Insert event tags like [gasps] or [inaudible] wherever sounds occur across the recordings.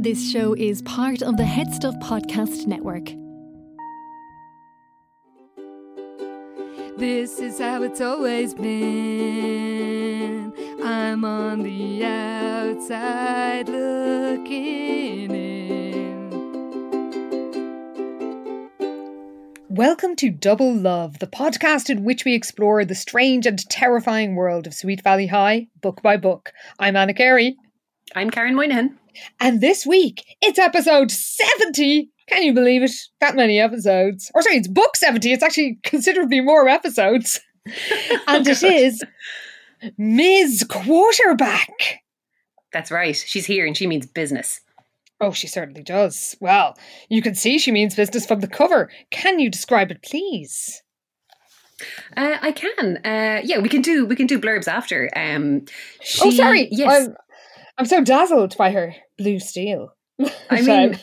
This show is part of the Head Stuff Podcast Network. This is how it's always been. I'm on the outside looking in. Welcome to Double Love, the podcast in which we explore the strange and terrifying world of Sweet Valley High, book by book. I'm Anna Carey. I'm Karen Moynihan. And this week, it's episode 70. Can you believe it? That many episodes. Or sorry, it's book 70. It's actually considerably more episodes. [laughs] and it is Ms. Quarterback. That's right. She's here and she means business. Oh, she certainly does. Well, you can see she means business from the cover. Can you describe it, please? Uh, I can. Uh, yeah, we can do we can do blurbs after. Um, she, oh, sorry. Yes, I'm so dazzled by her blue steel. I [laughs] mean,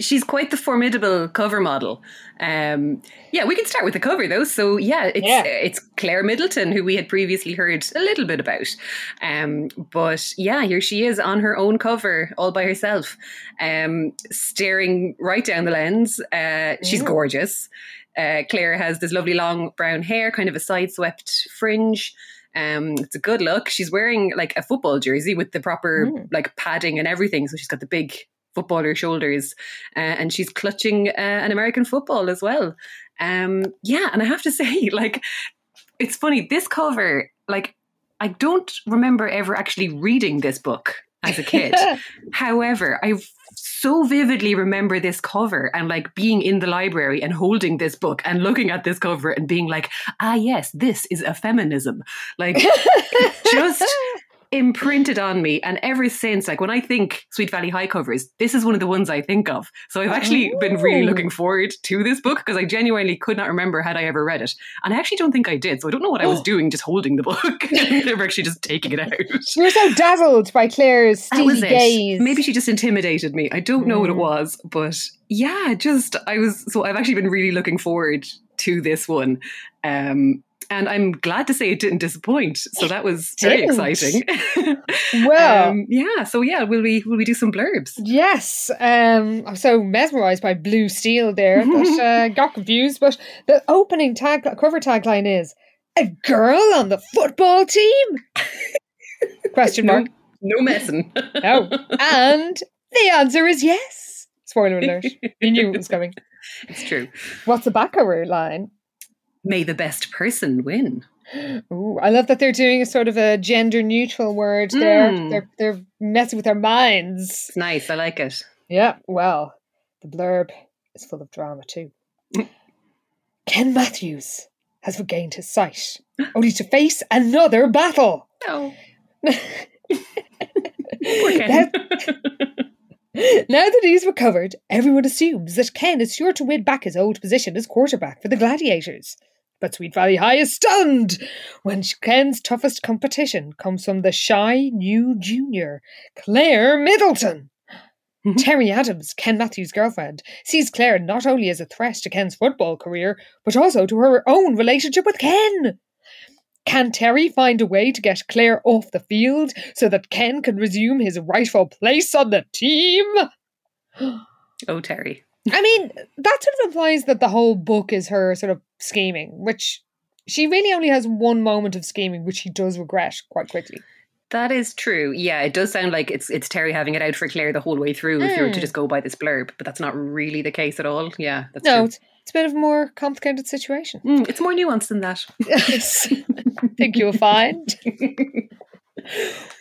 she's quite the formidable cover model. Um, yeah, we can start with the cover though. So yeah, it's Yeah. it's Claire Middleton who we had previously heard a little bit about. Um, but yeah, here she is on her own cover, all by herself, um, staring right down the lens. Uh, she's Mm. gorgeous. Uh, Claire has this lovely long brown hair, kind of a side swept fringe. Um, it's a good look. She's wearing like a football jersey with the proper Mm. like padding and everything. So she's got the big footballer shoulders, uh, and she's clutching uh, an American football as well. Um, yeah, and I have to [laughs] say, like, it's funny. This cover, like, I don't remember ever actually reading this book as a kid. [laughs] However, I so vividly remember this cover and like being in the library and holding this book and looking at this cover and being like, ah, yes, this is a feminism. Like, [laughs] just imprinted on me. And ever since, like when I think Sweet Valley High covers, this is one of the ones I think of. So I've actually been really Oh. looking forward to this book because I genuinely could not remember had I ever read it. And I actually don't think I did. So I don't know what I was doing just holding the book. [laughs] [laughs] Never actually just taking it out. You were so dazzled by Claire's steely gaze. Maybe she just intimidated me. I don't know what it Mm. was, but yeah, just I was so I've actually been really looking forward to this one. Um and I'm glad to say it didn't disappoint. So that was very Didn't. exciting. [laughs] Well- Um, yeah. So yeah, will we will we do some blurbs? Yes, um, I'm so mesmerised by blue steel there that [laughs] uh, got confused. But the opening tag cover tagline is "A girl on the football team?" [laughs] Question mark. No messing. No, and the answer is yes. Spoiler alert! You knew it was coming. it's true. What's the back cover line? May the best person win. Ooh, I love that they're doing a sort of a gender neutral word. Mm. They're they're messing with our minds. It's nice. I like it. Yeah, well, the blurb is full of drama too. [laughs] Ken Matthews has regained his sight, only to face another battle. No. [laughs] Poor Now, Ken. [laughs] now that he's recovered, everyone assumes that Ken is sure to win back his old position as quarterback for the Gladiators. But Sweet Valley High is stunned when Ken's toughest competition comes from the shy new junior, Claire Middleton. Mm-hmm. Terry Adams, Ken Matthews' girlfriend, sees Claire not only as a threat to Ken's football career, but also to her own relationship with Ken. Can Terry find a way to get Claire off the field so that Ken can resume his rightful place on the team? oh, Terry. I mean, that sort of implies that the whole book is her sort of scheming, which she really only has one moment of scheming, which she does regret quite quickly. That is true. Yeah, it does sound like it's it's Terry having it out for Claire the whole way through. If you were to Mm. just go by this blurb, but that's not really the case at all. Yeah, that's No, true. it's, it's a bit of a more complicated situation. Mm, it's more nuanced than that. [laughs] Yes. I think you'll find. [laughs]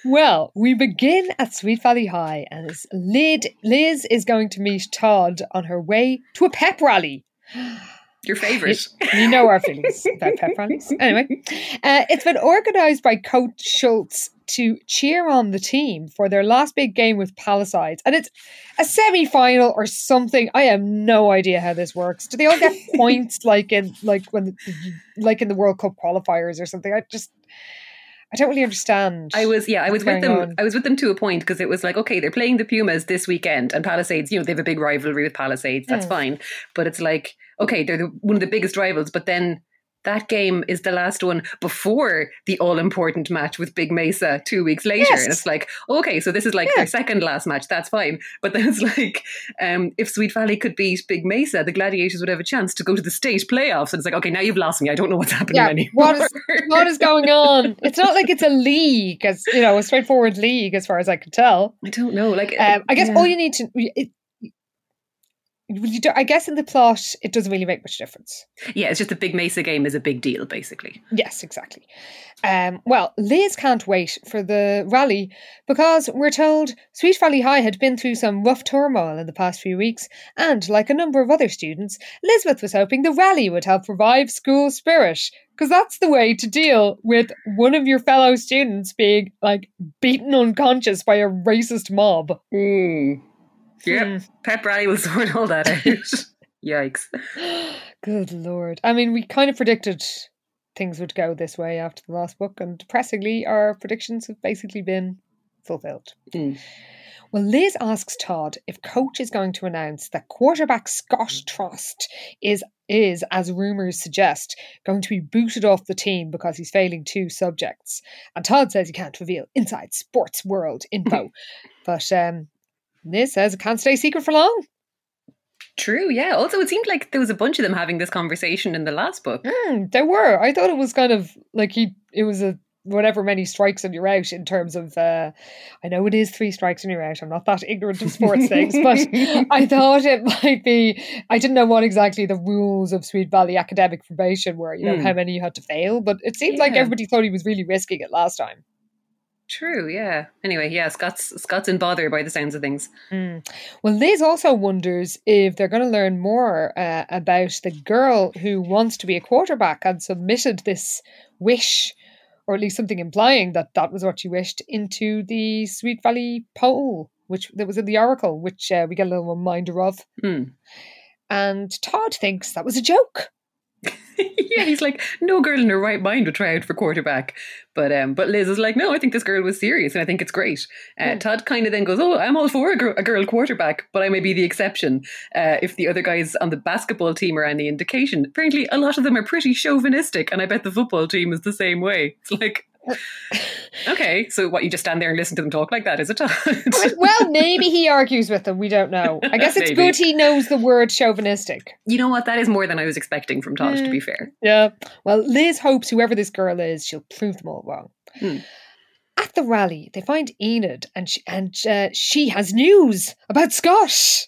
Well, we begin at Sweet Valley High, and as Liz is going to meet Todd on her way to a pep rally. Your favourite. You know our feelings about pep rallies. Anyway, uh, it's been organised by Coach Schultz to cheer on the team for their last big game with Palisades, and it's a semi-final or something. I have no idea how this works. Do they all get [laughs] points like in like when like in the World Cup qualifiers or something? I just I don't really understand. I was yeah, I was with them. on. I was with them to a point because it was like okay, they're playing the Pumas this weekend, and Palisades. You know, they have a big rivalry with Palisades. That's Mm. fine, but it's like okay, they're the, one of the biggest rivals, but then. That game is the last one before the all important match with Big Mesa two weeks later. Yes. And it's like, okay, so this is like Yeah. their second last match. That's fine. But then it's [laughs] like, um, if Sweet Valley could beat Big Mesa, the Gladiators would have a chance to go to the state playoffs. And it's like, okay, now you've lost me. I don't know what's happening Yeah, anymore. what is [laughs] what is going on? It's not like it's a league, as you know, a straightforward league, as far as I can tell. I don't know. Like, Um, I guess yeah. all you need to. It, I guess in the plot, it doesn't really make much difference. Yeah, it's just the Big Mesa game is a big deal, basically. Yes, exactly. Um, well, Liz can't wait for the rally because we're told Sweet Valley High had been through some rough turmoil in the past few weeks, and like a number of other students, Elizabeth was hoping the rally would help revive school spirit because that's the way to deal with one of your fellow students being like beaten unconscious by a racist mob. Mm. Yep. Hmm. Pep Rally will [laughs] sort all that out. [laughs] Yikes. Good lord. I mean, we kind of predicted things would go this way after the last book, and depressingly, our predictions have basically been fulfilled. Mm. Well, Liz asks Todd if Coach is going to announce that quarterback Scott Trost is is, as rumours suggest, going to be booted off the team because he's failing two subjects. And Todd says he can't reveal inside sports world info. [laughs] but um, Liz says it can't stay secret for long. True, yeah. Also, it seemed like there was a bunch of them having this conversation in the last book. Mm, there were. I thought it was kind of like he. It was a whatever many strikes and you're out in terms of. Uh, I know it is three strikes and you're out. I'm not that ignorant of sports things, but [laughs] I thought it might be. I didn't know what exactly the rules of Sweet Valley academic probation were. You know Mm. how many you had to fail, but it seemed like everybody thought he was really risking it last time. True, yeah. Anyway, yeah, Scott's Scott's in bother by the sounds of things. Mm. Well, Liz also wonders if they're going to learn more uh, about the girl who wants to be a quarterback and submitted this wish, or at least something implying that that was what she wished, into the Sweet Valley poll, which that was in the Oracle, which uh, we get a little reminder of. Hmm. And Todd thinks that was a joke. [laughs] yeah, he's like, no girl in her right mind would try out for quarterback. But um, but Liz is like, no, I think this girl was serious and I think it's great. Uh, Hmm. Todd kind of then goes, oh, I'm all for a, gr- a girl quarterback, but I may be the exception. Uh, if the other guys on the basketball team are any indication, apparently a lot of them are pretty chauvinistic, and I bet the football team is the same way. It's like, okay, so what, you just stand there and listen to them talk like that, is it, [laughs] Todd? well, maybe he argues with them. We don't know. I guess it's good he knows the word chauvinistic. you know what? That is more than I was expecting from Todd, to be fair. Yeah. Well, Liz hopes whoever this girl is, she'll prove them all wrong. Hmm. At the rally, they find Enid, and she, and uh, she has news about Scott.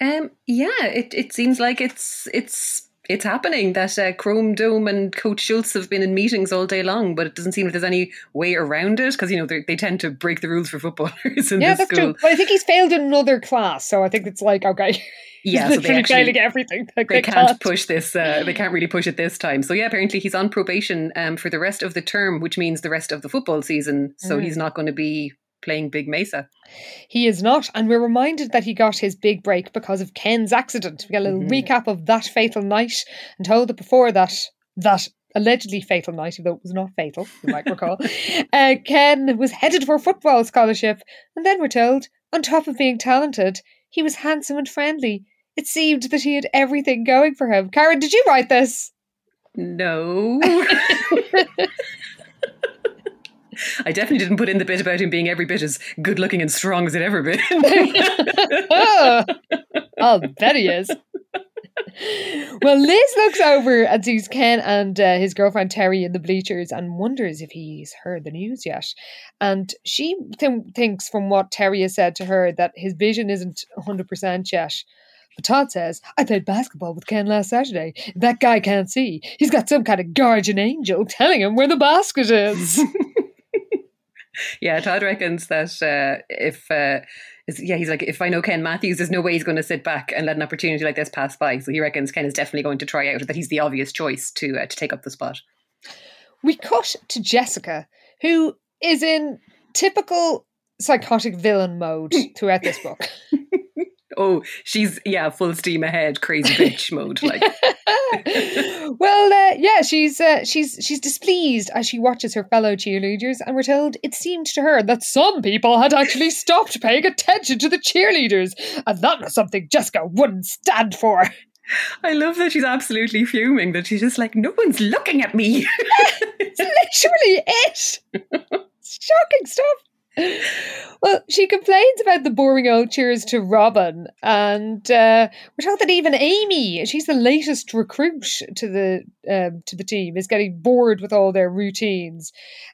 Um, yeah, it, it seems like it's it's it's happening that uh, Chrome Dome and Coach Schultz have been in meetings all day long, but it doesn't seem like there's any way around it because you know they they tend to break the rules for footballers [laughs] in yeah, that's school. true. But I think he's failed another class, so I think it's like okay, [laughs] Yeah, so they actually everything. Like, they can't push this. Uh, they can't really push it this time. So yeah, apparently he's on probation um, for the rest of the term, which means the rest of the football season. So Mm. he's not going to be playing Big Mesa. He is not, and we're reminded that he got his big break because of Ken's accident. We get a little Mhm. recap of that fatal night, and told that before that that allegedly fatal night, even though it was not fatal, you might recall, [laughs] uh, Ken was headed for a football scholarship, and then we're told, on top of being talented, he was handsome and friendly. It seemed that he had everything going for him. Karen, did you write this? No. [laughs] [laughs] I definitely didn't put in the bit about him being every bit as good looking and strong as it ever been. [laughs] oh, I'll bet he is. well, Liz looks over and sees Ken and uh, his girlfriend Terry in the bleachers and wonders if he's heard the news yet. And she th- thinks, from what Terry has said to her, that his vision isn't 100% yet. But Todd says, I played basketball with Ken last Saturday. That guy can't see. He's got some kind of guardian angel telling him where the basket is. [laughs] yeah, Todd reckons that uh, if. Uh, yeah, he's like, if I know Ken Matthews, there's no way he's going to sit back and let an opportunity like this pass by. So he reckons Ken is definitely going to try out, that he's the obvious choice to uh, to take up the spot. We cut to Jessica, who is in typical psychotic villain mode [laughs] throughout this book. oh, she's yeah, full steam ahead, crazy bitch mode. Like, [laughs] well, uh, yeah, she's uh, she's she's displeased as she watches her fellow cheerleaders, and we're told it seemed to her that some people had actually stopped paying attention to the cheerleaders, and that was something Jessica wouldn't stand for. I love that she's absolutely fuming. That she's just like, no one's looking at me. [laughs] it's literally it. [laughs] Shocking stuff. Well, she complains about the boring old cheers to Robin, and uh, we're told that even Amy, she's the latest recruit to the um, to the team, is getting bored with all their routines.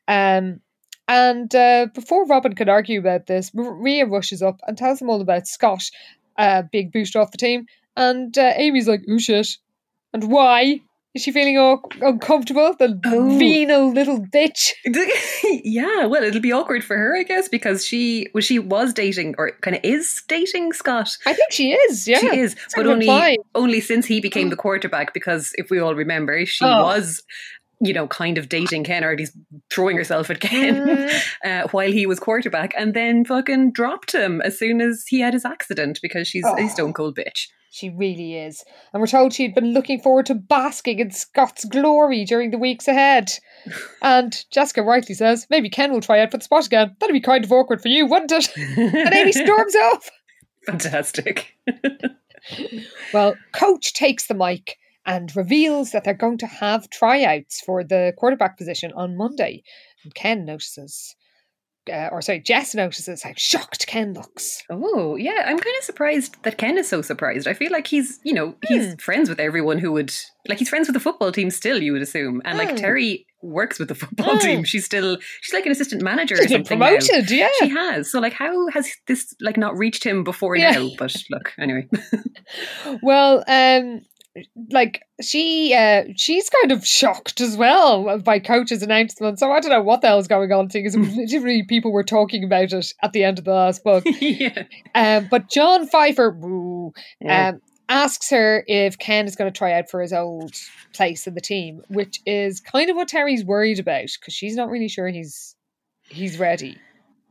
Um, and uh, before Robin can argue about this, Maria rushes up and tells them all about Scott, uh, big booster off the team. And uh, Amy's like, "Oh shit!" And why? Is she feeling all uncomfortable? The oh. venal little bitch. [laughs] yeah, well, it'll be awkward for her, I guess, because she well, she was dating or kind of is dating Scott. I think she is. Yeah, she is, but only only since he became the quarterback. Because if we all remember, she oh. was you know, kind of dating Ken, or at least throwing herself at Ken [laughs] mm. uh, while he was quarterback, and then fucking dropped him as soon as he had his accident because she's oh. a stone cold bitch. She really is. And we're told she'd been looking forward to basking in Scott's glory during the weeks ahead. [laughs] and Jessica rightly says, maybe Ken will try out for the spot again. That'd be kind of awkward for you, wouldn't it? [laughs] and Amy storms off. Fantastic. [laughs] well, Coach takes the mic and reveals that they're going to have tryouts for the quarterback position on Monday. And Ken notices uh, or sorry, Jess notices how shocked Ken looks. Oh, yeah. I'm kind of surprised that Ken is so surprised. I feel like he's, you know, he's mm. friends with everyone who would, like, he's friends with the football team still, you would assume. And, like, hmm. Terry works with the football mm. team. She's still, she's like an assistant manager she's or something. promoted, now. yeah. She has. So, like, how has this, like, not reached him before yeah. now? But look, anyway. [laughs] well, um, like she uh she's kind of shocked as well by coach's announcement so i don't know what the hell's going on because [laughs] literally people were talking about it at the end of the last book [laughs] yeah. um but john pfeiffer woo, yeah. um asks her if ken is going to try out for his old place in the team which is kind of what terry's worried about because she's not really sure he's he's ready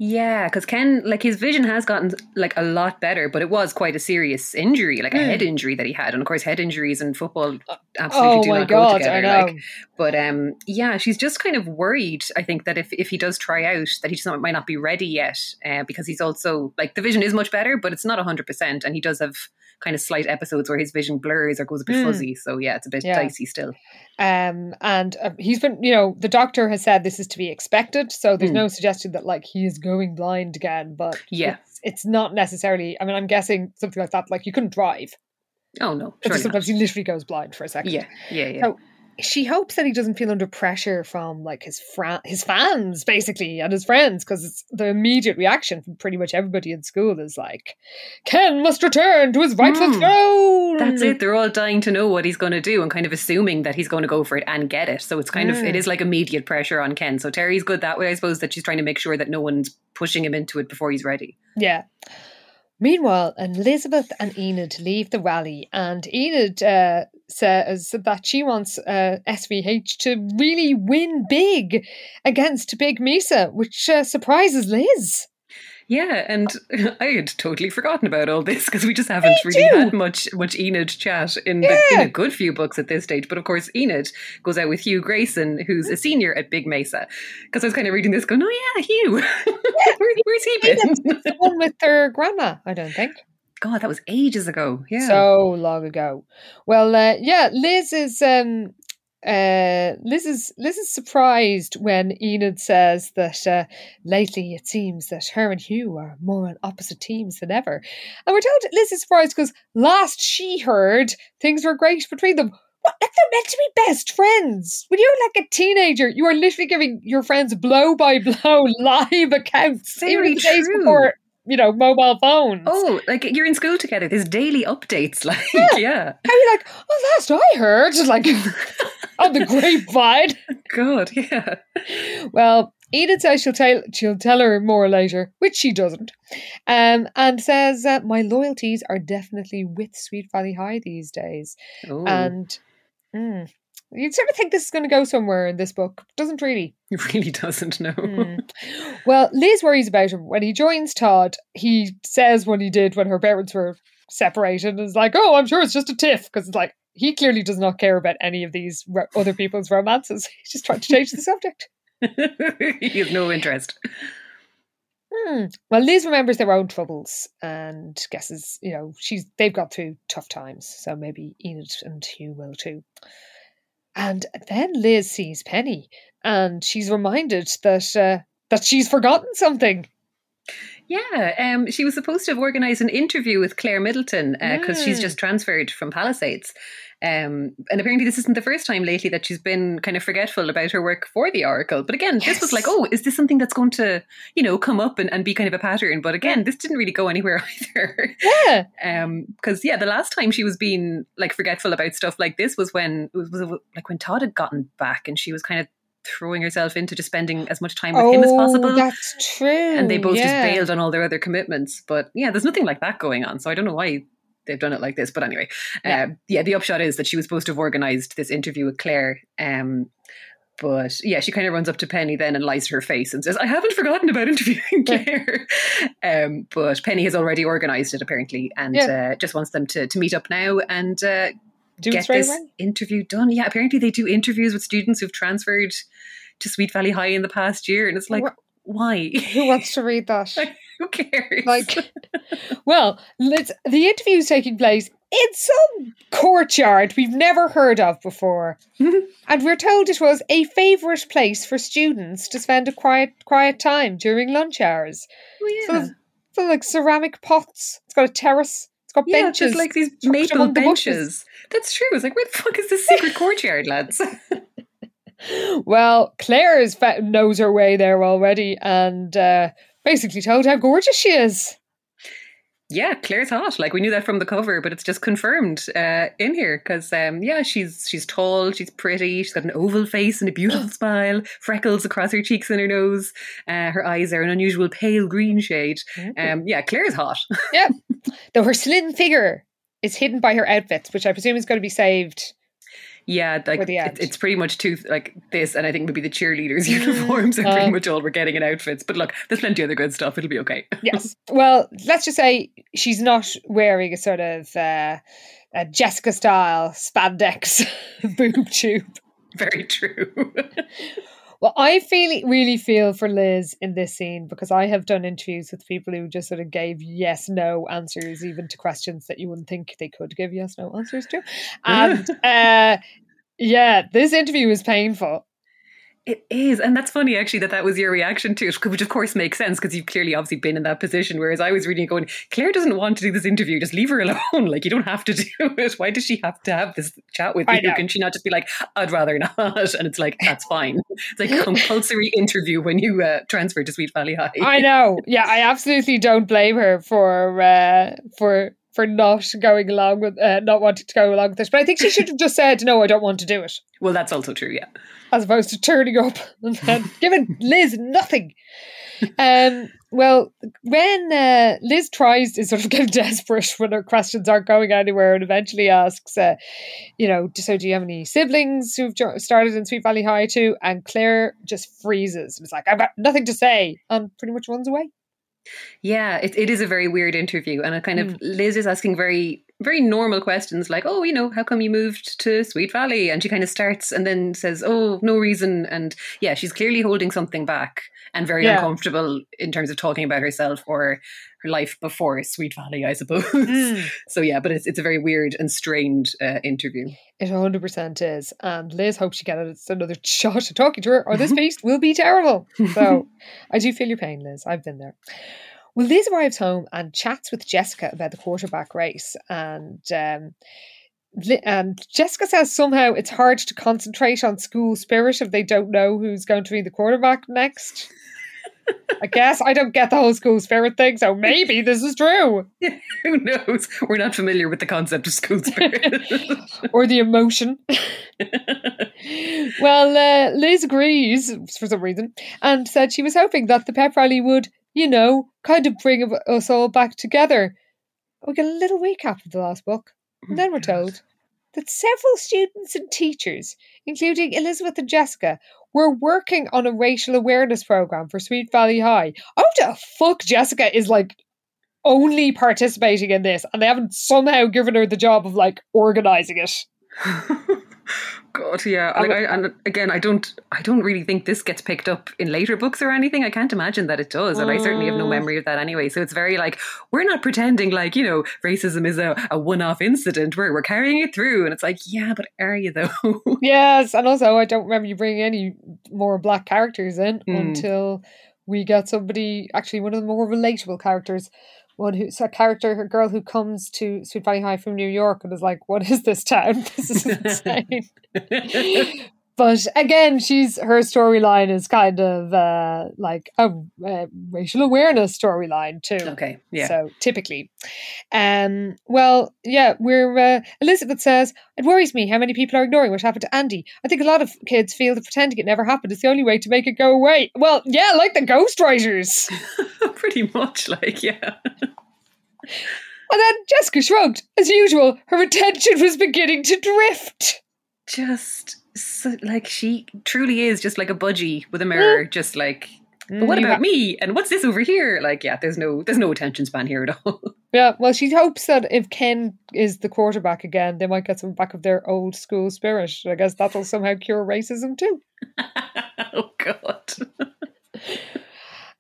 yeah, because Ken, like his vision has gotten like a lot better, but it was quite a serious injury, like a mm. head injury that he had, and of course, head injuries in football uh, absolutely oh do not God, go together. Like, but um, yeah, she's just kind of worried. I think that if if he does try out, that he just not, might not be ready yet, uh, because he's also like the vision is much better, but it's not hundred percent, and he does have kind of slight episodes where his vision blurs or goes a bit mm. fuzzy. So yeah, it's a bit yeah. dicey still. Um, and uh, he's been, you know, the doctor has said this is to be expected. So there's mm. no suggestion that like he is going blind again. But yeah, it's, it's, not necessarily. I mean, I'm guessing something like that. Like you couldn't drive. Oh no! Sometimes he literally goes blind for a second. Yeah, yeah, yeah. So she hopes that he doesn't feel under pressure from like his fra- his fans basically and his friends because the immediate reaction from pretty much everybody in school is like Ken must return to his rightful mm, throne. That's it. They're all dying to know what he's going to do and kind of assuming that he's going to go for it and get it. So it's kind mm. of it is like immediate pressure on Ken. So Terry's good that way, I suppose, that she's trying to make sure that no one's pushing him into it before he's ready. Yeah. Meanwhile, Elizabeth and Enid leave the rally, and Enid uh, says that she wants uh, SVH to really win big against Big Mesa, which uh, surprises Liz. Yeah, and [laughs] I had totally forgotten about all this because we just haven't really too. had much much Enid chat in, yeah. the, in a good few books at this stage. But of course, Enid goes out with Hugh Grayson, who's a senior at Big Mesa. Because I was kind of reading this, going, "Oh yeah, Hugh, [laughs] yeah. Where, where's he been?" the one with their grandma, I don't think. God, that was ages ago. Yeah, so long ago. Well, uh, yeah, Liz is um, uh, Liz is Liz is surprised when Enid says that uh, lately it seems that her and Hugh are more on opposite teams than ever, and we're told Liz is surprised because last she heard things were great between them. What? Like they're meant to be best friends. When you're like a teenager, you are literally giving your friends blow by blow [laughs] live accounts, even Very in the days true. before you know mobile phones. Oh, like you're in school together. There's daily updates. [laughs] Like, yeah. yeah. How you like? Oh, last I heard, like [laughs] on the [laughs] grapevine. God, yeah. Well, Edith says she'll tell she'll tell her more later, which she doesn't, um, and says uh, my loyalties are definitely with Sweet Valley High these days, Oh, and mm, you'd sort of think this is going to go somewhere in this book, doesn't really. [laughs] it really doesn't know. Mm. Well, Liz worries about him when he joins Todd. He says what he did when her parents were separated, and is like, "Oh, I'm sure it's just a tiff," because it's like he clearly does not care about any of these ro- other people's romances. [laughs] He's just trying to change the subject. [laughs] he has no interest. Hmm. Well, Liz remembers their own troubles and guesses, you know, she's they've got through tough times, so maybe Enid and Hugh will too. And then Liz sees Penny, and she's reminded that uh, that she's forgotten something. Yeah, um, she was supposed to have organised an interview with Claire Middleton because she's Mm. just transferred from Palisades. Um, and apparently, this isn't the first time lately that she's been kind of forgetful about her work for the Oracle. But again, this was like, oh, is this something that's going to, you know, come up and, and be kind of a pattern? But again, this didn't really go anywhere [laughs] either. Yeah, Um, because yeah, the last time she was being like forgetful about stuff like this was when it was, was like when Todd had gotten back and she was kind of throwing herself into just spending as much time with him as possible. Oh, That's true. and they both yeah. just bailed on all their other commitments. But yeah, there's nothing like that going on. So I don't know why they've done it like this. But anyway, Yeah. um, yeah, the upshot is that she was supposed to have organised this interview with Claire. Um, but yeah, she kind of runs up to Penny then and lies to her face and says, I haven't forgotten about interviewing Claire. [laughs] um, but Penny has already organised it apparently and Yeah. uh, just wants them to, to meet up now and uh, Do get this away. interview done. Yeah, apparently they do interviews with students who've transferred to Sweet Valley High in the past year. And it's like, why? Who wants to read that? [laughs] Who cares? like well let's the interview's taking place in some courtyard we've never heard of before [laughs] and we're told it was a favourite place for students to spend a quiet quiet time during lunch hours Oh, so yeah. there's, so like ceramic pots it's got a terrace it's got yeah, benches like these maple among the benches. That's true. It's like, where the fuck is this secret courtyard, lads? [laughs] well claire's fa- knows her way there already and uh, basically told how gorgeous she is yeah, Claire's hot. Like we knew that from the cover, but it's just confirmed uh, in here because, um, yeah, she's she's tall, she's pretty, she's got an oval face and a beautiful [gasps] smile, freckles across her cheeks and her nose. Uh, her eyes are an unusual pale green shade. Um, yeah, Claire's hot. Yeah. [laughs] Though her slim figure is hidden by her outfits, which I presume is going to be saved. Yeah, like it, it's pretty much two like this, and I think maybe the cheerleaders' [laughs] uniforms are pretty uh. much all we're getting in outfits. But look, there's plenty of other good stuff. It'll be okay. [laughs] Yes. well, let's just say she's not wearing a sort of uh, a Jessica style spandex [laughs] boob tube. Very true. Well, I feel really feel for Liz in this scene because I have done interviews with people who just sort of gave yes no answers even to questions that you wouldn't think they could give yes no answers to. And uh yeah, this interview is painful. It is, and that's funny actually that that was your reaction to it, which of course makes sense because you've clearly obviously been in that position. Whereas I was reading going, Claire doesn't want to do this interview, just leave her alone. [laughs] Like you don't have to [laughs] do it. Why does she have to have this chat with I you? know. Can she not just be like, I'd rather not? [laughs] And it's like that's fine. It's like a compulsory interview when you uh, transfer to Sweet Valley High. I know. Yeah, I absolutely don't blame her for uh, for for not going along with uh, not wanting to go along with this. But I think she should have just said, "No, I don't want to do it," Well, that's also true. Yeah. as opposed to turning up and then giving Liz nothing. Um. Well, when uh, Liz tries to sort of get desperate when her questions aren't going anywhere, and eventually asks, uh, you know, so do you have any siblings who've jo- started in Sweet Valley High too? And Claire just freezes and is like, "I've got nothing to say," and pretty much runs away. Yeah, it, it is a very weird interview, and a kind of Mm. Liz is asking very very normal questions like, oh, you know, how come you moved to Sweet Valley? And she kind of starts and then says, oh, no reason. And yeah, she's clearly holding something back and very Yeah. uncomfortable in terms of talking about herself or her life before Sweet Valley, I suppose. Mm. [laughs] so yeah, but it's, it's a very weird and strained uh, interview. It 100% is. And Liz hopes she gets another [laughs] shot at talking to her, or this [laughs] piece will be terrible. So I do feel your pain, Liz. I've been there. Well, Liz arrives home and chats with Jessica about the quarterback race. And um, And Jessica says somehow it's hard to concentrate on school spirit if they don't know who's going to be the quarterback next. I guess I don't get the whole school spirit thing, so maybe this is true. [laughs] Who knows? We're not familiar with the concept of school spirit. [laughs] or the emotion. [laughs] well, uh, Liz agrees for some reason and said she was hoping that the pep rally would, you know, kind of bring us all back together. We get a little recap of the last book, and then we're oh, told that several students and teachers, including Elizabeth and Jessica, were working on a racial awareness program for Sweet Valley High. Oh, the fuck, Jessica is like only participating in this, and they haven't somehow given her the job of like organizing it. [laughs] God, yeah. Like, I, and again, I don't, I don't really think this gets picked up in later books or anything. I can't imagine that it does, and I certainly have no Mm. memory of that anyway. So it's very like we're not pretending like you know racism is a, a one-off incident. We're we're carrying it through, and it's like, yeah, but are you though? [laughs] Yes, and also I don't remember you bringing any more black characters in Mm. until we get somebody actually one of the more relatable characters. One who's a character, a girl who comes to Sweet Valley High from New York and is like, "What is this town? [laughs] This is insane." [laughs] but again, she's her storyline is kind of uh, like a, uh racial awareness storyline too. okay, yeah. So typically, um, well, yeah, we're uh, Elizabeth says it worries me how many people are ignoring what happened to Andy. I think a lot of kids feel that pretending it never happened is the only way to make it go away. Well, yeah, like the ghostwriters. [laughs] [laughs] Pretty much, like yeah. And then Jessica shrugged. As usual, her attention was beginning to drift. Just so, like she truly is just like a budgie with a mirror, just like. But what Mm, about me? And what's this over here? Like, yeah, there's no, there's no attention span here at all. [laughs] Yeah, well, she hopes that if Ken is the quarterback again, they might get some back of their old school spirit. I guess that'll somehow cure racism too. [laughs] oh God.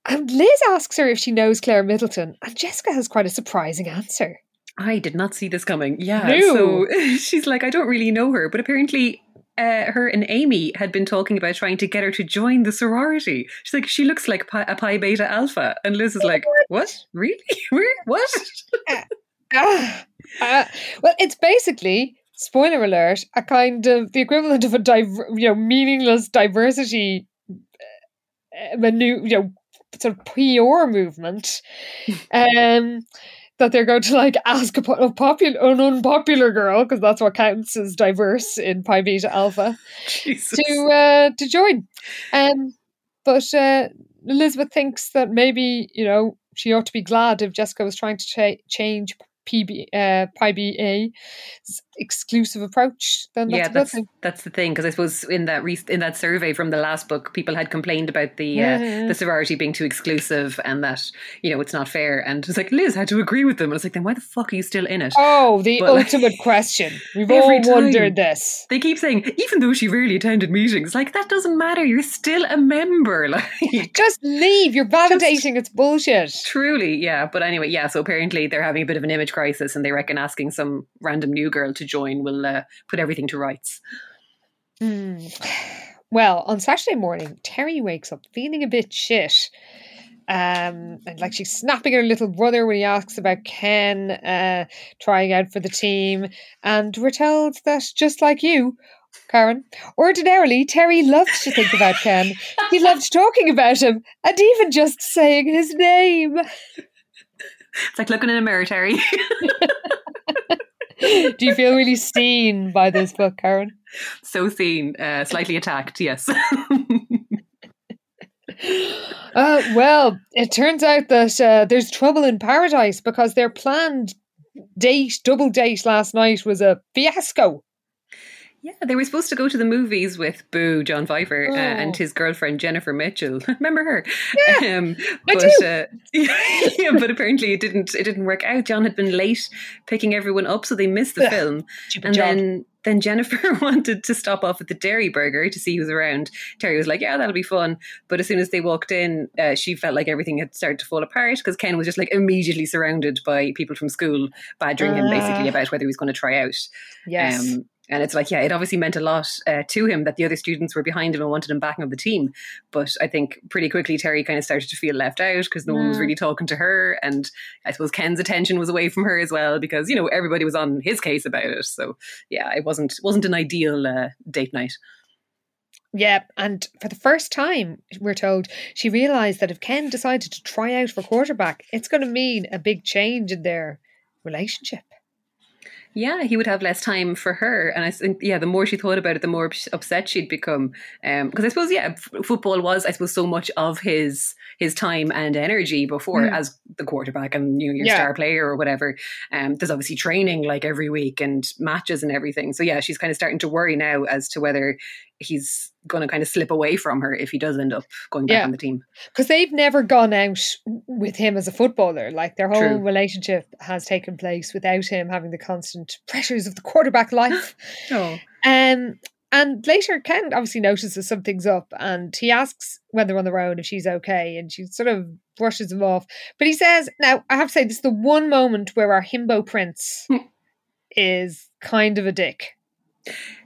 And Liz asks her if she knows Claire Middleton, and Jessica has quite a surprising answer. I did not see this coming. Yeah. No. So [laughs] she's like, I don't really know her, but apparently uh, her and Amy had been talking about trying to get her to join the sorority. She's like, she looks like pi, a Pi Beta Alpha. And Liz is like, [laughs] what? Really? [laughs] Where? What? Ah, ah. well, it's basically spoiler alert, a kind of the equivalent of a diver, you know meaningless diversity uh, manu- you know sort of PR movement. Um. That they're going to like ask a, popular, an unpopular girl because that's what counts as diverse in Pi Beta Alpha. Jesus. to uh, to join. Um, but uh, Elizabeth thinks that maybe you know she ought to be glad if Jessica was trying to cha- change PB uh, exclusive approach. Then that's yeah, that's that's the thing because I suppose in that re- in that survey from the last book, people had complained about the uh, Mhm. the sorority being too exclusive and that you know it's not fair. And it's like Liz had to agree with them. And I was like, then why the fuck are you still in it? Oh, the But, like, ultimate question. [laughs] We've all wondered this. They keep saying, even though she rarely attended meetings, like that doesn't matter. You're still a member. [laughs] Like [laughs] Just leave. You're validating it's bullshit. truly, yeah. But anyway, yeah. So apparently they're having a bit of an image crisis, and they reckon asking some random new girl to join will uh, put everything to rights. Hmm. Well, on Saturday morning, Terry wakes up feeling a bit shit. Um, and like she's snapping at her little brother when he asks about Ken uh, trying out for the team. And we're told that just like you, Karen, ordinarily Terry loved to think about Ken. He loved talking about him and even just saying his name. It's like looking in a mirror, Terry. [laughs] Do you feel really seen by this book, Karen? so seen, uh, slightly attacked. Yes. [laughs] Uh, well, it turns out that uh, there's trouble in paradise because their planned date, double date last night was a fiasco. Yeah, they were supposed to go to the movies with Boo, John Pfeiffer, uh, and Oh. his girlfriend Jennifer Mitchell. [laughs] Remember her? Yeah, um, I but do. Uh, yeah, [laughs] but apparently it didn't. It didn't work out. John had been late picking everyone up, so they missed the Ugh, film. And job. then then Jennifer [laughs] wanted to stop off at the Dairi Burger to see who's around. Terry was like, "Yeah, that'll be fun." But as soon as they walked in, uh, she felt like everything had started to fall apart because Ken was just like immediately surrounded by people from school badgering him basically about whether he was going to try out. yes. Um, and it's like, yeah, it obviously meant a lot uh, to him that the other students were behind him and wanted him back on the team. But I think pretty quickly Terry kind of started to feel left out because no one was Mm. really talking to her. And I suppose Ken's attention was away from her as well because, you know, everybody was on his case about it. So yeah, it wasn't wasn't an ideal uh, date night. Yeah, and for the first time, we're told she realised that if Ken decided to try out for quarterback, it's going to mean a big change in their relationship. Yeah, he would have less time for her, and I think yeah, the more she thought about it, the more upset she'd become. Because I suppose yeah, f- football was I suppose so much of his his time and energy before Mm. as the quarterback and you know your Yeah. star player or whatever. Um, there's obviously training like every week and matches and everything. So yeah, she's kind of starting to worry now as to whether he's going to kind of slip away from her if he does end up going back Yeah. on the team. Because they've never gone out with him as a footballer. Like their whole True. relationship has taken place without him having the constant pressures of the quarterback [laughs] life. [gasps] Oh, Um, and later, Ken obviously notices something's up and he asks when they're on their own if she's okay. And she sort of brushes him off. But he says, Now, I have to say, this is the one moment where our himbo prince Hmm. is kind of a dick.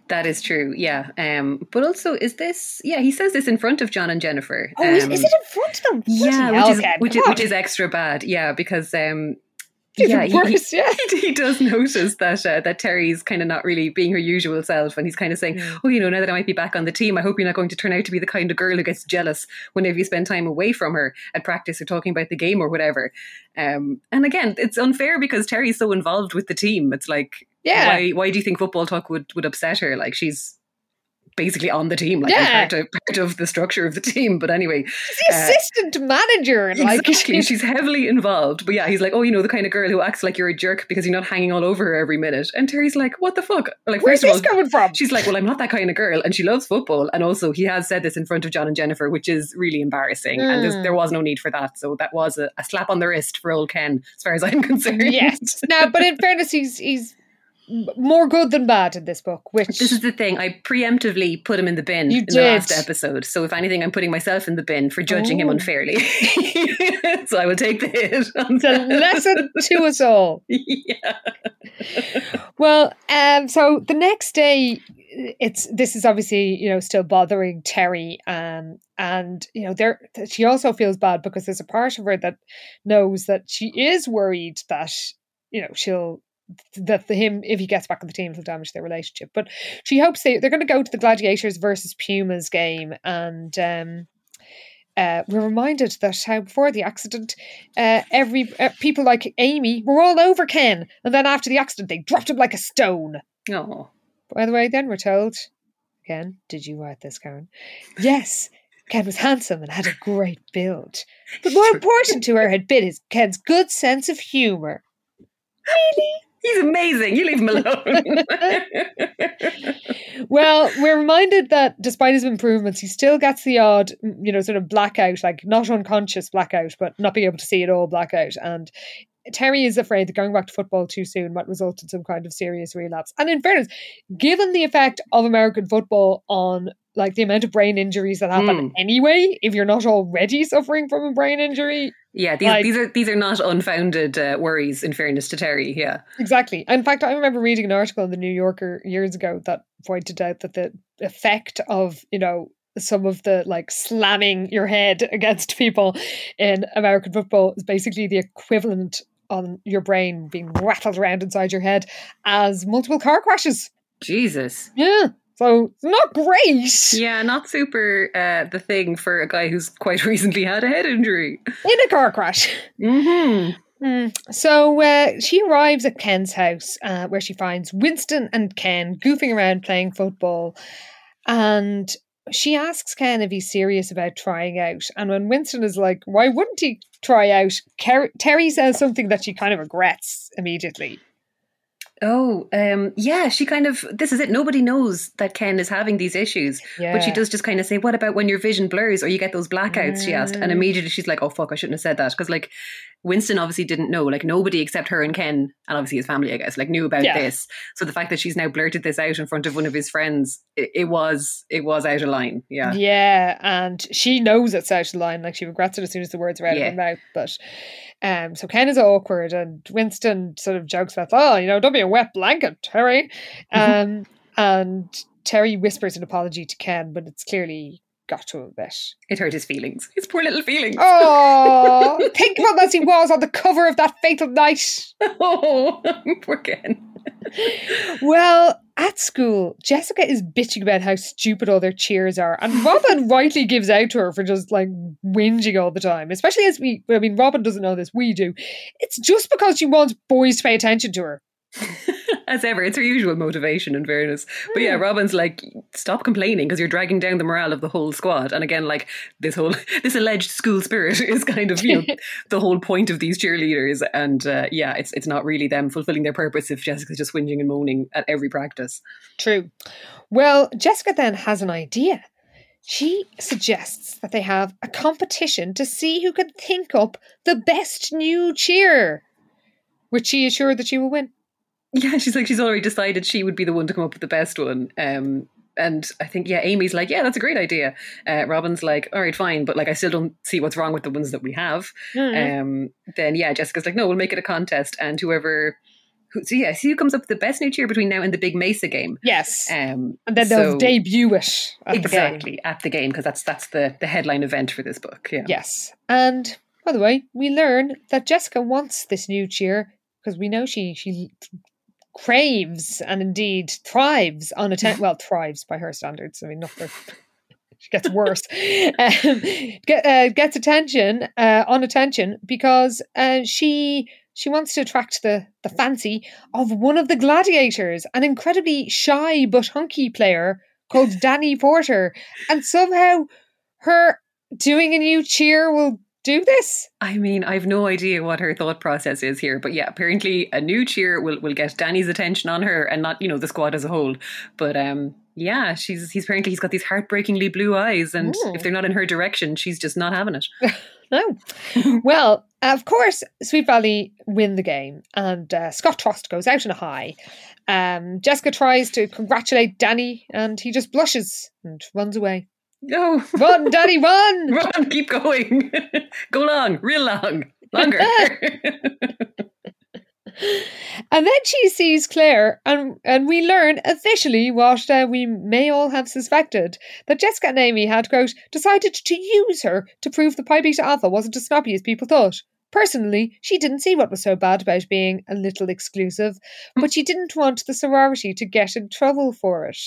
That is true. Yeah. Um, but also, is this? Yeah, he says this in front of John and Jennifer. Oh, is, Um, is it in front of them? Yeah, which is which is, which is extra bad. Yeah, because um, yeah, he, he, worse, yeah. [laughs] he does notice that uh, that Terry's kind of not really being her usual self, and he's kind of saying. "Oh, you know, now that I might be back on the team, I hope you're not going to turn out to be the kind of girl who gets jealous whenever you spend time away from her at practice or talking about the game or whatever." Um, and again, it's unfair because Terry's so involved with the team. It's like, Yeah. why why do you think football talk would would upset her? Like she's basically on the team, like Yeah. part of part of the structure of the team. But anyway, She's the uh, assistant manager. Like, Exactly. [laughs] She's heavily involved. But yeah, he's like, oh, you know, the kind of girl who acts like you're a jerk because you're not hanging all over her every minute. And Terry's like, what the fuck? Like, where's this all, coming from? she's like, well, I'm not that kind of girl. And she loves football. And also, he has said this in front of John and Jennifer, which is really embarrassing. And Mm. there was no need for that. So that was a, a slap on the wrist for old Ken, as far as I'm [laughs] concerned. yes. Now, but in fairness, he's he's more good than bad in this book. Which This is the thing. I preemptively put him in the bin You in the did. last episode. So if anything, I'm putting myself in the bin for judging him unfairly. [laughs] so I will take the hit. it's a lesson to us all. [laughs] yeah. Well, um, so the next day, it's this is obviously you know still bothering Terry, um, and you know there she also feels bad because there's a part of her that knows that she is worried that you know she'll that the him if he gets back on the team will damage their relationship. But she hopes they they're going to go to the Gladiators versus Pumas game, and um, uh, we're reminded that how before the accident, uh, every uh, people like Amy were all over Ken, and then after the accident, they dropped him like a stone. Oh. By the way, then we're told Ken, Did you write this, Karen? Yes. Ken was handsome and had a great build. But more important to her had been his Ken's good sense of humour. He's amazing. You leave him alone. [laughs] Well, we're reminded that despite his improvements, he still gets the odd, you know, sort of blackout, like not unconscious blackout, but not being able to see it all blackout. And Terry is afraid that going back to football too soon might result in some kind of serious relapse. And in fairness, given the effect of American football on like the amount of brain injuries that happen Mm. anyway, if you're not already suffering from a brain injury, yeah, these, Like- these are these are not unfounded uh, worries. In fairness to Terry, yeah, Exactly. In fact, I remember reading an article in the New Yorker years ago that pointed out that the effect of, you know, some of the like slamming your head [laughs] against people in American football is basically the equivalent on your brain being rattled around inside your head as multiple car crashes. Jesus, Yeah. So not great yeah, not super. Uh, the thing for a guy who's quite [laughs] recently had a head injury. in a car crash. hmm Hmm. So uh, she arrives at Ken's house, uh, where she finds Winston and Ken goofing around playing football, and she asks Ken if he's serious about trying out. And when Winston is like, "Why wouldn't he try out?" Ker- Terry says something that she kind of regrets immediately. Oh, um, yeah, she kind of, this is it. Nobody knows that Ken is having these issues. But she does just kind of say, What about when your vision blurs or you get those blackouts? She asked. Mm. And immediately she's like, Oh, fuck, I shouldn't have said that. Because, like, Winston obviously didn't know. Like, nobody except her and Ken, and obviously his family, I guess, like, knew about Yeah. this. So the fact that she's now blurted this out in front of one of his friends, it, it was, it was out of line. Yeah. Yeah, and she knows it's out of line. Like she regrets it as soon as the words are out Yeah. of her mouth. But um, so Ken is awkward, and Winston sort of jokes about, "Oh, you know, don't be a wet blanket, Terry." [laughs] Um, and Terry whispers an apology to Ken, but it's clearly got to a bit. It hurt his feelings. His poor little feelings. Oh, [laughs] think of him as he was on the cover of that fatal night. [laughs] Oh, poor Ken. Well, at school, Jessica is bitching about how stupid all their cheers are, and Robin [laughs] rightly gives out to her for just like whinging all the time. Especially as we, I mean, Robin doesn't know this, we do. It's just because she wants boys to pay attention to her. [laughs] As ever, it's her usual motivation, in fairness. But yeah, Robin's like, stop complaining because you're dragging down the morale of the whole squad. And again, like this whole [laughs] this alleged school spirit [laughs] is kind of you know [laughs] the whole point of these cheerleaders. And uh, yeah, it's it's not really them fulfilling their purpose if Jessica's just whinging and moaning at every practice. True. Well, Jessica then has an idea. She suggests that they have a competition to see who can think up the best new cheer, which she is sure that she will win. Yeah, she's like she's already decided she would be the one to come up with the best one. Um, and I think yeah, Amy's like, yeah, that's a great idea. Uh, Robin's like, all right, fine, but like I still don't see what's wrong with the ones that we have. Mhm. Um, then yeah, Jessica's like, no, we'll make it a contest, and whoever, who, so yeah, see who comes up with the best new cheer between now and the big Mesa game. yes. Um, and then they'll debut it at the game. exactly at the game because that's that's the the headline event for this book. Yeah, Yes. And by the way, we learn that Jessica wants this new cheer because we know she she craves and indeed thrives on attention. [laughs] well, thrives by her standards. I mean, not for. [laughs] She gets worse. um, get, uh, gets attention uh, on attention because uh, she she wants to attract the the fancy of one of the gladiators, an incredibly shy but hunky player called [laughs] Danny Porter, and somehow her doing a new cheer will do this. I mean, I've no idea what her thought process is here, but yeah, apparently a new cheer will will get Danny's attention on her and not you know the squad as a whole. But um, yeah, she's he's apparently he's got these heartbreakingly blue eyes, and Ooh. if they're not in her direction, she's just not having it. [laughs] No. well, of course, Sweet Valley win the game, and uh, Scott Trost goes out in a high. Um, Jessica tries to congratulate Danny, and he just blushes and runs away. No, [laughs] Run, Danny, run! [laughs] run, keep going, [laughs] go long, real long, longer. And then she sees Claire, and, and we learn officially what uh, we may all have suspected that Jessica and Amy had, quote, decided to use her to prove the Pi Beta Alpha wasn't as snobby as people thought. Personally, she didn't see what was so bad about being a little exclusive, but she didn't want the sorority to get in trouble for it.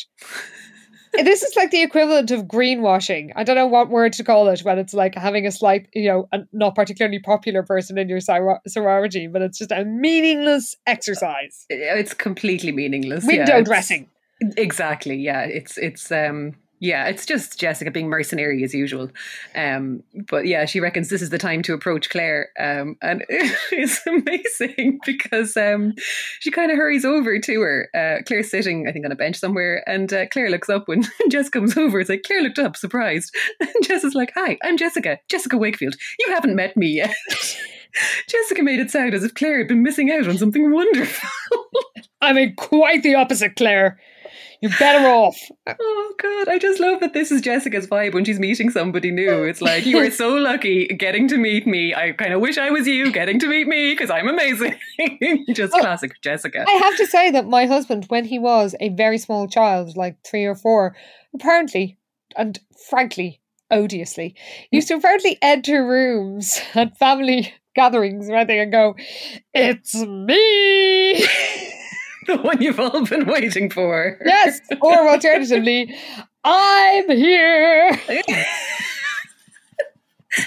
This is like the equivalent of greenwashing. I don't know what word to call it when it's like having a slight, you know, a not particularly popular person in your soror- sorority, but it's just a meaningless exercise. it's completely meaningless. Window yeah, dressing. Exactly. Yeah. It's it's um yeah, it's just Jessica being mercenary as usual. Um, but yeah, she reckons this is the time to approach Claire. Um, and [laughs] it's amazing because um, she kind of hurries over to her. Uh, Claire's sitting, I think, on a bench somewhere, and uh, Claire looks up when [laughs] Jess comes over. It's like Claire looked up, surprised. And [laughs] Jess is like, "Hi, I'm Jessica, Jessica Wakefield. You haven't met me yet." Jessica made it sound as if Claire had been missing out on something wonderful. I mean, quite the opposite, Claire. You're better off. Oh god, I just love that this is Jessica's vibe when she's meeting somebody new. It's like you are so [laughs] lucky getting to meet me. I kind of wish I was you getting to meet me because I'm amazing. [laughs] just Oh. classic Jessica. I have to say that my husband, when he was a very small child, like three or four, apparently, and frankly, odiously, used to apparently enter rooms [laughs] at family gatherings or anything and go, It's me! The one you've all been waiting for. yes! Or alternatively, I'm here! [laughs]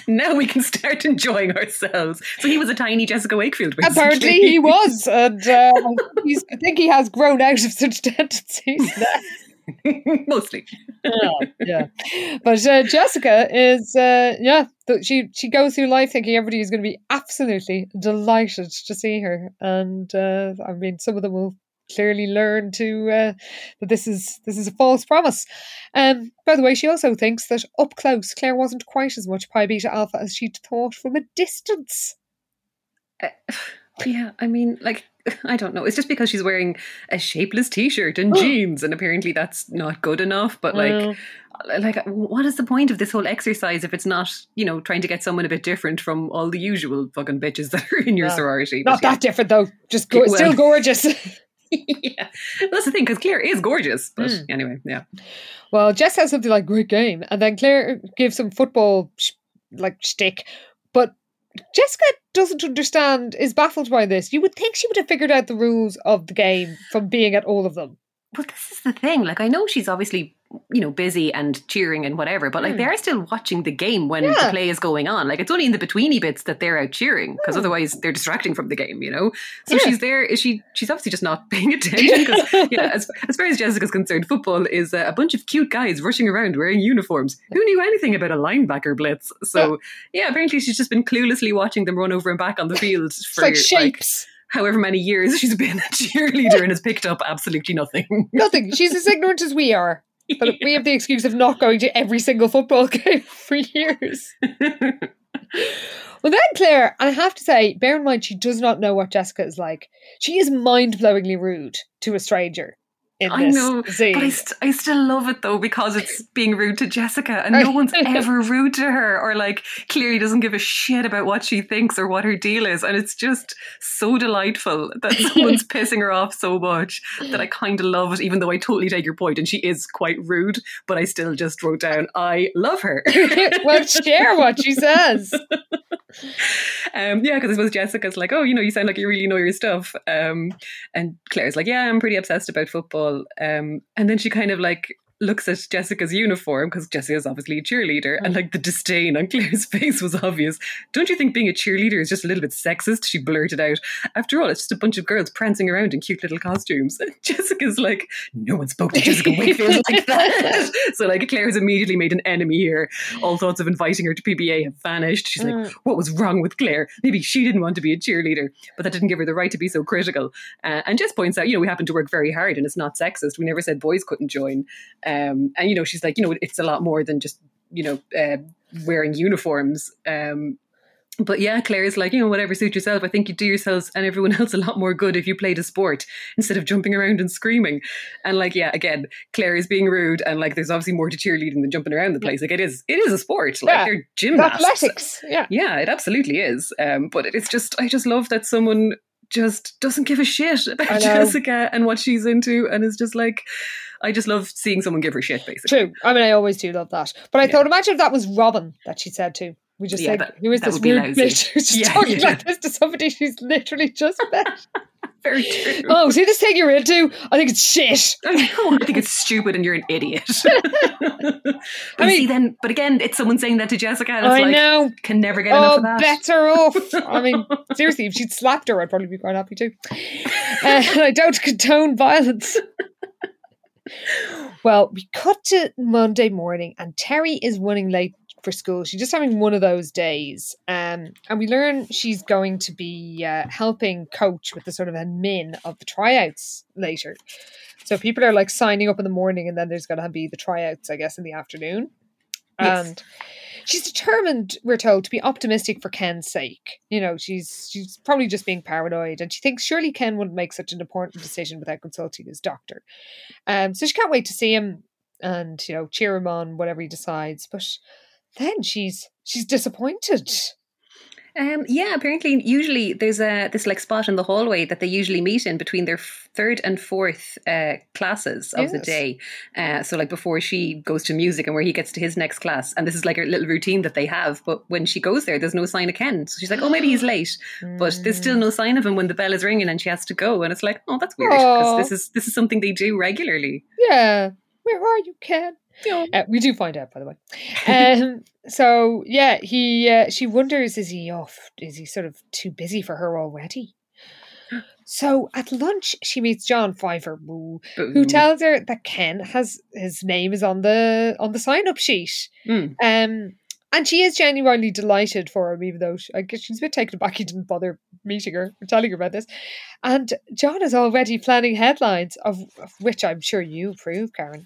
now we can start enjoying ourselves. So he was a tiny Jessica Wakefield. Apparently he was, and uh, he's, I think he has grown out of such tendencies now. [laughs] Mostly. yeah, yeah. But uh, Jessica is, uh, yeah, she she goes through life thinking everybody is going to be absolutely delighted to see her, and uh, I mean, some of them will clearly learn to uh, that this is this is a false promise. Um, by the way, she also thinks that up close, Claire wasn't quite as much Pi Beta Alpha as she'd thought from a distance. Uh, [sighs] yeah, I mean, like, [laughs] I don't know. It's just because she's wearing a shapeless T-shirt and [gasps] jeans, and apparently that's not good enough. But like, Well. like, what is the point of this whole exercise if it's not, you know, trying to get someone a bit different from all the usual fucking bitches that are in your sorority? Not But that different though. Just go- Well- still gorgeous. [laughs] [laughs] yeah. that's the thing because Claire is gorgeous. But Mm. anyway, yeah. Well, Jess has something like "great game," and then Claire gives some football sh- like shtick, but Jessica doesn't understand. Is baffled by this. You would think she would have figured out the rules of the game from being at all of them. Well, this is the thing. Like, I know she's obviously, you know, busy and cheering and whatever, but like, Mm. they're still watching the game when Yeah. the play is going on. Like, it's only in the betweeny bits that they're out cheering because Mm. otherwise they're distracting from the game, you know? So Yeah. she's there. Is she? She's obviously just not paying [laughs] attention because, yeah, [laughs] as, as far as Jessica's concerned, football is uh, a bunch of cute guys rushing around wearing uniforms. Who knew anything about a linebacker blitz? So, yeah, apparently she's just been cluelessly watching them run over and back on the field It's for like shapes. However many years [laughs] she's been a cheerleader and has picked up absolutely nothing. [laughs] Nothing. She's as ignorant as we are. But we have the excuse of not going to every single football [laughs] game for years. Well, then Claire, I have to say, bear in mind, she does not know what Jessica is like. She is mind blowingly rude to a stranger I know. But I, st- I still love it though because it's [laughs] being rude to Jessica and no one's ever rude to her or like clearly doesn't give a shit about what she thinks or what her deal is. And it's just so delightful that [laughs] someone's pissing her off so much that I kind of love it, even though I totally take your point and she is quite rude, but I still just wrote down, I love her. [laughs] well, share what she says. [laughs] um, yeah, because I suppose Jessica's like, oh, you know, you sound like you really know your stuff. Um, and Claire's like, yeah, I'm pretty obsessed about football. Um, and then she kind of like looks at Jessica's uniform because Jessica's obviously a cheerleader, and like the disdain on Claire's [laughs] face was obvious. Don't you think being a cheerleader is just a little bit sexist? She blurted out. After all, it's just a bunch of girls prancing around in cute little costumes. And [laughs] Jessica's like, no one spoke to Jessica [laughs] Wakefield like that. so like Claire's immediately made an enemy here. All thoughts of inviting her to PBA have vanished. She's like, Mm. what was wrong with Claire? Maybe she didn't want to be a cheerleader, but that didn't give her the right to be so critical. Uh, and Jess points out, you know, we happen to work very hard and it's not sexist. We never said boys couldn't join. Um, and, you know, she's like, you know, it's a lot more than just, you know, uh, wearing uniforms. Um, but yeah, Claire is like, you know, whatever suits yourself. I think you do yourselves and everyone [laughs] else a lot more good if you played a sport instead of jumping around and screaming. And like, yeah, again, Claire is being rude, and like, there's obviously more to cheerleading than jumping around the place. Like, it is, it is a sport. Like, Yeah. they're gymnasts. Athletics. Yeah. Yeah, it absolutely is. Um, but it's just, I just love that someone just doesn't give a shit [laughs] about. Jessica and what she's into, and is just like, I just love seeing someone give her shit, basically. True. I mean, I always do love that. But I Yeah. thought, imagine if that was Robin that she said to. We just Yeah, said, that- who is this weird bitch who's just Yeah, talking yeah. like this to somebody she's literally just [laughs] met? Very [laughs] true. oh, see this thing you're into? I think it's shit. [laughs] I know. I think it's stupid, and you're an idiot. [laughs] but I mean- see, then, but again, it's someone saying that to Jessica, and it's I like, know. can never get enough Oh, of that. better off. I mean, seriously, if she'd slapped her, I'd probably be quite happy too. Uh, I don't condone violence. Well, we cut to Monday morning, and Terry is running late for school. She's just having one of those days. Um, and we learn she's going to be uh, helping coach with the sort of admin of the tryouts later. So people are like signing up in the morning, and then there's going to be the tryouts, I guess, in the afternoon. Yes. And she's determined, we're told, to be optimistic for Ken's sake. You know, she's she's probably just being paranoid, and she thinks surely Ken wouldn't make such an important decision without consulting his doctor. Um, so she can't wait to see him and you know cheer him on whatever he decides. But then she's she's disappointed. Um, yeah, apparently, usually there's a this like spot in the hallway that they usually meet in between their f- third and fourth uh, classes of the day. Uh, so, like before she goes to music and where he gets to his next class, and this is like a little routine that they have. But when she goes there, there's no sign of Ken. So she's like, "Oh, maybe he's [gasps] late," but there's still no sign of him when the bell is ringing and she has to go. And it's like, "Oh, that's weird," because this is this is something they do regularly. Yeah, where are you, Ken? Uh, we do find out, by the way. Um, so yeah, he uh, she wonders is he off? Is he sort of too busy for her already? [gasps] So at lunch, she meets John who who tells her that Ken has his name is on the on the sign up sheet. Mm. Um, And she is genuinely delighted for him, even though she, I guess she's a bit taken aback he didn't bother meeting her or telling her about this. And John is already planning headlines, of, of which I'm sure you approve, Karen.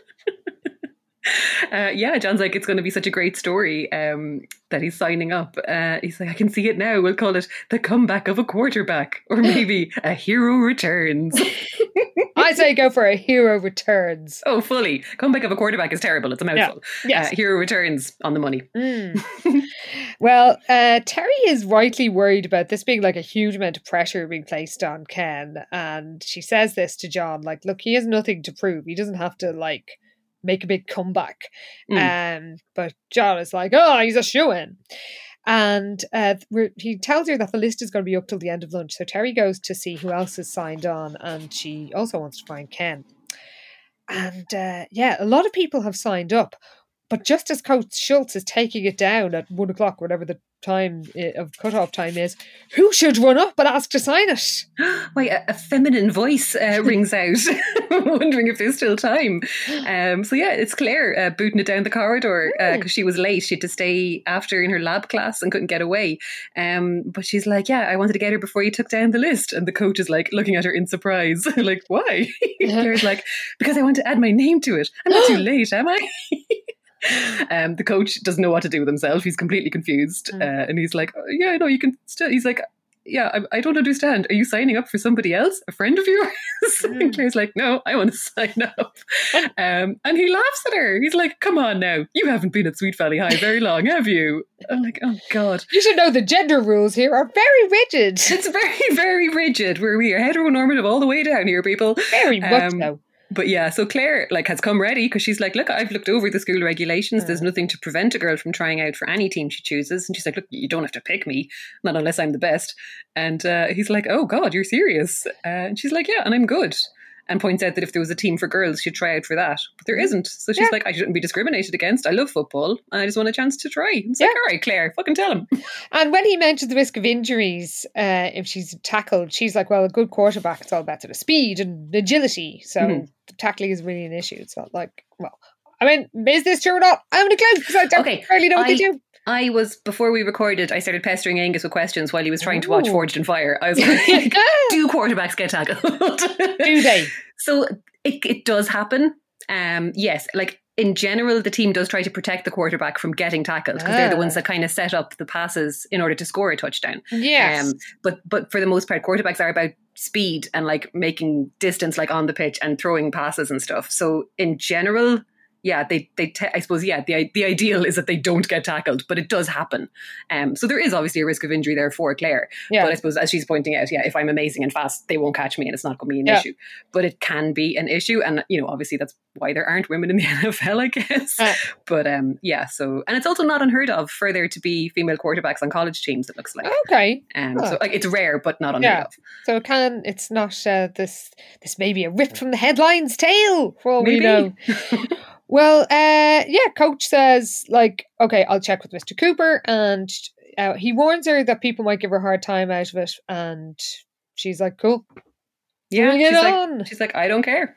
[laughs] Uh, yeah, John's like, it's going to be such a great story um, that he's signing up. Uh, he's like, I can see it now. We'll call it the comeback of a quarterback, or [laughs] maybe a hero returns. [laughs] I say go for a hero returns. oh, fully. Comeback of a quarterback is terrible. It's a mouthful. Yes. Uh, hero returns on the money. Mm. well, uh, Terry is rightly worried about this being like a huge amount of pressure being placed on Ken. And she says this to John like, look, he has nothing to prove. He doesn't have to like make a big comeback. Um, but John is like, oh, he's a shoe in. And uh, he tells her that the list is going to be up till the end of lunch. So Terry goes to see who else is signed on, and she also wants to find Ken. And uh, yeah, a lot of people have signed up. But just as Coach Schultz is taking it down at one o'clock, whatever the time i- of cutoff time is, who should run up and ask to sign it? [gasps] Wait, a, a feminine voice uh, [laughs] rings out, [laughs] wondering if there's still time. [gasps] Um, so yeah, it's Claire uh, booting it down the corridor because she was late. She had to stay after in her lab class and couldn't get away. Um, but she's like, "Yeah, I wanted to get her before you took down the list." And the coach is like looking at her in surprise, [laughs] like, "Why?" Claire's like, "Because I want to add my name to it. I'm not too [gasps] late, am I?" Um, the coach doesn't know what to do with himself. He's completely confused, Mm. uh, and he's like, "Oh, "Yeah, no, you can still." He's like, "Yeah, I, I don't understand. Are you signing up for somebody else, a friend of yours?" [laughs] Mm. and Claire's like, "No, I want to sign up." [laughs] Um, and he laughs at her. He's like, "Come on now, you haven't been at Sweet Valley High very long, have you?" I'm like, "Oh God." You should know the gender rules here are very rigid. It's very, very rigid. Where we are heteronormative all the way down here, people. Very much Um, so. But yeah, so Claire like has come ready because she's like, look, I've looked over the school regulations. There's nothing to prevent a girl from trying out for any team she chooses. And she's like, look, you don't have to pick me, not unless I'm the best. And uh, he's like, oh God, you're serious? Uh, and she's like, yeah, and I'm good. And points out that if there was a team for girls, she'd try out for that. But there isn't. So she's Yeah. like, I shouldn't be discriminated against. I love football. And I just want a chance to try. It's Yeah. like, all right, Claire, fucking tell him. [laughs] And when he mentioned the risk of injuries, uh, if she's tackled, she's like, well, a good quarterback, it's all about sort of speed and agility. So Mhm. tackling is really an issue. It's not like, well, I mean, is this true or not? I haven't a clue because I don't Okay, really know what they do. I was, before we recorded, I started pestering Angus with questions while he was trying to watch Forged in Fire. I was [laughs] like, do quarterbacks get tackled? [laughs] do they? So it, it does happen. Um, yes, like in general, the team does try to protect the quarterback from getting tackled because they're the ones Ah. that kind of set up the passes in order to score a touchdown. Yes. Um, but but for the most part, quarterbacks are about speed and like making distance like on the pitch and throwing passes and stuff. So in general, yeah, they they te- I suppose yeah the the ideal is that they don't get tackled, but it does happen. Um, so there is obviously a risk of injury there for Claire. yeah. But I suppose, as she's pointing out, yeah, if I'm amazing and fast, they won't catch me and it's not going to be an Yeah. issue. But it can be an issue. And, you know, obviously that's why there aren't women in the [laughs] NFL, I guess. But um, yeah, so, and it's also not unheard of for there to be female quarterbacks on college teams, it looks like. okay. Um. So, like, it's rare, but not unheard Yeah. of. So it can, it's not uh, this, this may be a ripped from the headlines tale for all we know. [laughs] Well, uh, yeah, coach says, like, okay, I'll check with Mr. Cooper. And uh, he warns her that people might give her a hard time out of it. And she's like, cool. Yeah, she's like, on. she's like, I don't care.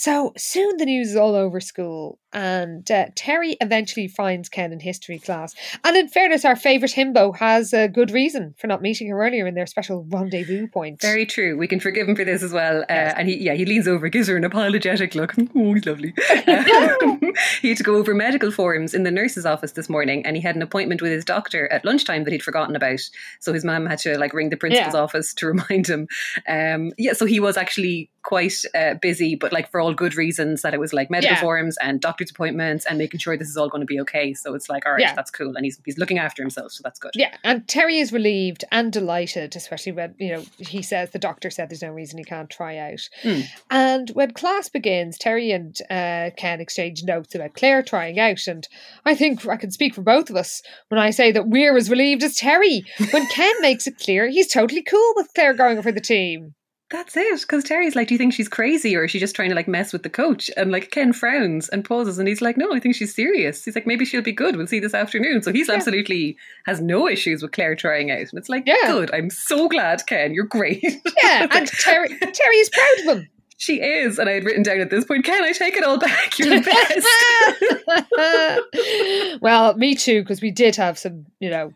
So soon the news is all over school. And uh, Terry eventually finds Ken in history class. And in fairness, our favourite himbo has a good reason for not meeting her earlier in their special rendezvous point. Very true. We can forgive him for this as well. Uh, Yes. and he, yeah, he leans over, gives her an apologetic look. [laughs] Oh, he's lovely. [laughs] [laughs] He had to go over medical forms in the nurse's office this morning, and he had an appointment with his doctor at lunchtime that he'd forgotten about. So his mum had to like ring the principal's Yeah. office to remind him. Um, yeah, so he was actually quite uh, busy, but like for all good reasons. That it was like medical Yeah. forms and doctor's appointments and making sure this is all going to be okay. So it's like, all right, Yeah. that's cool, and he's he's looking after himself, so that's good. Yeah, and Terry is relieved and delighted, especially when you know he says the doctor said there's no reason he can't try out. Hmm. And when class begins, Terry and uh, Ken exchange notes about Claire trying out, and I think I can speak for both of us when I say that we're as relieved as Terry when Ken [laughs] makes it clear he's totally cool with Claire going for the team. That's it. Because Terry's like, Do you think she's crazy or is she just trying to like mess with the coach? And like Ken frowns and pauses and he's like, No, I think she's serious. He's like, Maybe she'll be good. We'll see this afternoon. So he's Yeah. absolutely has no issues with Claire trying out. And it's like, Yeah. Good. I'm so glad, Ken. You're great. Yeah, [laughs] and Terry Terry is proud of him. She is, and I had written down at this point, "Can I take it all back? You're the best." [laughs] [laughs] well, me too, because we did have some, you know,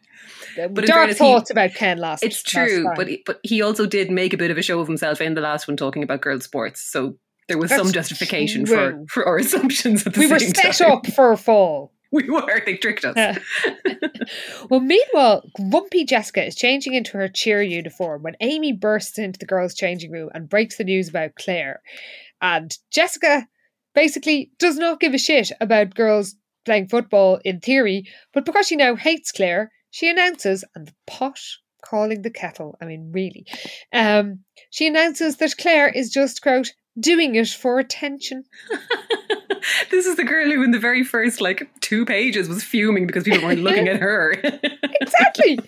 But dark fairness, he- thoughts about Ken last. Week. It's true, time. but he, but he also did make a bit of a show of himself in the last one, talking about girls' sports. So there was some justification for true. for our [laughs] assumptions. At the we were set time. up for a fall. [laughs] We were. They tricked us. [laughs] Well, meanwhile, Grumpy Jessica is changing into her cheer uniform when Amy bursts into the girls' changing room and breaks the news about Claire. And Jessica basically does not give a shit about girls playing football in theory, but because she now hates Claire, she announces, and the pot calling the kettle, I mean, really, um, she announces that Claire is just, quote, doing it for attention. [laughs] this is the girl who, in the very first like two pages, was fuming because people weren't looking at her. [laughs] exactly.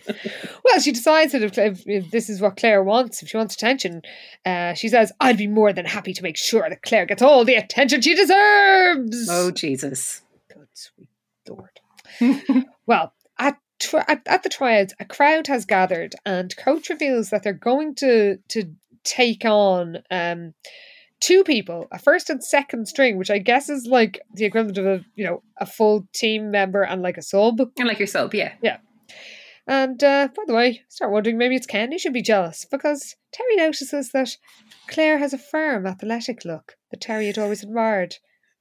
Well, she decides that if, if, if this is what Claire wants, if she wants attention, uh, she says, I'd be more than happy to make sure that Claire gets all the attention she deserves. oh Jesus! good sweet lord. [laughs] well, tri- at the tryouts, a crowd has gathered, and coach reveals that they're going to to take on um two people, a first and second string, which I guess is like the equivalent of a you know a full team member and like a sub. And like your yourself, yeah. Yeah. And uh, by the way, I start wondering maybe it's Ken who should be jealous because Terry notices that Claire has a firm, athletic look that Terry had always admired,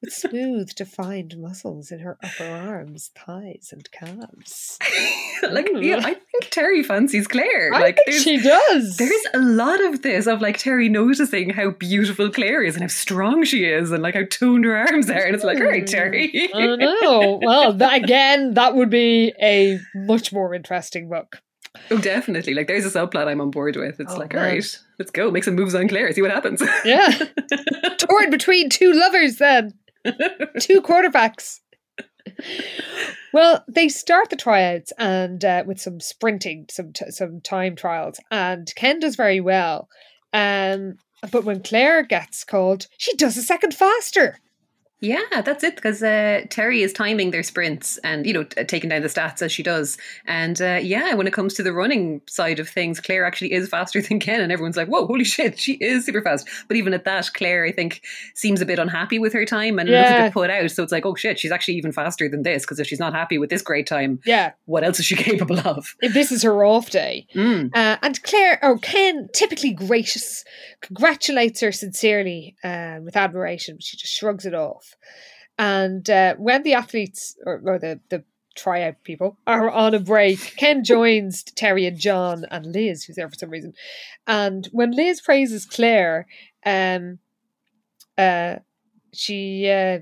smooth, defined muscles in her upper arms, thighs, and calves. [laughs] like, yeah, I think Terry fancies Claire. I like, think she does. there's a lot of this of like Terry noticing how beautiful Claire is and how strong she is and like how toned her arms are, and it's like, all right, hmm. Terry. I know. Well, that, again, that would be a much more interesting book. oh, definitely. Like, there's a subplot I'm on board with. It's Oh, like, man. all right, let's go, make some moves on Claire, see what happens. Yeah. [laughs] Torn between two lovers, then. [laughs] two quarterbacks. Well, they start the tryouts and uh, with some sprinting, some t- some time trials, and Ken does very well. Um, but when Claire gets called, she does a second faster. Yeah, that's it. Because uh, Terry is timing their sprints and you know t- taking down the stats as she does. And uh, yeah, when it comes to the running side of things, Claire actually is faster [laughs] than Ken, and everyone's like, "Whoa, holy shit, she is super fast." But even at that, Claire, I think, seems a bit unhappy with her time and looks a Yeah. bit put out. So it's like, "Oh shit, she's actually even faster than this." Because if she's not happy with this great time, Yeah, what else is she [laughs] capable of? if this is her off day. Mm. Uh, and Claire, or Ken, typically gracious, congratulates her sincerely uh, with admiration. She just shrugs it off. And uh, when the athletes, or, or the, the tryout people, are on a break, Ken joins Terry and John and Liz, who's there for some reason. And when Liz praises Claire, um, uh, she uh,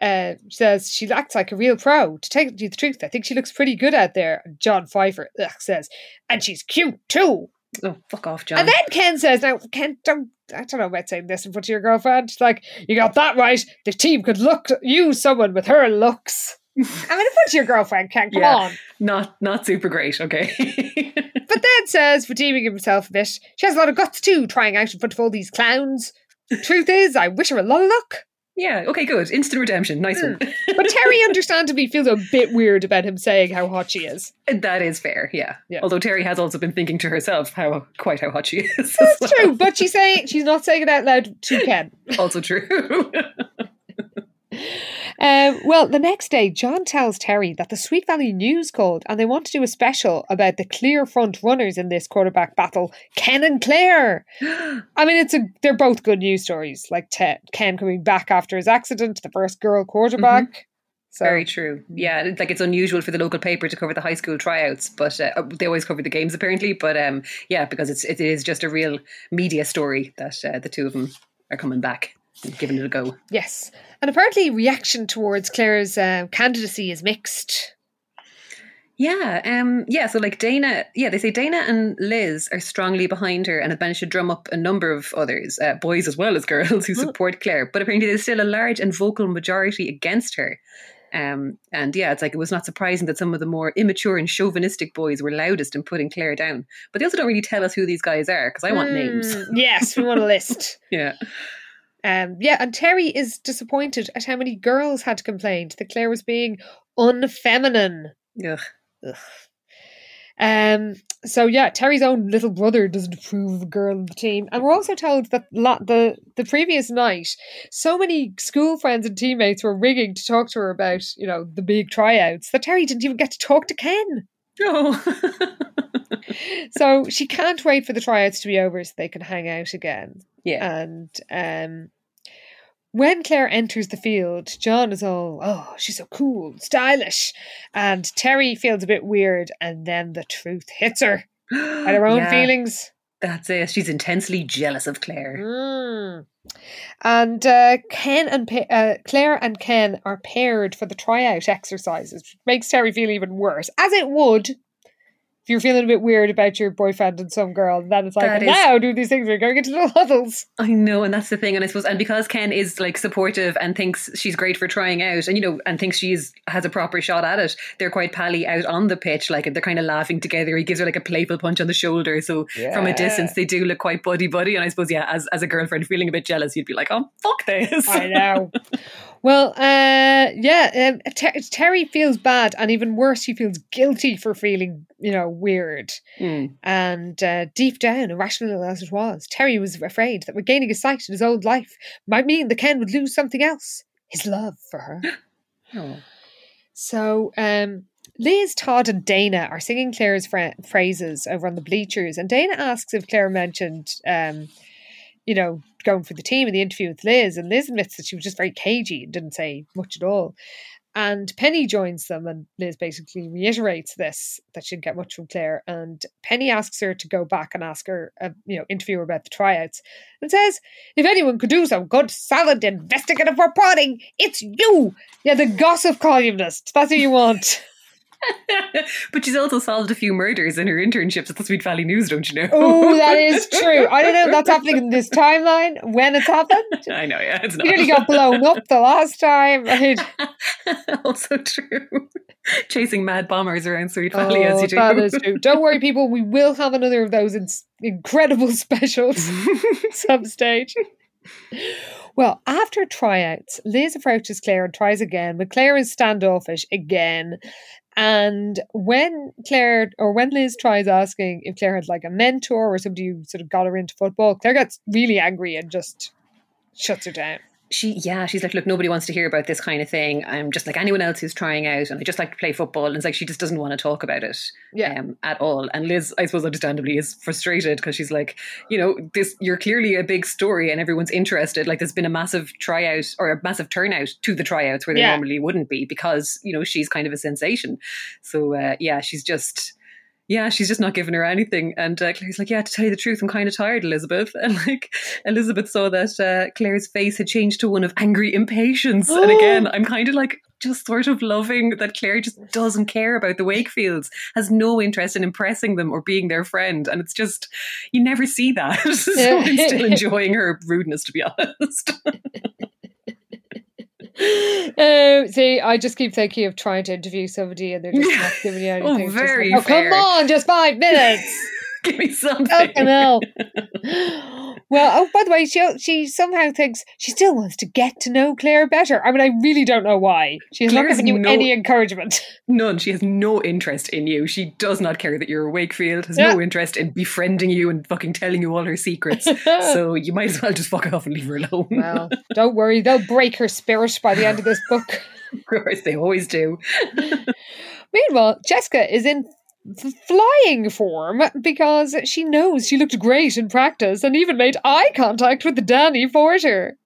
uh, says she acts like a real pro. To tell you the truth, I think she looks pretty good out there. John Pfeiffer ugh, says, and she's cute too. Oh, fuck off, John. And then Ken says, "Now, Ken, don't I don't know about saying this in front of your girlfriend. Like, you got that right. The team could look use someone with her looks. I mean, in front of your girlfriend, Ken. Come Yeah. on." not not super great. Okay. [laughs] But then says, redeeming himself a bit, she has a lot of guts too, trying out in front of all these clowns. Truth is, I wish her a lot of luck. Yeah. Okay. Good. Instant redemption. Nice hmm. one. [laughs] But Terry, understandably, feels a bit weird about him saying how hot she is. That is fair, yeah. Yeah. Although Terry has also been thinking to herself how quite how hot she is. That's well. true, but she's saying she's not saying it out loud to Ken. [laughs] Also true. [laughs] Um, well, the next day, John tells Terry that the Sweet Valley News called and they want to do a special about the clear front runners in this quarterback battle, Ken and Claire. [gasps] I mean, it's a they're both good news stories. Like Te- Ken coming back after his accident, the first girl quarterback. So Very true. Yeah, it's like it's unusual for the local paper to cover the high school tryouts, but uh, they always cover the games apparently. But um, yeah, because it's it is just a real media story that uh, the two of them are coming back giving it a go. yes, and apparently reaction towards Claire's uh, candidacy is mixed. Yeah, um, yeah. So like Dana, yeah, they say Dana and Liz are strongly behind her, and have managed to drum up a number of others, uh, boys as well as girls, who support Claire. But apparently, there's still a large and vocal majority against her. Um, and yeah, it's like it was not surprising that some of the more immature and chauvinistic boys were loudest in putting Claire down. But they also don't really tell us who these guys are because I want names. Mm, yes, we want a list. [laughs] Yeah, Um, yeah, and Terry is disappointed at how many girls had complained that Claire was being unfeminine. Ugh. Ugh. Um, so yeah, Terry's own little brother doesn't approve of a girl on the team, and we're also told that la- the the previous night, so many school friends and teammates were ringing to talk to her about you know the big tryouts that Terry didn't even get to talk to Ken. Oh. [laughs] So she can't wait for the tryouts to be over so they can hang out again. yeah. And um, when Claire enters the field, John is all, oh, she's so cool, stylish. And Terry feels a bit weird, and then the truth hits her [gasps] at her own Yeah, feelings. That's it. She's intensely jealous of Claire. Mm. And uh, Ken and Pa- uh, Claire and Ken are paired for the tryout exercises, which makes Terry feel even worse, as it would if you're feeling a bit weird about your boyfriend and some girl. Then it's like, That is- now do these things. We're going into little [laughs] huddles. I know, and that's the thing. And I suppose, and because Ken is like supportive and thinks she's great for trying out, and you know, and thinks she's has a proper shot at it, they're quite pally out on the pitch. Like they're kind of laughing together. He gives her like a playful punch on the shoulder. So from a distance, they do look quite buddy buddy. And I suppose, yeah, as as a girlfriend feeling a bit jealous, you'd be like, oh fuck this. I know. [laughs] Well, uh, yeah, um, Ter- Terry feels bad, and even worse, he feels guilty for feeling, you know, weird. Mm. And uh, deep down, irrational as it was, Terry was afraid that regaining his sight in his old life might mean that Ken would lose something else his love for her. [gasps] Oh. So, um, Liz, Todd, and Dana are singing Claire's fra- phrases over on the bleachers, and Dana asks if Claire mentioned, um, you know, going for the team in the interview with Liz, and Liz admits that she was just very cagey and didn't say much at all. And Penny joins them, and Liz basically reiterates this that she didn't get much from Claire. And Penny asks her to go back and ask her, uh, you know, interview her about the tryouts, and says, "If anyone could do some good, solid investigative reporting, it's you. Yeah, the gossip columnist. That's who you want." [laughs] [laughs] but she's also solved a few murders in her internships at the Sweet Valley News, don't you know? Oh, that is [laughs] true. I don't know if that's happening in this timeline when it's happened. [laughs] I know, yeah, it's You nearly got blown up the last time. Right? also true. Chasing mad bombers around Sweet Valley as Oh, you do. that is true. Don't worry, people. We will have another of those in- incredible specials some stage. Well, after tryouts, Liz approaches Claire and tries again, but Claire is standoffish again. And when Claire or when Liz tries asking if Claire had like a mentor or somebody who sort of got her into football, Claire gets really angry and just shuts her down. She yeah she's like look nobody wants to hear about this kind of thing. I'm just like anyone else who's trying out and i just like to play football. And it's like she just doesn't want to talk about it Yeah. um, at all. And liz i suppose understandably is frustrated because she's like you know this you're clearly a big story and everyone's interested. Like there's been a massive tryout or a massive turnout to the tryouts where they Yeah. normally wouldn't be because you know she's kind of a sensation. So uh, yeah she's just yeah, she's just not giving her anything. And uh, Claire's like, yeah, to tell you the truth, I'm kind of tired, Elizabeth. [laughs] And like, Elizabeth saw that uh, Claire's face had changed to one of angry impatience. and [gasps] again, I'm kind of like, just sort of loving that Claire just doesn't care about the Wakefields, has no interest in impressing them or being their friend. And it's just, you never see that. [laughs] so I'm still [laughs] enjoying her rudeness, to be honest. Oh, see, I just keep thinking of trying to interview somebody and they're just [laughs] not giving you Oh, anything. Just very like, oh, fair. come on, just five minutes. [laughs] [laughs] Give me something. Fucking hell. Well, oh, by the way, she she somehow thinks she still wants to get to know Claire better. I mean, I really don't know why. She has not given you no- any encouragement. None. She has no interest in you. She does not care that you're a Wakefield, has Yeah. no interest in befriending you and fucking telling you all her secrets. so [laughs] you might as well just fuck off and leave her alone. Well, don't worry, they'll break her spirit by the end of this book. [laughs] of course, they always do. Meanwhile, Jessica is in flying form because she knows she looked great in practice and even made eye contact with Danny Porter.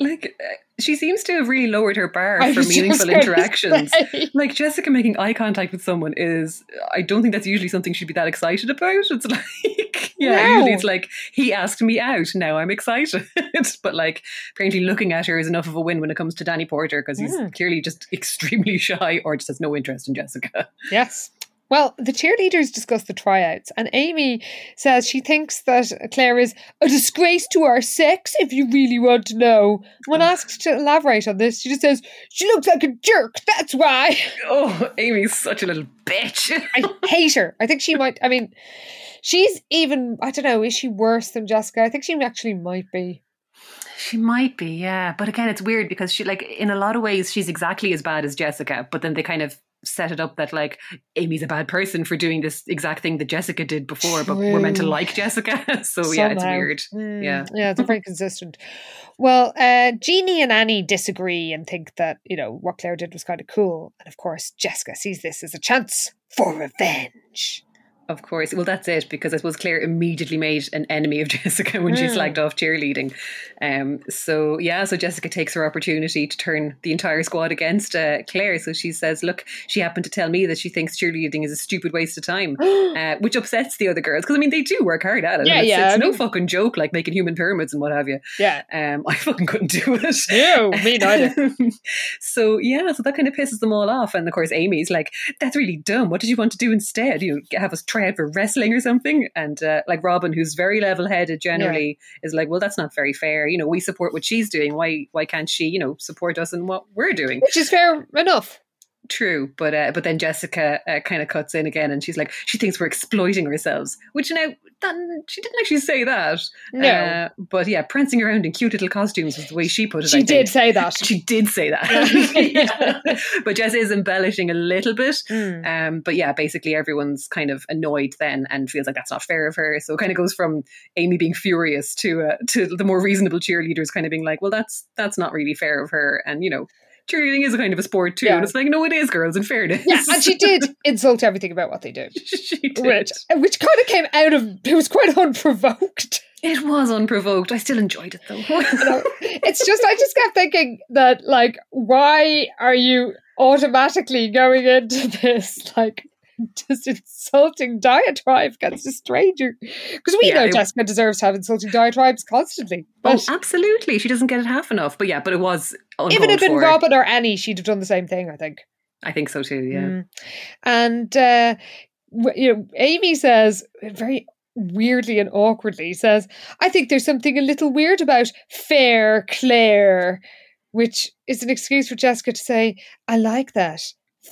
Like, uh, she seems to have really lowered her bar I for meaningful interactions. say. Like Jessica making eye contact with someone is, I don't think that's usually something she'd be that excited about. It's [laughs] like, yeah, No. usually it's like he asked me out, now I'm excited. [laughs] but like, apparently looking at her is enough of a win when it comes to Danny Porter because he's Mm. clearly just [laughs] extremely shy or just has no interest in Jessica. Yes. Well, the cheerleaders discuss the tryouts, and Amy says she thinks that Claire is a disgrace to our sex, if you really want to know. When asked to elaborate on this, she just says, She looks like a jerk, that's why. [laughs] Oh, Amy's such a little bitch. I hate her. I think she might, I mean, she's even, I don't know, is she worse than Jessica? I think she actually might be. She might be, yeah. But again, it's weird because she, like, in a lot of ways, she's exactly as bad as Jessica, but then they kind of set it up that like Amy's a bad person for doing this exact thing that Jessica did before, but we're meant to like Jessica. [laughs] so yeah, it's weird. Mm, Yeah. yeah, it's very consistent. Well, uh, Jeannie and Annie disagree and think that you know what Claire did was kind of cool, and of course Jessica sees this as a chance for revenge. Of course. Well, that's it because I suppose Claire immediately made an enemy of [laughs] Jessica when she Mm. slagged off cheerleading. Um, so yeah, so Jessica takes her opportunity to turn the entire squad against uh, Claire. So she says, "Look, she happened to tell me that she thinks cheerleading is a stupid waste of time," [gasps] uh, which upsets the other girls because I mean they do work hard at it. Yeah, it's, yeah, It's I no mean- fucking joke like making human pyramids and what have you. Yeah, Um, [laughs] I fucking couldn't do it. no, me neither. [laughs] so yeah, so that kind of pisses them all off. And of course, Amy's like, "That's really dumb. What did you want to do instead? You know, have us try out for wrestling or something?" And uh, like Robin, who's very level-headed generally, is like, "Well, that's not very fair. You know, we support what she's doing. Why why can't she, you know, support us in what we're doing?" Which is fair enough. True, but uh, but then Jessica uh, kind of cuts in again, and she's like, she thinks we're exploiting ourselves. Which now that, she didn't actually say that. No, Uh, but yeah, prancing around in cute little costumes was the way she put it. I she think. did say that. [laughs] She did say that. [laughs] Yeah. But Jess is embellishing a little bit. Mm. Um, but yeah, basically everyone's kind of annoyed then and feels like that's not fair of her. So it kind of goes from Amy being furious to uh, to the more reasonable cheerleaders kind of being like, well, that's that's not really fair of her. And you know, cheerleading is a kind of a sport too. Yeah. And it's like, no, it is, girls. In fairness, Yeah, and she did [laughs] insult everything about what they do. [laughs] she did. Which, which kind of came out of it was quite [laughs] unprovoked. It was unprovoked. I still enjoyed it though. It's just I just kept thinking that like why are you automatically going into this like [laughs] just insulting diatribe against a stranger because we Yeah, know it- Jessica deserves to have insulting diatribes constantly oh, but absolutely. She doesn't get it half enough. But yeah, but it was if it had been. Robin or Annie she'd have done the same thing I think I think so too. Yeah. Mm. and uh, you know Amy says very weirdly and awkwardly says I think there's something a little weird about fair Claire which is an excuse for Jessica to say I like that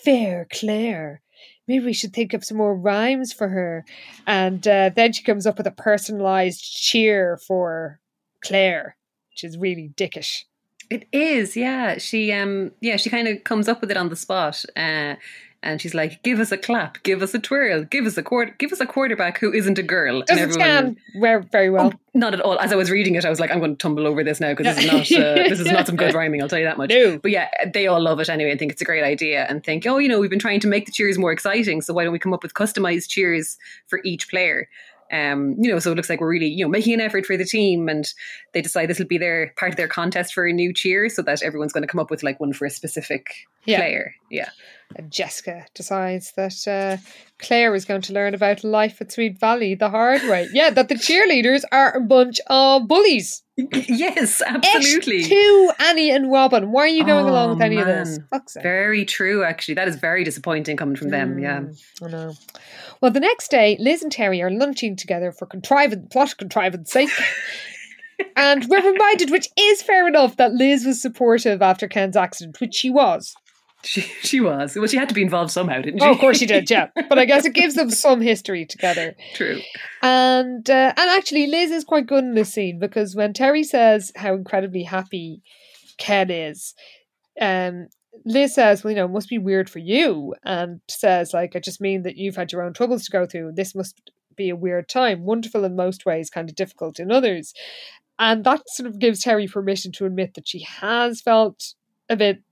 fair Claire maybe we should think of some more rhymes for her and uh, then she comes up with a personalized cheer for Claire which is really dickish It is, yeah. She um yeah, she kind of comes up with it on the spot. Uh and she's like, "Give us a clap, give us a twirl, give us a quarter, give us a quarterback who isn't a girl." doesn't scan ver- very well Oh, not at all. As I was reading it, I was like, "I'm going to tumble over this now because this is not uh, this is not some good rhyming." I'll tell you that much. [laughs] no But yeah, they all love it anyway and think it's a great idea and think, oh, you know, we've been trying to make the cheers more exciting, so why don't we come up with customized cheers for each player? Um, you know, so it looks like we're really, you know, making an effort for the team, and they decide this will be their part of their contest for a new cheer, so that everyone's going to come up with like one for a specific Yeah. player. Yeah, And Jessica decides that uh, Claire is going to learn about life at Sweet Valley the hard way. Yeah, that the cheerleaders are a bunch of bullies. [laughs] yes, absolutely. to Annie and Robin. Why are you going Oh, along with any of this? Fuck's sake. Very true, actually. That is very disappointing coming from them. Yeah. Mm, I know. Well, the next day, Liz and Terry are lunching together for contrivance, plot contrivance sake. [laughs] and we're reminded, which is fair enough, that Liz was supportive after Ken's accident, which she was. She she was. Well, she had to be involved somehow, didn't she? Oh, of course she did, yeah. But I guess it gives them some history together. [laughs] True. And uh, and actually, Liz is quite good in this scene because when Terry says how incredibly happy Ken is, um, Liz says, "Well, you know, it must be weird for you," and says, "Like, I just mean that you've had your own troubles to go through. This must be a weird time, wonderful in most ways, kind of difficult in others." And that sort of gives Terry permission to admit that she has felt a bit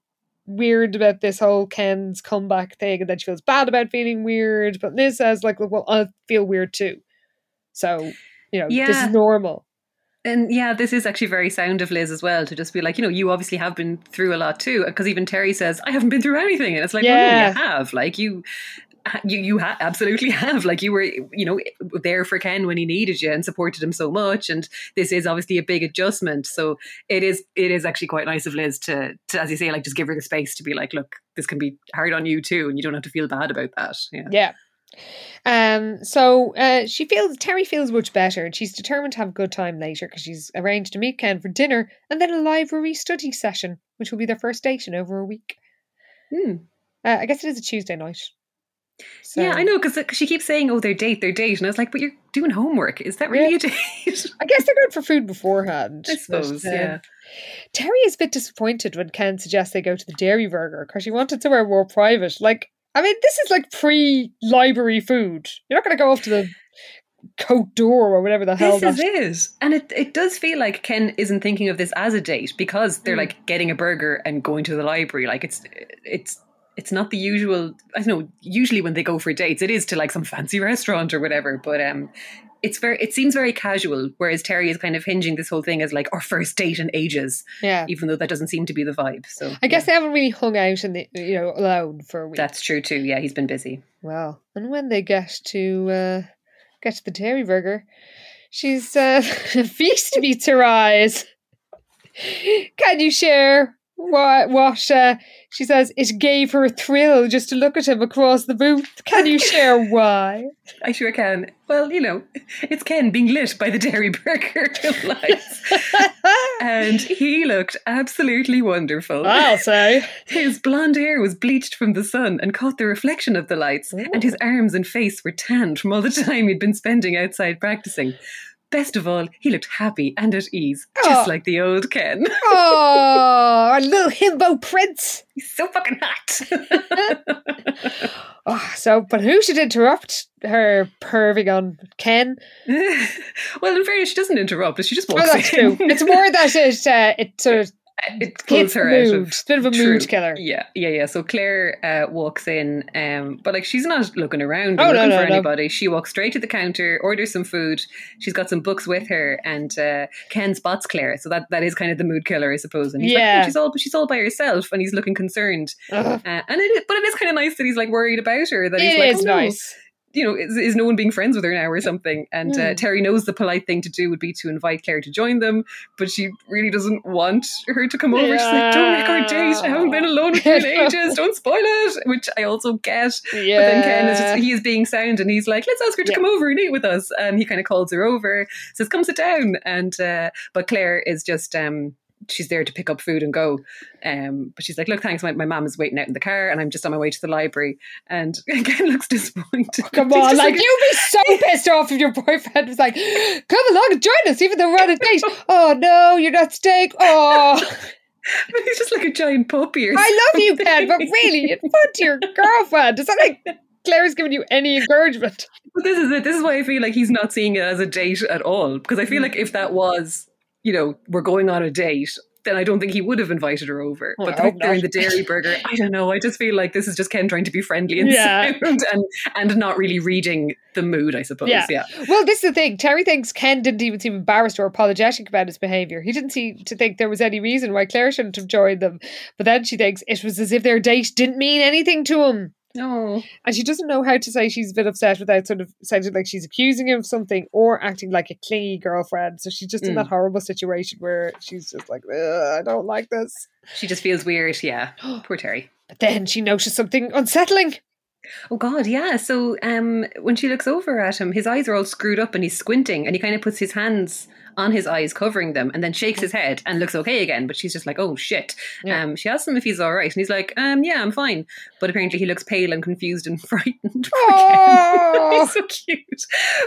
weird about this whole Ken's comeback thing, and then she feels bad about feeling weird. But Liz says, like, well, I feel weird too. So, you know, this is normal. And yeah, this is actually very sound of Liz as well to just be like, you know, you obviously have been through a lot too. Because even Terry says, I haven't been through anything. And it's like, well, no, Yeah. you have. Like, you. You you ha- absolutely [laughs] have like you were you know there for Ken when he needed you and supported him so much and this is obviously a big adjustment so it is it is actually quite nice of Liz to, to as you say like just give her the space to be like look this can be hard on you too and you don't have to feel bad about that yeah Yeah. Um. So uh, she feels Terry feels much better, and she's determined to have a good time later because she's arranged to meet Ken for dinner and then a library study session, which will be their first date in over a week. Hmm. Uh, I guess it is a Tuesday night. So, yeah I know because she keeps saying oh their date their date and I was like but you're doing homework is that really Yeah. a date I guess they're going for food beforehand. I but, suppose um, yeah Terry is a bit disappointed when Ken suggests they go to the Dairi Burger because she wanted somewhere more private. Like, I mean, this is like pre-library food. You're not going to go off to the coat door or whatever the hell This that. is. And it, it does feel like Ken isn't thinking of this as a date because they're Mm. like getting a burger and going to the library. Like it's it's it's not the usual I don't know, usually when they go for dates, it is to like some fancy restaurant or whatever. But um it's very it seems very casual, whereas Terry is kind of hinging this whole thing as like our first date in ages, Yeah. even though that doesn't seem to be the vibe. So I guess yeah. they haven't really hung out in the you know alone for a week. that's true too. Yeah, he's been busy. Well, and when they get to uh, get to the Dairi Burger, she's uh, [laughs] feast meets her eyes. Can you share what what uh, she says? It gave her a thrill just to look at him across the booth. Can you share why? [laughs] I sure can. Well, you know, it's Ken being lit by the Dairi Burger [laughs] lights. and he looked absolutely wonderful. I'll say. His blonde hair was bleached from the sun and caught the reflection of the lights, and his arms and face were tanned from all the time he'd been spending outside practicing. Best of all, he looked happy and at ease, just Oh. like the old Ken. [laughs] Ah, oh, our little himbo prince. He's so fucking hot. Oh, [laughs] so, but who should interrupt her perving on Ken? [laughs] well, in fairness, she doesn't interrupt, she just Oh, that's in. true. It's more that it uh, it sort of it pulls her the out of It's a bit of a True. mood killer. Yeah, yeah, yeah. So Claire uh, walks in, um, but like she's not looking around or Oh, looking no, for no. anybody. She walks straight to the counter, orders some food. She's got some books with her, and uh, Ken spots Claire. So that, that is kind of the mood killer, I suppose. And he's like, Yeah. oh, she's all, but she's all by herself, and he's looking concerned. Uh, and it, but it is kind of nice that he's like worried about her. That he's like, is oh, no, nice. You know, is, is no one being friends with her now or something? And uh, Hmm. Terry knows the polite thing to do would be to invite Claire to join them, but she really doesn't want her to come over. She's like, don't make our date. I haven't been alone with you in [laughs] ages. Don't spoil it. Which I also get. Yeah. But then Ken is just, he is being sound and he's like, let's ask her to Yeah. come over and eat with us. And he kind of calls her over, says, come sit down. And, uh, but Claire is just, um, she's there to pick up food and go. Um, but she's like, look, thanks. My, my mom is waiting out in the car and I'm just on my way to the library. And [laughs] Ken looks disappointed. Come [laughs] on, just like you'd be so [laughs] pissed off if your boyfriend was like, "Come along and join us," even though we're on a date. Oh no, you're not steak. Oh, But He's just like a giant puppy or I love you. Ken, but really, in front of your girlfriend, is that like Claire's giving you any encouragement? But this is it. This is why I feel like he's not seeing it as a date at all. Because I feel like if that was, you know, we're going on a date, then I don't think he would have invited her over. Well, but I the fact they're in the Dairi Burger, I don't know. I just feel like this is just Ken trying to be friendly and Yeah. sound and, and not really reading the mood, I suppose. Yeah. Yeah. Well, this is the thing. Terry thinks Ken didn't even seem embarrassed or apologetic about his behaviour. He didn't seem to think there was any reason why Claire shouldn't have joined them. But then she thinks it was as if their date didn't mean anything to him. No. And she doesn't know how to say she's a bit upset without sort of sounding like she's accusing him of something or acting like a clingy girlfriend. So she's just in Mm. that horrible situation where she's just like, I don't like this. She just feels weird. Yeah. [gasps] Poor Terry. But then she notices something unsettling. Oh God, yeah. So um, when she looks over at him, his eyes are all screwed up and he's squinting, and he kind of puts his hands on his eyes, covering them, and then shakes his head and looks okay again. But she's just like, "Oh shit." Yeah. Um, she asks him if he's all right, and he's like, "Um, yeah, I'm fine." But apparently, he looks pale and confused and [laughs] frightened. [laughs] Oh. he's so cute.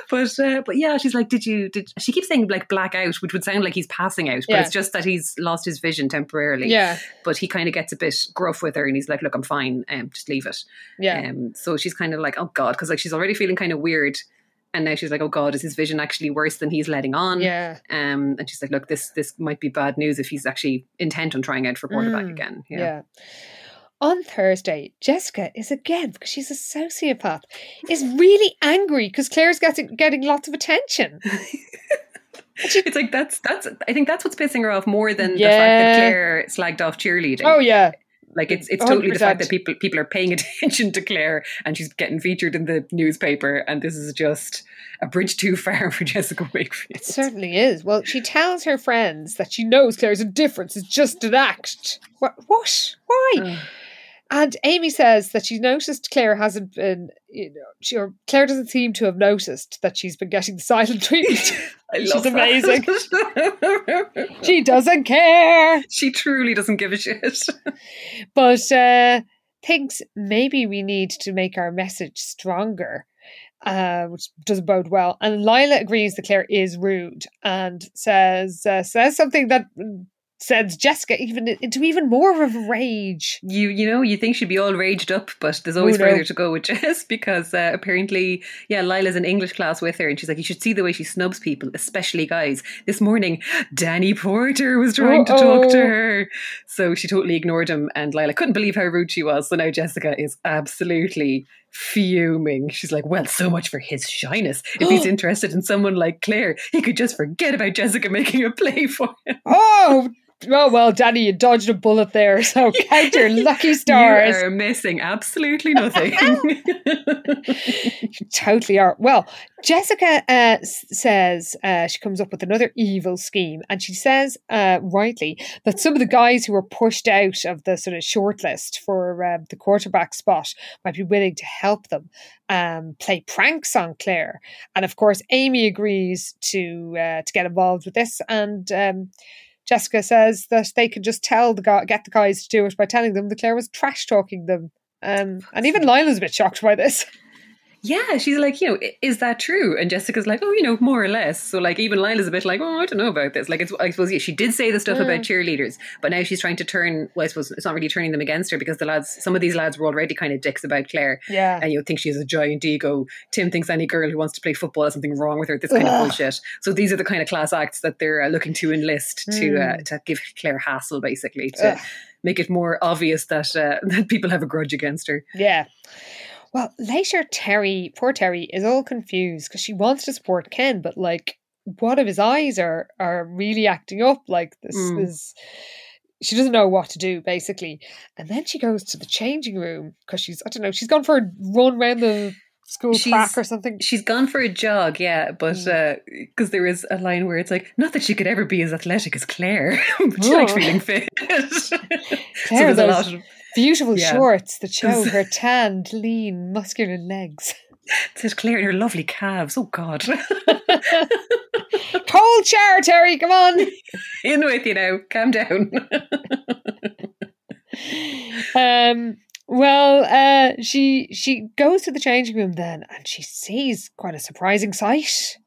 But uh, but yeah, she's like, "Did you?" Did she keeps saying like black out, which would sound like he's passing out, but Yeah. it's just that he's lost his vision temporarily. Yeah, But he kind of gets a bit gruff with her, and he's like, "Look, I'm fine. Um, just leave it." yeah. Um, so she's kind of like, oh God, because like she's already feeling kind of weird. And now she's like, oh God, is his vision actually worse than he's letting on? yeah. Um, and she's like, look, this this might be bad news if he's actually intent on trying out for quarterback Mm, again. Yeah. Yeah. On Thursday, Jessica is again, because she's a sociopath, is really angry because Claire's getting getting lots of attention. [laughs] it's like that's that's I think that's what's pissing her off more than the fact that Claire slagged off cheerleading. Oh yeah, Like it's it's totally the fact that people people are paying [laughs] attention to Claire and she's getting featured in the newspaper and this is just a bridge too far [laughs] for Jessica Wakefield. it certainly is. Well, she tells her friends that she knows Claire's indifference is just an act. What? What? Why? Ugh. And Amy says that she noticed Claire hasn't been, you know, she, or Claire doesn't seem to have noticed that she's been getting the silent [laughs] treatment. I [laughs] She's amazing. [laughs] she doesn't care. she truly doesn't give a shit. but uh, thinks maybe we need to make our message stronger, uh, which doesn't bode well. And Lila agrees that Claire is rude and says uh, says something that sends Jessica even into even more of a rage. You you know you think she'd be all raged up, but there's always Oh, no. further to go with [laughs] Jess because uh, apparently, yeah, Lila's in English class with her, and she's like, you should see the way she snubs people, especially guys. This morning, Danny Porter was trying to talk to her, so she totally ignored him, and Lila couldn't believe how rude she was. So now Jessica is absolutely fuming. She's like, well, so much for his shyness. If he's [gasps] interested in someone like Claire, he could just forget about Jessica making a play for him. Oh, oh well, Danny, you dodged a bullet there. So [laughs] count your lucky stars. You are missing absolutely nothing. [laughs] [laughs] You totally are. Well, Jessica uh, says uh, she comes up with another evil scheme, and she says uh, rightly that some of the guys who were pushed out of the sort of shortlist for uh, the quarterback spot might be willing to help them um, play pranks on Claire. And of course, Amy agrees to uh, to get involved with this, and. Um, Jessica says that they can just tell the guy, get the guys to do it by telling them that Claire was trash talking them. Um, and even Lila's a bit shocked by this. [laughs] yeah, she's like, you know, is that true? And Jessica's like, oh, you know, more or less. So like, even Lila's a bit like, oh, I don't know about this. Like, it's, I suppose, yeah, she did say the stuff about cheerleaders, but now she's trying to turn. Well, I suppose it's not really turning them against her because the lads, some of these lads were already kind of dicks about Claire. Yeah. And you know, think she has a giant ego. Tim thinks any girl who wants to play football has something wrong with her. This kind of bullshit. So these are the kind of class acts that they're uh, looking to enlist to uh, to give Claire hassle, basically, to Ugh. make it more obvious that uh, [laughs] that people have a grudge against her. Yeah. Well, later, Terry, poor Terry, is all confused because she wants to support Ken, but like, one of his eyes are are really acting up. Like this Mm. is, she doesn't know what to do basically. And then she goes to the changing room because she's I don't know she's gone for a run around the school She's- track or something. She's gone for a jog, yeah, but Mm. because there is a line where it's like, not that she could ever be as athletic as Claire, but [laughs] she likes Oh. feeling fit. [laughs] so Claire, there's a lot of beautiful yeah. shorts that show [laughs] her tanned, lean, muscular legs. says clear her lovely calves. Oh God, [laughs] Cold chair, Terry. Come on. [laughs] in with you now. Calm down. um well uh she she goes to the changing room then and she sees quite a surprising sight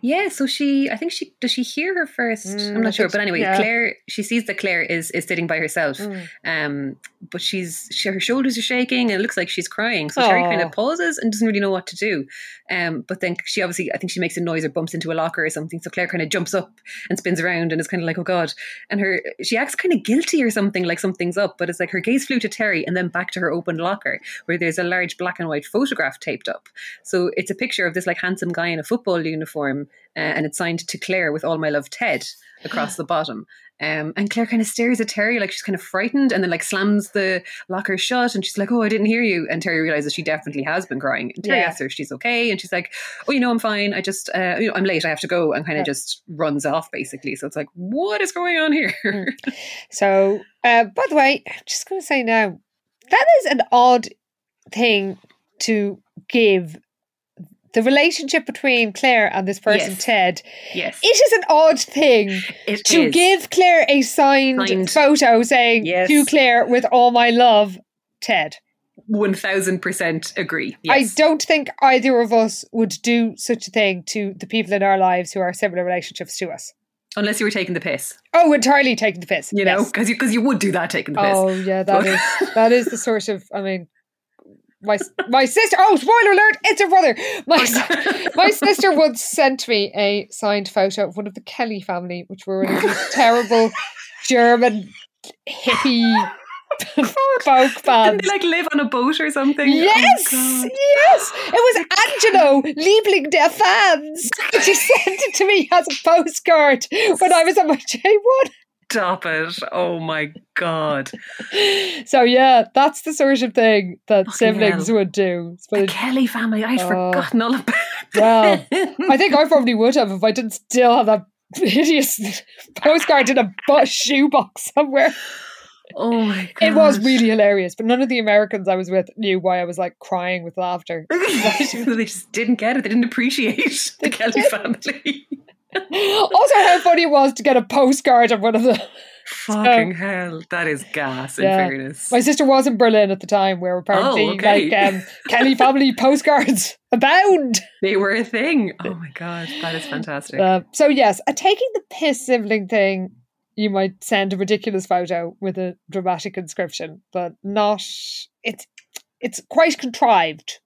yeah, so she, I think she does she hear her first. Mm, I'm not sure, but anyway, yeah. Claire. She sees that Claire is is sitting by herself. Mm. Um, but she's she, her shoulders are shaking and it looks like she's crying. So Terry kind of pauses and doesn't really know what to do. Um, but then she obviously I think she makes a noise or bumps into a locker or something. So Claire kind of jumps up and spins around and is kind of like, oh god. And her she acts kind of guilty or something, like something's up. But it's like her gaze flew to Terry and then back to her open locker where there's a large black and white photograph taped up. So it's a picture of this like handsome guy in a football uniform, uh, and it's signed to Claire with "All my love, Ted" across the bottom. Um, and Claire kind of stares at Terry like she's kind of frightened, and then like slams the locker shut, and she's like, "Oh, I didn't hear you." And Terry realizes she definitely has been crying. And Terry Yeah. asks her if she's okay, and she's like, "Oh, you know, I'm fine. I just, uh, you know, I'm late. I have to go," and kind Yeah. of just runs off basically. So it's like, what is going on here? Mm. [laughs] so uh by the way i'm just gonna say now that is an odd thing to give the relationship between claire and this person Yes. ted yes, it is an odd thing it to is. give claire a signed, Signed. photo saying Yes. to claire with all my love ted one thousand percent agree. I don't think either of us would do such a thing to the people in our lives who are similar relationships to us. unless you were taking the piss, Oh, entirely taking the piss. you know, because you because you would do that taking the piss. Oh, yeah, that is that is the sort of. I mean, my my sister. Oh, spoiler alert! It's her brother. My oh, my sister once sent me a signed photo of one of the Kelly family, which were these terrible German hippie folk Didn't bands. they like live on a boat or something? Oh, yes, Oh, yes, it was Angelo Liebling their Fans. She sent it to me as a postcard when I was on my J one. Stop it. Oh my God. [laughs] So yeah, that's the sort of thing that Fucking siblings hell. would do. The But, Kelly family. I'd Oh. forgotten all about well, [laughs] that. I think I probably would have if I didn't still have that hideous [laughs] postcard in a bu- shoebox somewhere. oh my God. It was really hilarious, but none of the Americans I was with knew why I was like crying with laughter. they just didn't get it. They didn't appreciate the Kelly family. [laughs] also, how funny it was to get a postcard of one of the. Fucking hell. That is gas, in Yeah. fairness. My sister was in Berlin at the time, where apparently Oh, okay. like um, [laughs] Kelly family postcards abound. They were a thing. Oh my God. That is fantastic. Uh, so yes, a taking the piss sibling thing you might send a ridiculous photo with a dramatic inscription, but not. It's it's quite contrived.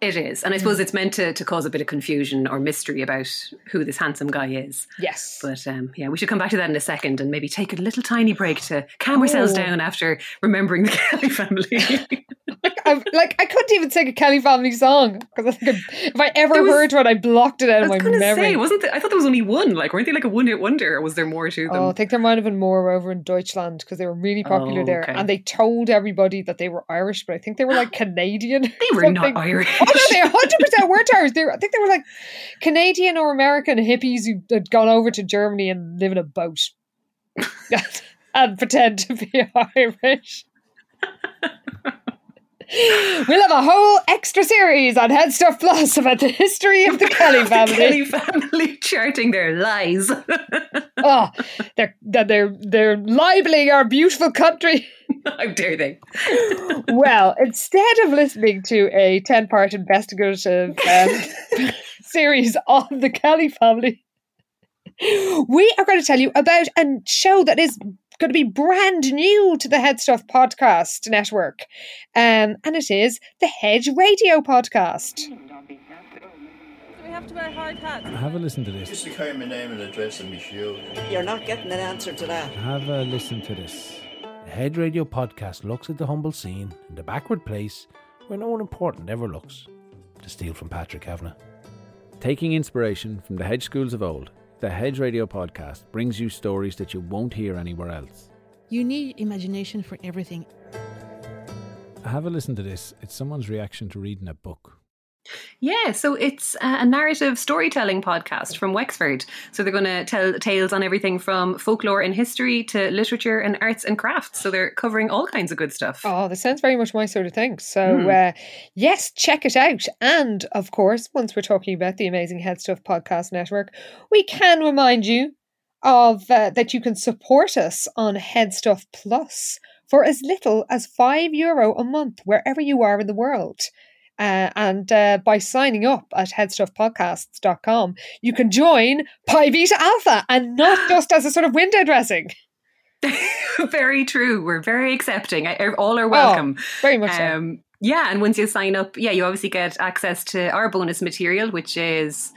It is. And I suppose it's meant to, to cause a bit of confusion or mystery about who this handsome guy is. Yes. But um, yeah, we should come back to that in a second and maybe take a little tiny break to calm ourselves Oh. down after remembering the [laughs] Kelly family. [laughs] like, I couldn't even sing a Kelly family song because if I ever was- heard one, I blocked it out of my memory. say, wasn't there, I thought there was only one. Like, weren't they like a one hit wonder or was there more to them? Oh, I think there might have been more over in Deutschland because they were really popular Oh, there, and they told everybody that they were Irish, but I think they were like [gasps] Canadian. they were not Irish. Oh no, they [laughs] hundred percent weren't Irish. They were, I think they were like Canadian or American hippies who had gone over to Germany and live in a boat [laughs] and pretend to be Irish. We'll have a whole extra series on Head Stuff Plus about the history of the [laughs] Kelly family. Kelly family charting their lies. Oh, they're they're, they're libeling our beautiful country. [laughs] How dare they? [laughs] well, instead of listening to a 10 part investigative um, [laughs] series on the Kelly family, we are going to tell you about a show that is going to be brand new to the Head Stuff podcast network. Um, and it is the Hedge Radio podcast. Have to wear hard hats? Have a listen to this. Just to carry my name and address and my shoes. You're not getting an answer to that. Have a listen to this. The Hedge Radio podcast looks at the humble scene in the backward place where no one important ever looks. To steal from Patrick Kavanagh. Taking inspiration from the hedge schools of old, the Hedge Radio podcast brings you stories that you won't hear anywhere else. You need imagination for everything. Have a listen to this. It's someone's reaction to reading a book. Yeah, so it's a narrative storytelling podcast from Wexford. So they're going to tell tales on everything from folklore and history to literature and arts and crafts. So they're covering all kinds of good stuff. Oh, this sounds very much my sort of thing. So, Hmm. uh, yes, check it out. And of course, once we're talking about the Amazing Head Stuff Podcast Network, we can remind you of uh, that you can support us on Head Stuff Plus for as little as five euro a month, wherever you are in the world. Uh, and uh, by signing up at headstuffpodcasts.com, you can join Pi Beta Alpha and not [gasps] just as a sort of window dressing. [laughs] very true. We're very accepting. All are welcome. Very much so. Um, yeah, and once you sign up, yeah, you obviously get access to our bonus material, which is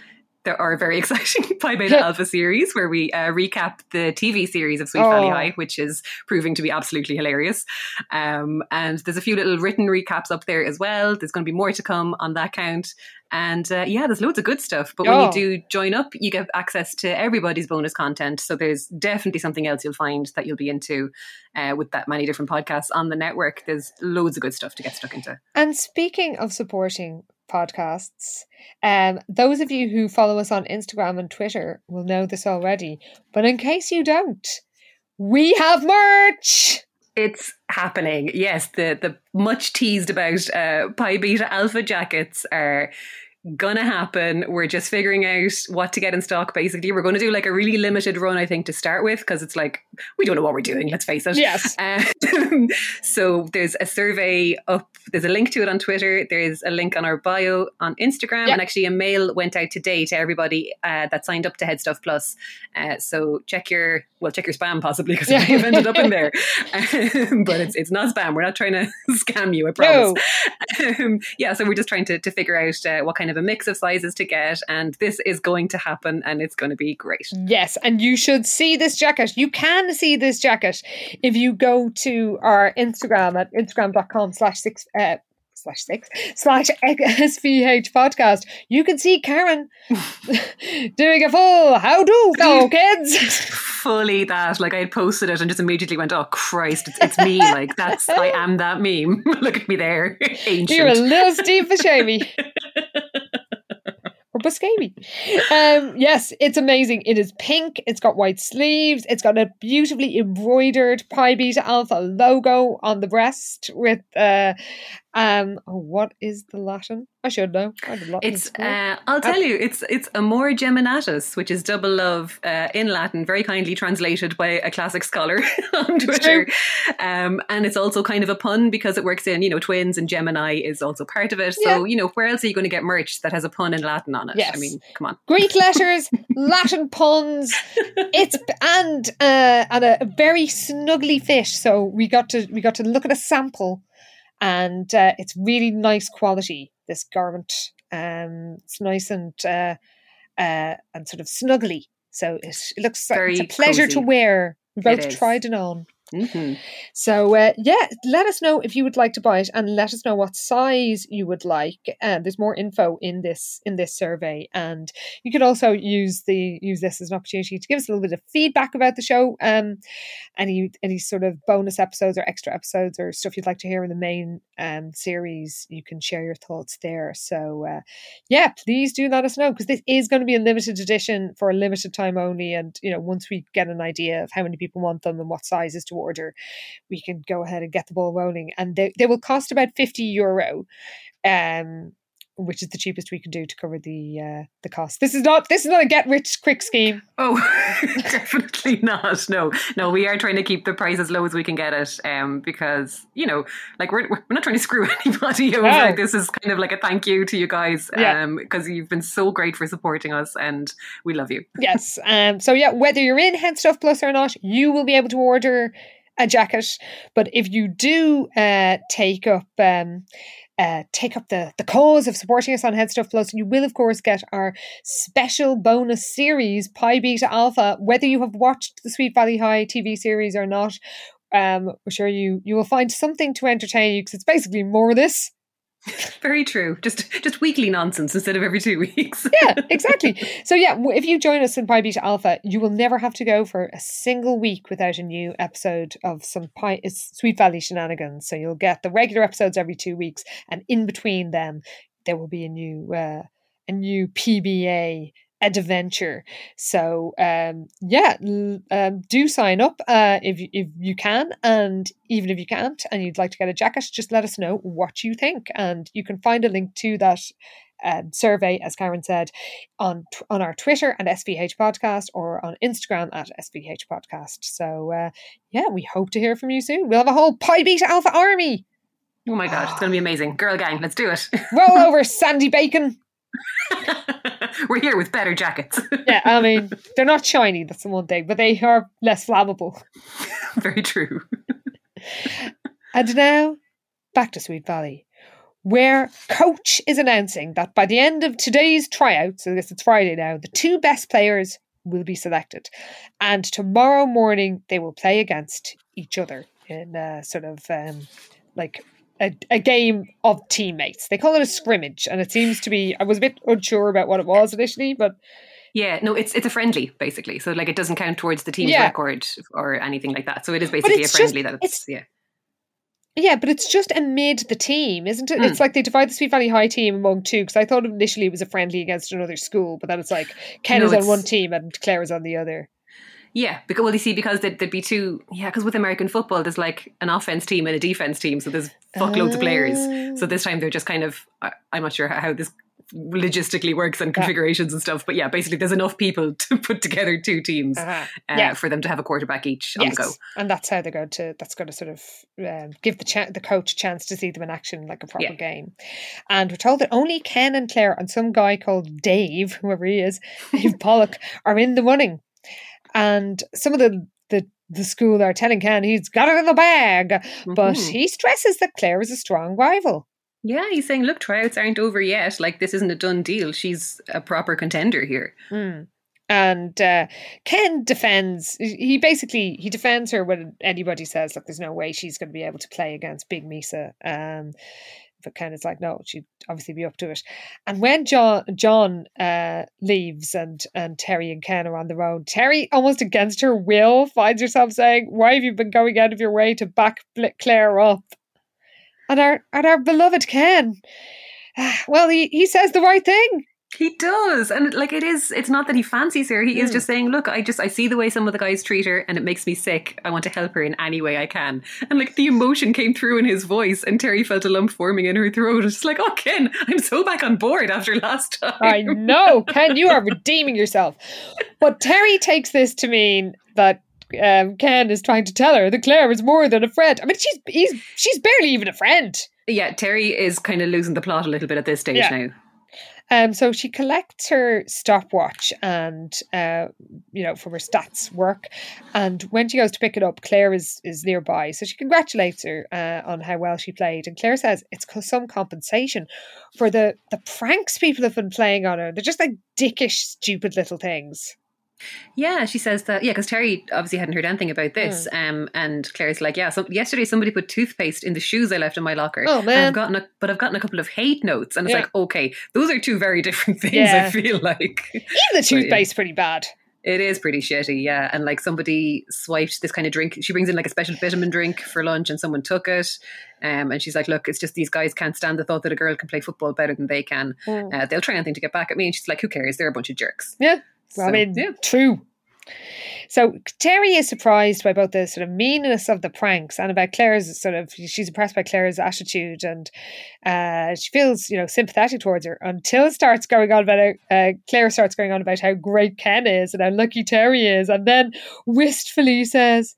there are very [laughs] exciting [laughs] Pi Beta Alpha series where we uh, recap the TV series of Sweet Valley Oh. High, which is proving to be absolutely hilarious. Um, and there's a few little written recaps up there as well. There's going to be more to come on that count. And uh, yeah, there's loads of good stuff. But when Oh. you do join up, you get access to everybody's bonus content. So there's definitely something else you'll find that you'll be into uh, with that many different podcasts on the network. There's loads of good stuff to get stuck into. And speaking of supporting podcasts, um, those of you who follow us on Instagram and Twitter will know this already. But in case you don't, we have merch. It's happening. Yes, the the much teased about uh, Pi Beta Alpha jackets are gonna happen. We're just figuring out what to get in stock. Basically, we're going to do like a really limited run, I think, to start with, because it's like we don't know what we're doing. Let's face it. Yes. Um, [laughs] so there's a survey up. There's a link to it on Twitter. There's a link on our bio on Instagram, Yep. and actually a mail went out today to everybody uh, that signed up to Head Stuff Plus. Uh, so check your well, check your spam possibly because may have ended up in there. [laughs] Um, but it's it's not spam. We're not trying to [laughs] scam you. I promise. Um, yeah, so we're just trying to to figure out uh, what kind of a mix of sizes to get, and this is going to happen, and it's going to be great. Yes, and you should see this jacket. You can see this jacket if you go to our Instagram at instagram.com slash six uh, slash six slash SVH podcast. You can see Karen [laughs] doing a full how do go [laughs] kids. Fully that, like I had posted it and just immediately went, "Oh Christ, it's, it's me!" [laughs] Like that's I am that meme. Look at me there, ancient. You're a little Steve Buscemi. Buscemi. Um, yes, it's amazing. It is pink. It's got white sleeves. It's got a beautifully embroidered Pi Beta Alpha logo on the breast with uh, Um, oh, what is the Latin? I should know. I did Latin it's. Uh, I'll tell you, it's it's amor geminatus, which is double love uh, in Latin, very kindly translated by a classic scholar [laughs] on Twitter. Um, and it's also kind of a pun because it works in, you know, twins and Gemini is also part of it. So, Yeah. you know, where else are you going to get merch that has a pun in Latin on it? Yes. I mean, come on. Greek [laughs] letters, Latin puns. It's and uh, and a, very snuggly fit. So we got to we got to look at a sample, and uh, it's really nice quality. This garment, um, it's nice and uh, uh, and sort of snuggly. So it, it looks like it's a pleasure to wear. We both tried it on. Hmm So uh, yeah, let us know if you would like to buy it, and let us know what size you would like. Uh, there's more info in this in this survey, and you could also use the use this as an opportunity to give us a little bit of feedback about the show. Um, any any sort of bonus episodes or extra episodes or stuff you'd like to hear in the main um series, you can share your thoughts there. So uh, yeah, please do let us know because this is going to be a limited edition for a limited time only, and you know once we get an idea of how many people want them and what sizes to order, we can go ahead and get the ball rolling. And they, they will cost about 50 euro, um, which is the cheapest we can do to cover the uh, the cost. This is not this is not a get rich quick scheme. Oh, [laughs] definitely not. No, no, we are trying to keep the price as low as we can get it, um, because you know, like we're we're not trying to screw [laughs] anybody over. No. This is kind of like a thank you to you guys, Yeah. um, because you've been so great for supporting us, and we love you. yes. Um. So yeah, whether you're in Head Stuff Plus or not, you will be able to order a jacket. But if you do uh, take up um, uh, take up the the cause of supporting us on Head Stuff Plus, you will of course get our special bonus series Pi Beta Alpha. Whether you have watched the Sweet Valley High TV series or not. Um, we're sure you you will find something to entertain you because it's basically more of this. [laughs] Very true. Just just weekly nonsense instead of every two [laughs] weeks. yeah, exactly. So yeah, if you join us in Pi Beta Alpha, you will never have to go for a single week without a new episode of some Pi Sweet Valley shenanigans. So you'll get the regular episodes every two weeks, and in between them, there will be a new uh, a new PBA adventure. So um, yeah, l- um, do sign up uh, if you, if you can, and even if you can't, and you'd like to get a jacket, just let us know what you think, and you can find a link to that um, survey, as Karen said, on on our Twitter and SVH Podcast or on Instagram at SVH Podcast. So uh, yeah, we hope to hear from you soon. We'll have a whole Pi Beta Alpha army. Oh my god, it's going to be amazing. Girl gang, let's do it. Roll [laughs] over, Sandy Bacon. [laughs] We're here with better jackets. [laughs] Yeah, I mean they're not shiny. That's the one thing, but they are less flammable. [laughs] Very true. And now, back to Sweet Valley, where Coach is announcing that by the end of today's tryout, so I guess it's Friday now, the two best players will be selected. And tomorrow morning, they will play against each other in a sort of um, like a, a game of teammates. They call it a scrimmage, and it seems to be, I was a bit unsure about what it was initially, but Yeah, no, it's it's a friendly basically. So like it doesn't count towards the team's Yeah. record or anything like that. So it is basically a it's just- friendly that it's, it's- yeah. Yeah, but it's just amid the team, isn't it? Mm. It's like they divide the Sweet Valley High team among two. Because I thought initially it was a friendly against another school, but then it's like Ken No, is on one team and Claire is on the other. Yeah, because well, you see, because there'd, there'd be two. Yeah, because with American football, there's like an offense team and a defense team, so there's fuckloads of Oh. players. So this time they're just kind of. I, I'm not sure how, this logistically works and Yeah. configurations and stuff, but yeah, basically there's enough people [laughs] to put together two teams Uh-huh. uh, Yeah. for them to have a quarterback each on the go. and that's how they're going to. That's going to sort of um, give the cha- the coach a chance to see them in action like a proper Yeah. game. And we're told that only Ken and Claire and some guy called Dave, whoever he is, [laughs] Dave Pollock, are in the running. And some of the the the school are telling Ken he's got it in the bag, but Mhm. he stresses that Claire is a strong rival. Yeah, he's saying, look, tryouts aren't over yet. Like this isn't a done deal. She's a proper contender here. Mm. And uh, Ken defends. He basically he defends her when anybody says, "Look, there's no way she's going to be able to play against Big Mesa." Um, but Ken is like, "No, she'd obviously be up to it." And when John John uh, leaves and and Terry and Ken are on their own, Terry almost against her will finds herself saying, "Why have you been going out of your way to back Claire up?" And our and our beloved Ken, [sighs] well, he he says the right thing. He does. And like it is it's not that he fancies her. He is Mm. just saying, Look, I just I see the way some of the guys treat her and it makes me sick. I want to help her in any way I can. And like the emotion came through in his voice and Terry felt a lump forming in her throat. It's just like, Oh Ken, I'm so back on board after last time. I know, Ken, you are redeeming yourself. But Terry takes this to mean that um, Ken is trying to tell her that Claire is more than a friend. I mean, she's he's, she's barely even a friend. Yeah, Terry is kind of losing the plot a little bit at this stage Yeah. now. Um, so she collects her stopwatch and uh, you know from her stats work, and when she goes to pick it up, Claire is is nearby. So she congratulates her uh, on how well she played, and Claire says it's some compensation for the the pranks people have been playing on her. They're just like dickish, stupid little things. Yeah, she says that. Yeah, because Terry obviously hadn't heard anything about this. Hmm. Um, and Claire's like, yeah, so yesterday somebody put toothpaste in the shoes I left in my locker. Oh, And man. I've gotten a, but I've gotten a couple of hate notes, and it's Yeah. like, okay, those are two very different [laughs] things. Yeah. I feel like Even the [laughs] So, yeah. toothpaste pretty bad. it is pretty shitty. Yeah, and like somebody swiped this kind of drink. She brings in like a special vitamin drink for lunch, and someone took it. Um, and she's like, look, it's just these guys can't stand the thought that a girl can play football better than they can. Mm. Uh, they'll try anything to get back at me. And she's like, who cares? They're a bunch of jerks. Yeah. Well, I mean, yeah. true. So Terry is surprised by both the sort of meanness of the pranks and about Claire's sort of she's impressed by Claire's attitude and uh, she feels you know sympathetic towards her until it starts going on about how, uh, Claire starts going on about how great Ken is and how lucky Terry is and then wistfully says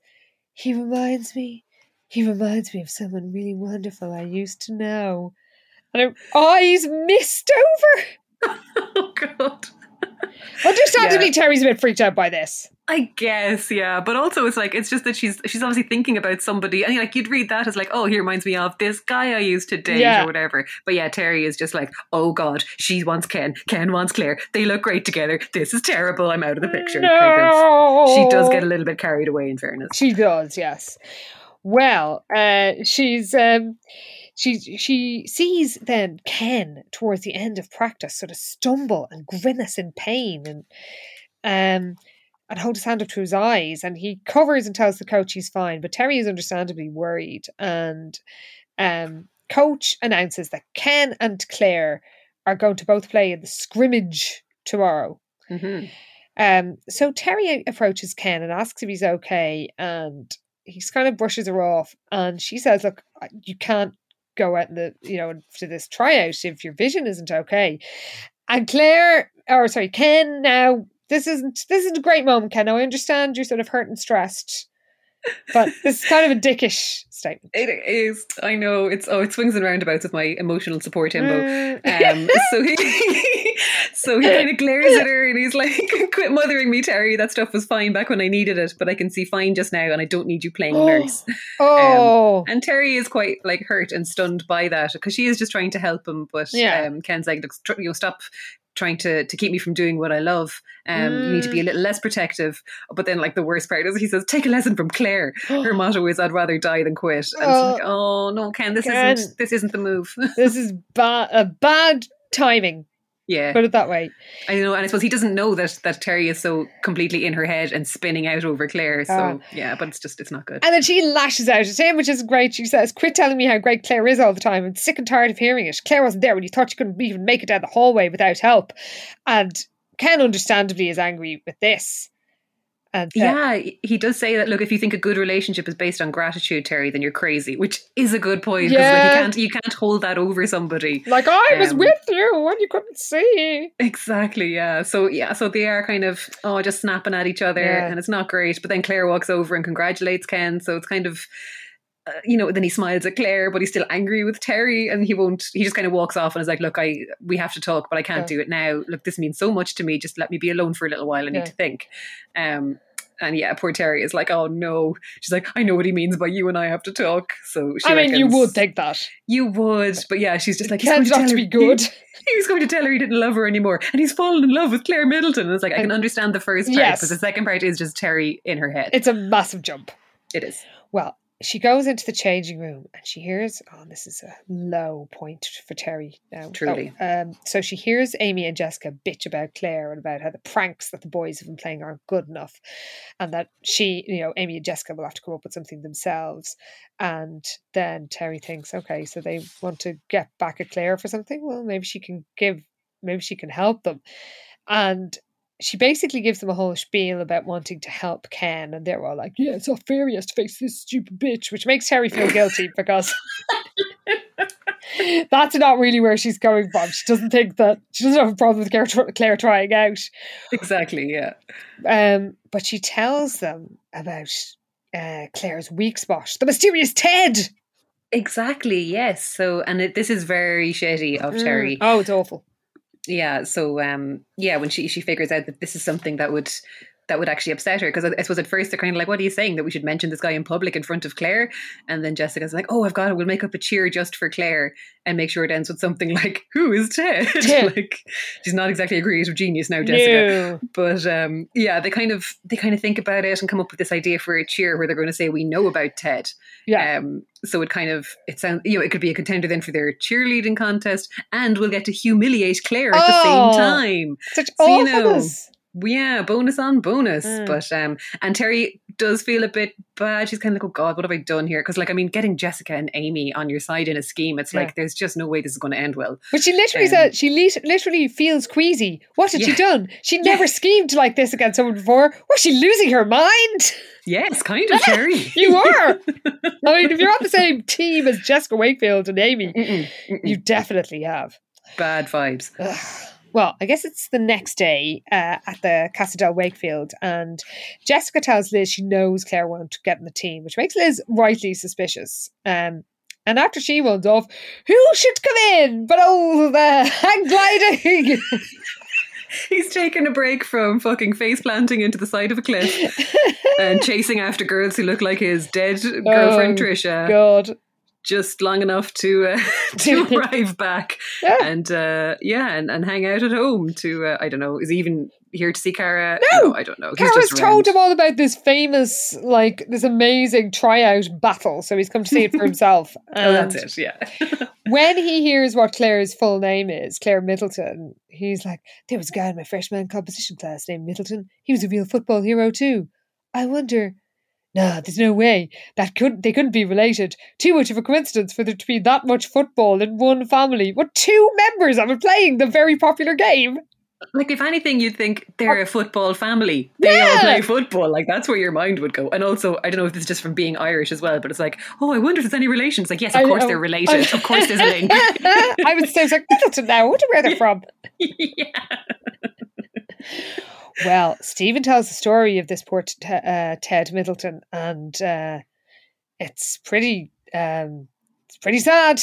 he reminds me he reminds me of someone really wonderful I used to know and her eyes mist over. [laughs] oh god. Understandably, Yeah. Terry's a bit freaked out by this. I guess, yeah. But also it's like it's just that she's she's obviously thinking about somebody and like you'd read that as like, oh, he reminds me of this guy I used to date Yeah. or whatever. But yeah, Terry is just like, oh god, she wants Ken, Ken wants Claire. They look great together. This is terrible. I'm out of the picture. No! She does get a little bit carried away in fairness. She does, yes. Well, uh, she's um, she she sees then Ken towards the end of practice sort of stumble and grimace in pain and um and hold his hand up to his eyes and he covers and tells the coach he's fine. But Terry is understandably worried and um coach announces that Ken and Claire are going to both play in the scrimmage tomorrow. hmm Um, so Terry approaches Ken and asks if he's okay, and he's kind of brushes her off, and she says, "Look, you can't go out in the you know to this tryout if your vision isn't okay." And Claire, or sorry, Ken, now this isn't this isn't a great moment, Ken. I understand you're sort of hurt and stressed, but this is kind of a dickish statement. It is. I know. It's oh, it swings and roundabouts with my emotional support himbo. Mm. Um, [laughs] so he, [laughs] so he kind of glares at her and he's like, [laughs] "Quit mothering me, Terry. That stuff was fine back when I needed it, but I can see fine just now, and I don't need you playing nurse." oh, And Terry is quite like hurt and stunned by that because she is just trying to help him, but Yeah. um, Ken's like, "Look, you know, stop." Trying to, to keep me from doing what I love. Um, You need to Mm. be a little less protective. But then, like, the worst part is he says, Take a lesson from Claire. Her [gasps] motto is, I'd rather die than quit. And Oh. it's like, Oh, no, Ken, this Ken. isn't this isn't the move. [laughs] this is bad, a bad timing. Yeah. Put it that way. I know, and I suppose he doesn't know that that Terry is so completely in her head and spinning out over Claire. So Ah. yeah, but it's just it's not good. And then she lashes out at him, which is great. She says, Quit telling me how great Claire is all the time. I'm sick and tired of hearing it. Claire wasn't there when you thought you couldn't even make it down the hallway without help. And Ken, understandably, is angry with this. And uh, Yeah, he does say that. Look, if you think a good relationship is based on gratitude, Terry, then you're crazy, which is a good point. 'cause, like, you can't you can't hold that over somebody. like, I was Um, with you when you couldn't see. Exactly. Yeah. So yeah. So they are kind of oh just snapping at each other, Yeah. and it's not great. But then Claire walks over and congratulates Ken. So it's kind of. Uh, you know, then he smiles at Claire, but he's still angry with Terry, and he won't. He just kind of walks off and is like, "Look, I we have to talk, but I can't Yeah. do it now. Look, this means so much to me. Just let me be alone for a little while. I need to think." Um, and yeah, poor Terry is like, "Oh no." She's like, "I know what he means by you and I have to talk." So she I mean, you would think that. you would, but yeah, she's just like, he's going not tell to her- be good. [laughs] He, was going to tell her he didn't love her anymore, and he's fallen in love with Claire Middleton. And it's like I can understand the first part, Yes. but the second part is just Terry in her head. It's a massive jump. it is. Well, she goes into the changing room and she hears, oh, this is a low point for Terry now. Truly. Oh, um, so she hears Amy and Jessica bitch about Claire and about how the pranks that the boys have been playing aren't good enough and that she, you know, Amy and Jessica will have to come up with something themselves. And then Terry thinks, okay, so they want to get back at Claire for something. Well, maybe she can give maybe she can help them. And she basically gives them a whole spiel about wanting to help Ken, and they're all like, "Yeah, it's not fair he has to face this stupid bitch," which makes Terry feel guilty [laughs] because [laughs] that's not really where she's coming from. She doesn't think that she doesn't have a problem with Claire, Claire trying out. Exactly, yeah. Um, but she tells them about uh, Claire's weak spot, the mysterious Ted. Exactly, yes. So, and it, this is very shitty of Terry. Mm. Oh, it's awful. Yeah. So, um, yeah, when she she figures out that this is something that would that would actually upset her because I, I suppose at first they're kind of like, "What are you saying that we should mention this guy in public in front of Claire?" And then Jessica's like, "Oh, I've got it. We'll make up a cheer just for Claire and make sure it ends with something like, "Who is Ted?" [laughs] like she's not exactly a creative genius now, Jessica. No. But um, yeah, they kind of they kind of think about it and come up with this idea for a cheer where they're going to say, "We know about Ted." Yeah. Um, so it kind of it sounds you know it could be a contender then for their cheerleading contest, and we'll get to humiliate Claire at the Oh, same time. Such So, you know, awfulness. Yeah, bonus on bonus. Mm. But um, and Terry does feel a bit bad. She's kind of like, oh God, what have I done here? Because like, I mean, getting Jessica and Amy on your side in a scheme, it's Yeah. like there's just no way this is going to end well. But she literally Um, said she lit- literally feels queasy. What had she done? She [laughs] never schemed like this against someone before. Was she losing her mind? Yes, kind of, [laughs] Terry. You are. I mean, if you're on the [laughs] same team as Jessica Wakefield and Amy, Mm-mm, mm-mm. you definitely have. Bad vibes. Well, I guess it's the next day uh, at the Casa del Wakefield, and Jessica tells Liz she knows Claire won't get in the team, which makes Liz rightly suspicious. Um, and after she runs off, who should come in but oh, the hang gliding? [laughs] He's taking a break from fucking face planting into the side of a cliff [laughs] and chasing after girls who look like his dead girlfriend Oh, Tricia. God. Just long enough to uh, [laughs] to [laughs] arrive back Yeah. and uh, yeah and, and hang out at home to uh, I don't know is he even here to see Cara No! I don't know he's just told him all about this famous, like this amazing tryout battle, so he's come to see it for [laughs] himself. oh that's it yeah when he hears what Claire's full name is, Claire Middleton, he's like, There was a guy in my freshman composition class named Middleton. He was a real football hero too. I wonder. No, there's no way. That could they couldn't be related. Too much of a coincidence for there to be that much football in one family. What two members of it playing the very popular game. like if anything you'd think they're a football family they all play football like that's where your mind would go and also I don't know if this is just from being Irish as well but it's like oh I wonder if there's any relation it's like yes of I course know. they're related of course there's a [laughs] link I would say, I was like, Middleton now. I wonder where they're from. [laughs] yeah Well, Steven tells the story of this poor t- uh, Ted Middleton, and uh, it's pretty, um, it's pretty sad.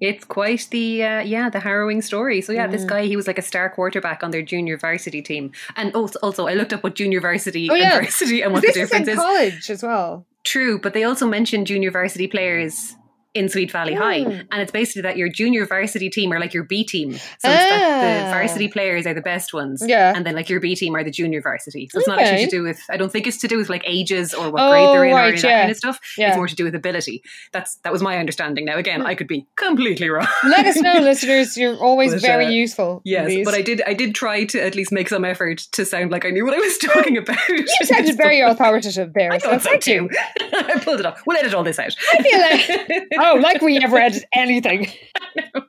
It's quite the uh, yeah the harrowing story. So yeah, this Mm. guy he was like a star quarterback on their junior varsity team, and also also I looked up what junior varsity Oh, and yeah. varsity and what the this is difference in is. college as well. True, but they also mentioned junior varsity players in Sweet Valley High, Mm. and it's basically that your junior varsity team are like your B team. So it's that the Ah. varsity players are the best ones, Yeah. and then like your B team are the junior varsity. So it's not actually to do with. I don't think it's to do with like ages or what grade they're Oh, in or right, of that yeah. kind of stuff. Yeah. It's more to do with ability. That's that was my understanding. Now again, I could be completely wrong. Let us know, [laughs] listeners. You're always But, very uh, useful. Yes, but I did. I did try to at least make some effort to sound like I knew what I was [laughs] talking about. You sounded very [laughs] authoritative there. I so thought so thank too. you. I pulled it off. We'll edit all this out. I feel like, [laughs] oh, like we ever edit [laughs] anything. [laughs]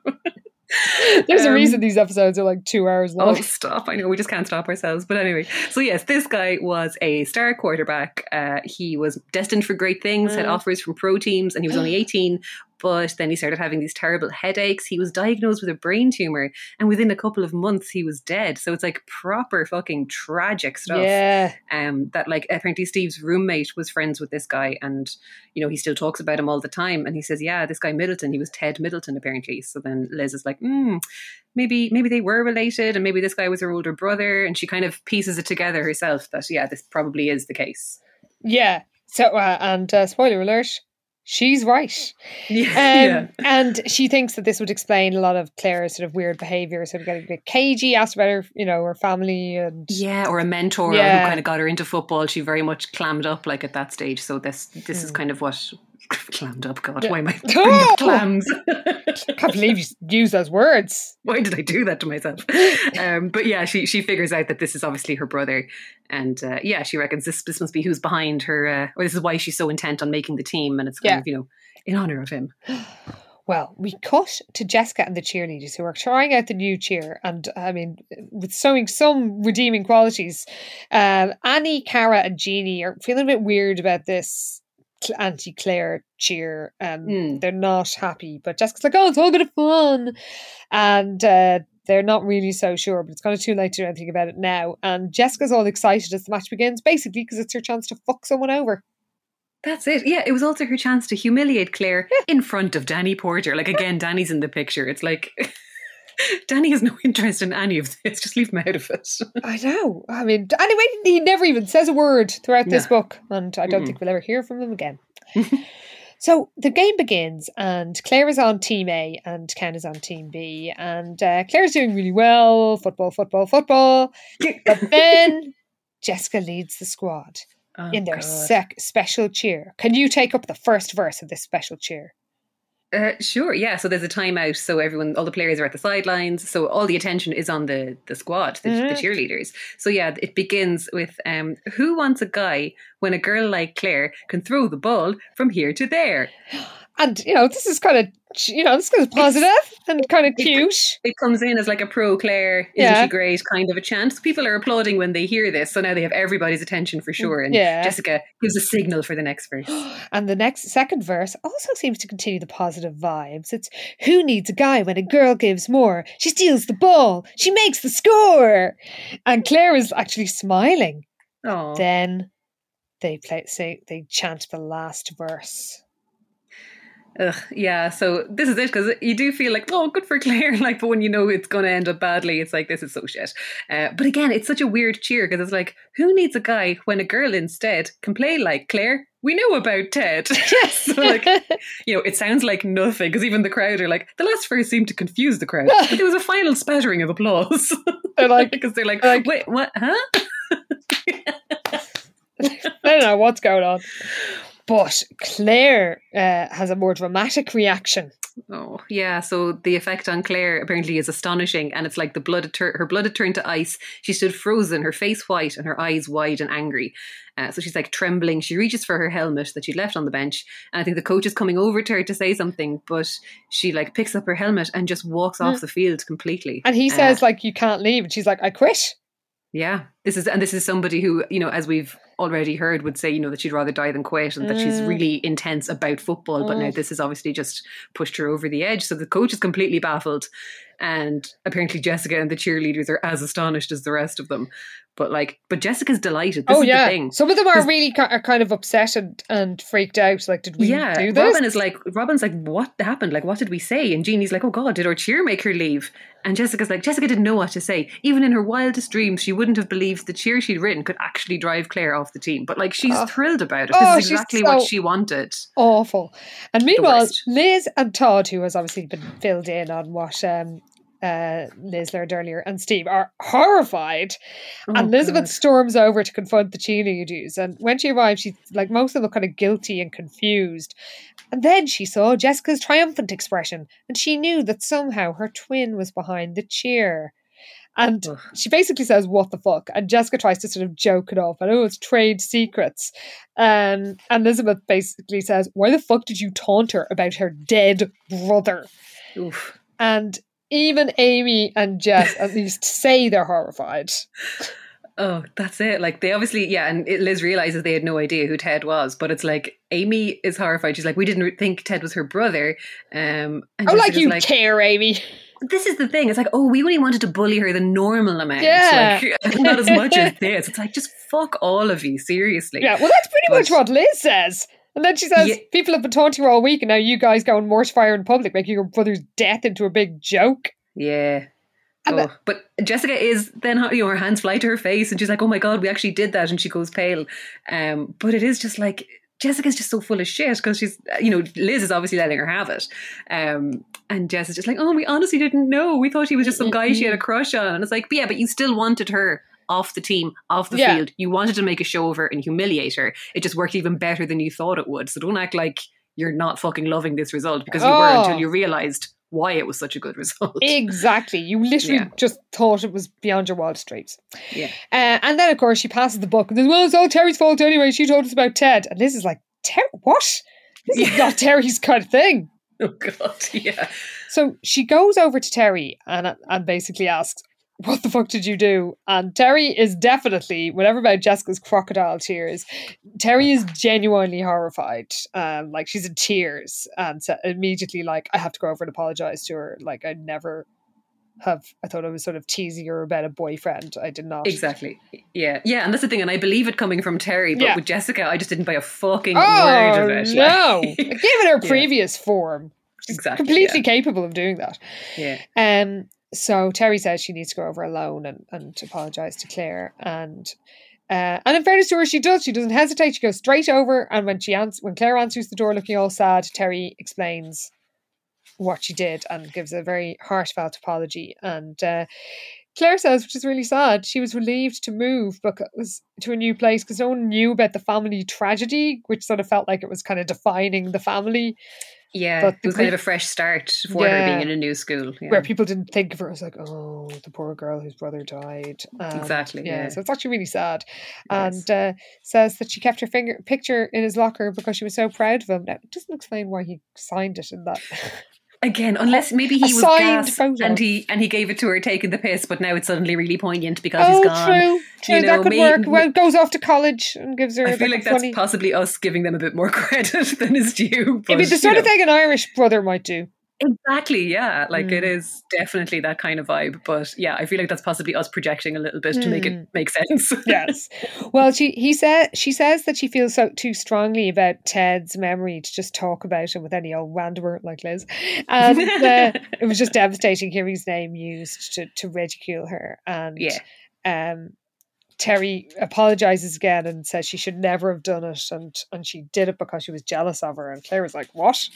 There's a Um, reason these episodes are like two hours Oh, long. stop. I know we just can't stop ourselves. But anyway, so yes, this guy was a star quarterback. Uh, he was destined for great things, had Mm. offers from pro teams, and he was only [gasps] 18. But then he started having these terrible headaches. He was diagnosed with a brain tumor, and within a couple of months, he was dead. So it's like proper fucking tragic stuff. Yeah. um, that like apparently Steve's roommate was friends with this guy, and you know he still talks about him all the time. And he says, "Yeah, this guy Middleton, he was Ted Middleton apparently." So then Liz is like, hmm, maybe maybe they were related, and maybe this guy was her older brother, and she kind of pieces it together herself that yeah, this probably is the case. Yeah. So, uh, and uh, spoiler alert, she's right. Yeah, Um, [laughs] And she thinks that this would explain a lot of Claire's sort of weird behavior, sort of getting a bit cagey, asked about her, you know, her family and Yeah, or a mentor Yeah. who kind of got her into football. She very much clammed up like at that stage. So this this is kind of what [laughs] clammed up. God, why am I [laughs] Oh! clams? I can't believe [laughs] you used those words. why did I do that to myself? Um, but yeah, she she figures out that this is obviously her brother, and uh, yeah, she reckons this this must be who's behind her, uh, or this is why she's so intent on making the team, and it's kind Yeah. of you know in honor of him. [sighs] Well, we cut to Jessica and the cheerleaders who are trying out the new cheer, and I mean, with showing some redeeming qualities. Um, Annie, Cara, and Jeanie are feeling a bit weird about this anti Claire cheer. Um, Mm. They're not happy, but Jessica's like, "Oh, it's all a bit of fun," and uh, they're not really so sure. But it's kind of too late to do anything about it now. And Jessica's all excited as the match begins, basically because it's her chance to fuck someone over. That's it. Yeah, it was also her chance to humiliate Claire in front of Danny Porter. Like again, Danny's in the picture. It's like [laughs] [laughs] Danny has no interest in any of this. Just leave him out of it. [laughs] I know. I mean, anyway, he never even says a word throughout this book, and I don't Mm-mm. think we'll ever hear from him again. [laughs] so the game begins, and Claire is on Team A, and Ken is on Team B, and uh, Claire's doing really well. Football, football, football. but then Jessica leads the squad Oh, in their sec- special cheer. Can you take up the first verse of this special cheer? Uh, sure, yeah. So there's a timeout, so everyone, all the players are at the sidelines, so all the attention is on the the squad, the, Mhm. the cheerleaders. So yeah, it begins with um, "Who wants a guy when a girl like Claire can throw the ball from here to there?" [gasps] [gasps] [gasps] And you know, this is kind of you know, this is positive and kind of cute. It comes in as like a pro Claire, isn't Yeah. she great kind of a chant. So people are applauding when they hear this, so now they have everybody's attention for mm, sure. And Yeah. Jessica gives a signal for the next verse. [gasps] And the next second verse also seems to continue the positive vibes. It's who needs a guy when a girl gives more? She steals the ball. She makes the score. And Claire is actually smiling. Oh, Then they play say they chant the last verse. Ugh, yeah, so this is it because you do feel like, oh, good for Claire. [laughs] Like, but when you know it's going to end up badly, it's like, this is so shit. Uh, but again, it's such a weird cheer because it's like, who needs a guy when a girl instead can play like Claire? We know about Ted. [laughs] so, like, [laughs] you know, it sounds like nothing because even the crowd are like, the last verse seemed to confuse the crowd. But there was a final spattering of applause. They're like, because they're like, like- wait, what? Huh? I don't know what's going on. But Claire uh, has a more dramatic reaction. Oh, yeah. So the effect on Claire apparently is astonishing, and it's like the blood had tur- her blood had turned to ice. She stood frozen, her face white and her eyes wide and angry. Uh, so she's like trembling. She reaches for her helmet that she'd left on the bench, and I think the coach is coming over to her to say something, but she like picks up her helmet and just walks off Mm. the field completely. And he Uh, says, like, you can't leave. And she's like, I quit. Yeah, this is and this is somebody who you know, as we've already heard, would say you know that she'd rather die than quit, and that she's Mm. really intense about football. But now Mm. this has obviously just pushed her over the edge. So the coach is completely baffled, and apparently Jessica and the cheerleaders are as astonished as the rest of them. But like, but Jessica's delighted. This oh is yeah, the thing. some of them are really ki- are kind of upset and, and freaked out. Like, did we yeah, do this? Robin is like, Robin's like, what happened? Like, what did we say? And Jeanie's like, oh God, did our cheer make her leave? And Jessica's like, Jessica didn't know what to say. Even in her wildest dreams, she wouldn't have believed the cheer she'd written could actually drive Claire off the team. But like, she's Oh. thrilled about it. Oh, this is exactly what she wanted. awful. And meanwhile. Liz and Todd, who has obviously been filled in on what um, uh, Liz learned earlier, and Steve are horrified. Oh, and Elizabeth God. storms over to confront the cheerleaders. And when she arrives, she's like most of them look kind of guilty and confused. And then she saw Jessica's triumphant expression, and she knew that somehow her twin was behind the cheer. And Ugh. she basically says, What the fuck? And Jessica tries to sort of joke it off. And oh, it's trade secrets. Um, and Elizabeth basically says, Why the fuck did you taunt her about her dead brother? Oof. And even Amy and Jess at least say they're horrified. Oh, that's it. Like they obviously, yeah, and Liz realizes they had no idea who Ted was, but it's like Amy is horrified. She's like, we didn't think Ted was her brother. Um, and Oh, like you care, Amy. this is the thing. It's like, oh, we only wanted to bully her the normal amount. Yeah. Like, [laughs] not as much as this. It's like, just fuck all of you, seriously. Yeah, well, that's pretty But- much what Liz says. And then she says, Yeah. People have been taunting her all week, and now you guys go and mortify her in public, making your brother's death into a big joke. Yeah. Oh, but Jessica is then you know her hands fly to her face and she's like, "Oh my god, we actually did that," and she goes pale. Um, but it is just like Jessica's just so full of shit because she's you know Liz is obviously letting her have it, um, and Jess is just like, "Oh, we honestly didn't know. We thought he was just some guy she had a crush on," and it's like, but "Yeah, but you still wanted her." Off the team, off the Yeah. field. You wanted to make a show of her and humiliate her. It just worked even better than you thought it would. So don't act like you're not fucking loving this result because you were Oh. until you realized why it was such a good result. [laughs] Exactly. You literally Yeah. just thought it was beyond your wildest dreams. Yeah. Uh, and then, of course, she passes the book and says, Well, it's all Terry's fault anyway. She told us about Ted. And Liz is like, Ter- What? This is not [laughs] Terry's kind of thing. Oh God, [laughs] yeah. So she goes over to Terry and and basically asks, "What the fuck did you do?" And Terry is definitely, whatever about Jessica's crocodile tears, Terry is genuinely horrified. Um, like she's in tears and so immediately like, "I have to go over and apologize to her." Like I never have. I thought I was sort of teasing her about a boyfriend. I did not. Exactly. Yeah, yeah, and that's the thing, and I believe it coming from Terry, but Yeah. with Jessica, I just didn't buy a fucking Oh word of it. no! [laughs] Like- Given her Yeah. previous form, she's Exactly, completely capable of doing that. Yeah. Um. So Terry says she needs to go over alone and and apologize to Claire and. Uh, and in fairness to her, she does. She doesn't hesitate. She goes straight over, and when she ans- when Claire answers the door, looking all sad, Terry explains what she did and gives a very heartfelt apology. And uh, Claire says, which is really sad, she was relieved to move because to a new place because no one knew about the family tragedy, which sort of felt like it was kind of defining the family. Yeah, But it was kind of a fresh start for her being in a new school. Yeah. where people didn't think of her as like, oh, the poor girl whose brother died. And, Exactly, yeah. So it's actually really sad. And uh, says that she kept her finger picture in his locker because she was so proud of him. Now, it doesn't explain why he signed it in that. [laughs] Again, unless maybe he was signed gas photo. and he and he gave it to her taking the piss, but now it's suddenly really poignant because oh, he's gone. true. True, You know, that could work. Well, goes off to college and gives her. I feel like, that's funny. possibly us giving them a bit more [laughs] credit than is due. But, It'd be the sort of know. thing an Irish brother might do. Exactly, yeah. Like it Mm. is definitely that kind of vibe. But yeah, I feel like that's possibly us projecting a little bit to make it Mm. make sense. [laughs] yes. Well, she he said she says that she feels so too strongly about Ted's memory to just talk about him with any old randomer like Liz, and uh, it was just [laughs] devastating hearing his name used to to ridicule her. And Yeah. um, Terry apologizes again and says she should never have done it, and and she did it because she was jealous of her. And Claire was like, "What?"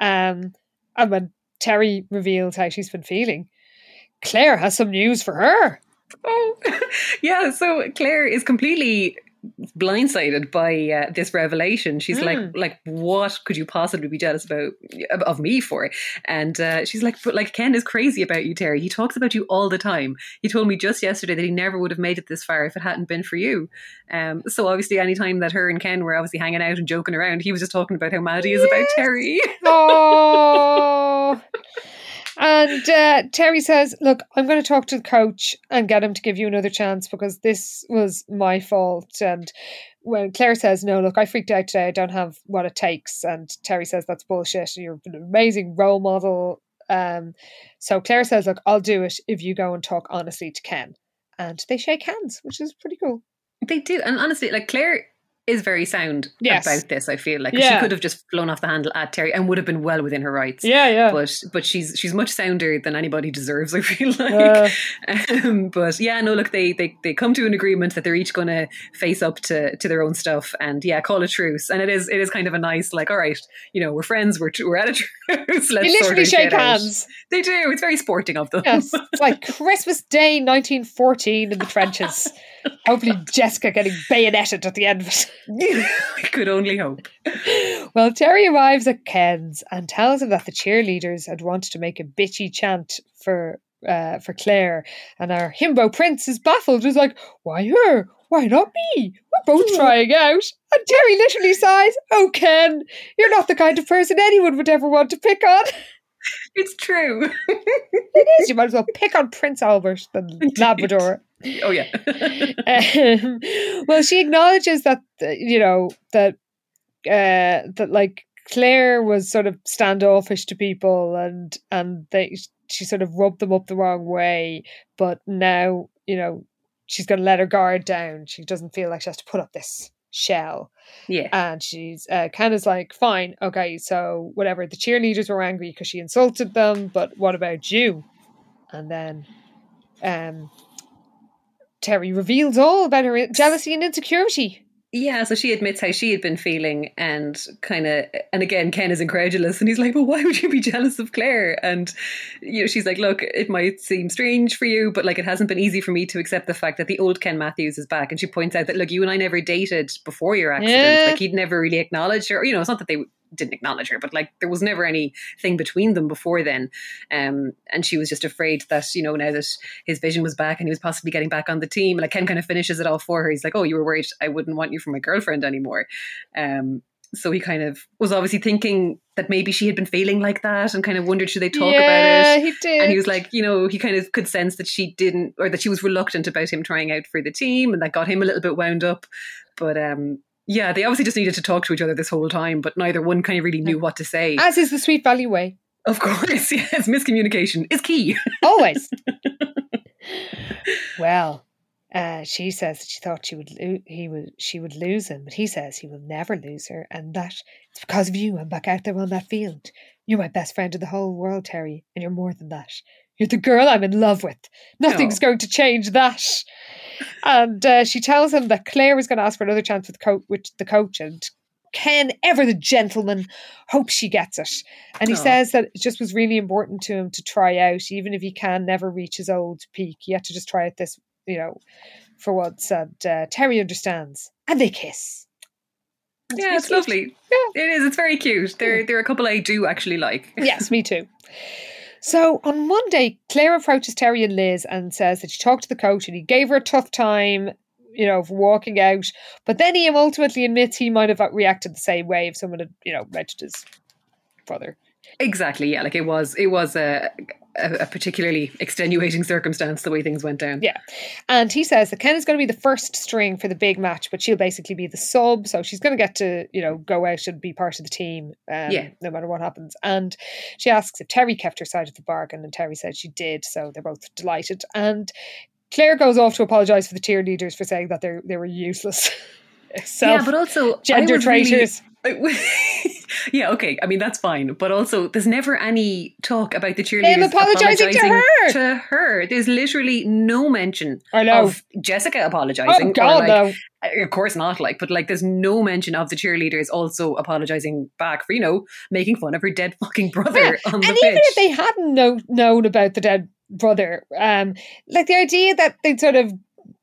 Um, and when Terry reveals how she's been feeling, Claire has some news for her. Oh, [laughs] yeah. So Claire is completely blindsided by uh, this revelation. She's Mm. like, like, what could you possibly be jealous about of me for? And uh, she's like, but like Ken is crazy about you, Terry. He talks about you all the time. He told me just yesterday that he never would have made it this far if it hadn't been for you. Um, so obviously, any time that her and Ken were obviously hanging out and joking around, he was just talking about how mad he is about Terry. [laughs] Oh. And uh, Terry says, Look, I'm going to talk to the coach and get him to give you another chance because this was my fault. And when Claire says, No, look, I freaked out today. I don't have what it takes. And Terry says, That's bullshit. You're an amazing role model. Um, so Claire says, Look, I'll do it if you go and talk honestly to Ken. And they shake hands, which is pretty cool. They do, and honestly, like Claire is very sound Yes. about this. I feel like Yeah. she could have just flown off the handle at Terry and would have been well within her rights. Yeah, yeah. But but she's she's much sounder than anybody deserves. [laughs] I feel like. Uh. um, but yeah, no. Look, they they they come to an agreement that they're each going to face up to to their own stuff and yeah, call a truce. And it is it is kind of a nice like, all right, you know, we're friends. We're we're at a [laughs] truce. Let's They literally shake shit out. hands. They do. It's very sporting of them. Yes, it's like [laughs] Christmas Day 1914 in the trenches. Hopefully, Jessica getting bayoneted at the end of it. I [laughs] could only hope. Well, Terry arrives at Ken's and tells him that the cheerleaders had wanted to make a bitchy chant for uh, for Claire, and our himbo prince is baffled. He's like, "Why her? Why not me? We're both trying out." And Terry literally sighs, "Oh, Ken, you're not the kind of person anyone would ever want to pick on." It's true. [laughs] it is. You might as well pick on Prince Albert than [laughs] Labrador. Oh yeah. [laughs] um, well, she acknowledges that you know that uh, that like Claire was sort of standoffish to people, and and they she sort of rubbed them up the wrong way. But now you know she's going to let her guard down. She doesn't feel like she has to put up this shell. Yeah. And she's uh, kind of like, fine, okay, so whatever. The cheerleaders were angry because she insulted them, but what about you? And then um, Terry reveals all about her jealousy and insecurity. Yeah, so she admits how she had been feeling, and kind of, and again, Ken is incredulous, and he's like, "Well, why would you be jealous of Claire?" And you know, she's like, "Look, it might seem strange for you, but like, it hasn't been easy for me to accept the fact that the old Ken Matthews is back." And she points out that, look, you and I never dated before your accident. Yeah. Like, he'd never really acknowledged her. You know, it's not that they didn't acknowledge her, but like, there was never anything between them before then. Um, and she was just afraid that, you know, now that his vision was back and he was possibly getting back on the team, like Ken kind of finishes it all for her. He's like, "Oh, you were worried I wouldn't want you for my girlfriend anymore." Um, So he kind of was obviously thinking that maybe she had been feeling like that and kind of wondered should they talk Yeah, about it. he did. And he was like, you know, he kind of could sense that she didn't or that she was reluctant about him trying out for the team and that got him a little bit wound up. But um yeah, they obviously just needed to talk to each other this whole time, but neither one kind of really knew what to say. As is the Sweet Valley way. Of course, [laughs] yes, miscommunication is key. [laughs] Always. well, uh, she says that she thought she would lo- he would she would lose him, but he says he will never lose her, and that it's because of you I'm back out there on that field. You're my best friend in the whole world, Terry, and you're more than that. You're the girl I'm in love with. Nothing's Oh. going to change that. And uh, she tells him that Claire is going to ask for another chance with the coach, with the coach, and Ken, ever the gentleman, hopes she gets it. And he Aw. says that it just was really important to him to try out, even if he can never reach his old peak. He had to just try it this, you know, for once. And uh, Terry understands, and they kiss. yeah, it's lovely. Yeah. It is. It's very cute. They're they're a couple I do actually like. yes, me [laughs] too. So on Monday, Claire approaches Terry and Liz and says that she talked to the coach and he gave her a tough time, you know, for walking out. But then he ultimately admits he might have reacted the same way if someone had, you know, mentioned his brother. Exactly. Yeah. Like it was. It was a a, a particularly extenuating circumstance the way things went down. Yeah. And he says that Ken is going to be the first string for the big match, but she'll basically be the sub. So she's going to get to, you know, go out and be part of the team um, Yeah. no matter what happens. And she asks if Terry kept her side of the bargain, and Terry said she did. So they're both delighted. And Claire goes off to apologise for the cheerleaders for saying that they they were useless. [laughs] Self, yeah, but also gender was really- traitors. [laughs] [laughs] yeah, okay. I mean that's fine, but also there's never any talk about the cheerleaders Him apologising to her. To her, there's literally no mention I know. of Jessica apologizing. Oh, God, like- no. Of course not. Like, but like, there's no mention of the cheerleaders also apologizing back for you know making fun of her dead fucking brother Yeah. [laughs] on the and pitch. even if they hadn't know, known about the dead brother, um, like the idea that they'd sort of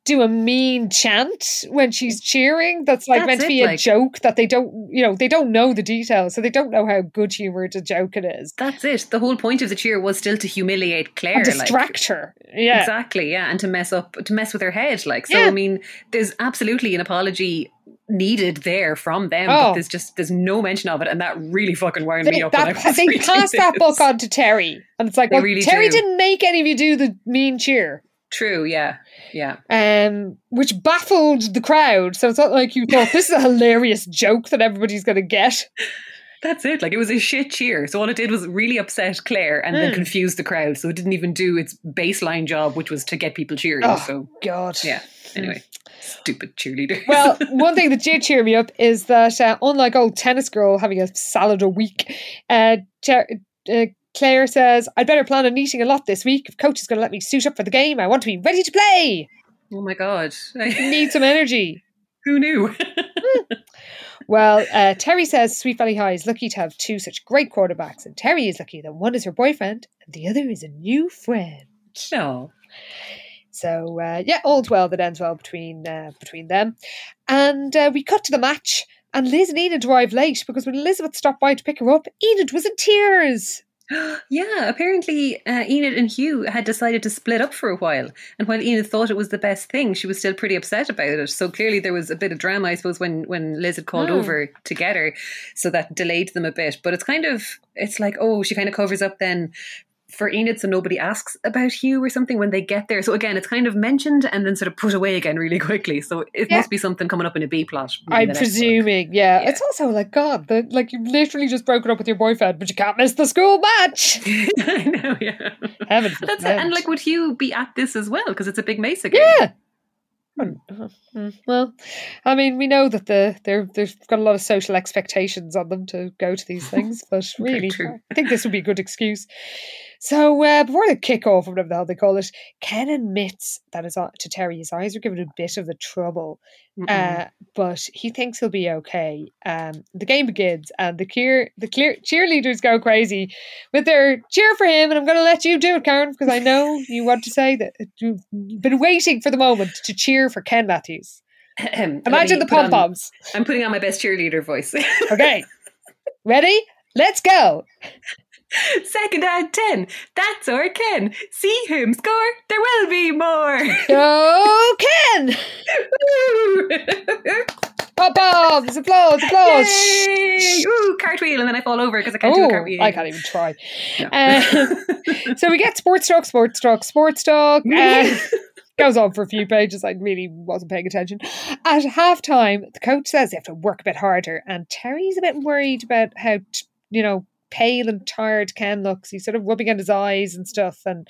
do a mean chant when she's cheering that's like That's meant to it, be a like- joke that they don't you know they don't know the details so they don't know how good humoured a joke it is That's it. The whole point of the cheer was still to humiliate Claire, and like- distract her yeah Exactly, yeah, and to mess up, to mess with her head, like so. Yeah. I mean, there's absolutely an apology needed there from them, Oh. but there's just there's no mention of it, and that really fucking wound they, me up. when I that, [laughs] they passed that book on to Terry and it's like They well really Terry do. didn't make any of you do the mean cheer True, yeah, yeah. um, which baffled the crowd. So it's not like you thought this is a hilarious joke that everybody's going to get. [laughs] That's it. Like it was a shit cheer. So all it did was really upset Claire and then Mm. confuse the crowd. So it didn't even do its baseline job, which was to get people cheering. Oh, so God. yeah. Anyway, stupid cheerleader. Well, [laughs] one thing that did cheer me up is that uh, unlike old tennis girl having a salad a week, uh, Cher- uh, Claire says, I'd better plan on eating a lot this week. If coach is going to let me suit up for the game, I want to be ready to play. oh my god, [laughs] I Need some energy. who knew? [laughs] Well, uh, Terry says Sweet Valley High is lucky to have two such great quarterbacks, and Terry is lucky that one is her boyfriend and the other is a new friend. no. So uh, yeah, all's well that ends well between uh, between them. And uh, we cut to the match, and Liz and Enid arrive late because when Elizabeth stopped by to pick her up, Enid was in tears. [gasps] Yeah, apparently uh, Enid and Hugh had decided to split up for a while. And while Enid thought it was the best thing, she was still pretty upset about it. So clearly there was a bit of drama, I suppose, when, when Liz had called Hmm. over to get her. So that delayed them a bit. But it's kind of, it's like, oh, she kind of covers up then for Enid so nobody asks about Hugh or something when they get there. So again, it's kind of mentioned and then sort of put away again really [laughs] quickly. So it Yeah. must be something coming up in a B plot. I'm the next one. presuming, yeah. It's also like God, the, like you've literally just broken up with your boyfriend, but you can't miss the school match. [laughs] I know, yeah. Heaven That's it. And like, would Hugh be at this as well? Because it's a Big Mesa game. Yeah. Mm, Well, I mean, we know that the they're they've got a lot of social expectations on them to go to these things, [laughs] but really. I think this would be a good excuse. So uh, before the kick off, or whatever the hell they call it, Ken admits that his, to Terry his eyes are giving a bit of the trouble, uh, but he thinks he'll be okay. Um, the game begins, and the cheer the clear, cheerleaders go crazy with their cheer for him. And I'm going to let you do it, Karen, because I know [laughs] you want to say that you've been waiting for the moment to cheer for Ken Matthews. Imagine the pom poms. I'm putting on my best cheerleader voice. [laughs] Okay, ready? Let's go. [laughs] Second and ten. That's our Ken. See him score. There will be more. Go, Ken! [laughs] Pom poms, applause, applause. Yay! Ooh, cartwheel, and then I fall over because I can't do a Oh, cartwheel. I can't even try. No. Uh, [laughs] so we get sports talk, sports talk, sports talk. Uh, goes on for a few pages. I really wasn't paying attention. At halftime, the coach says they have to work a bit harder, and Terry's a bit worried about how t- you know pale and tired Ken looks. He's sort of rubbing at his eyes and stuff, and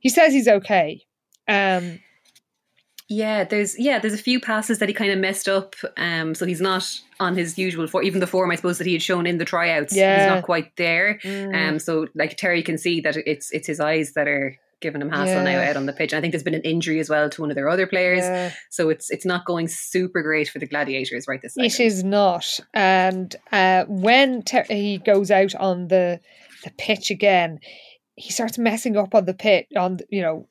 he says he's okay. Um, Yeah, there's yeah, there's a few passes that he kind of messed up. Um, so he's not on his usual form. Even the form, I suppose, that he had shown in the tryouts, Yeah. he's not quite there. Mm. Um, so like Terry can see that it's it's his eyes that are giving him hassle now out on the pitch. And I think there's been an injury as well to one of their other players. Yeah. So it's it's not going super great for the Gladiators right this It second. is not. And uh, when Ter- he goes out on the the pitch again, he starts messing up on the pit on you know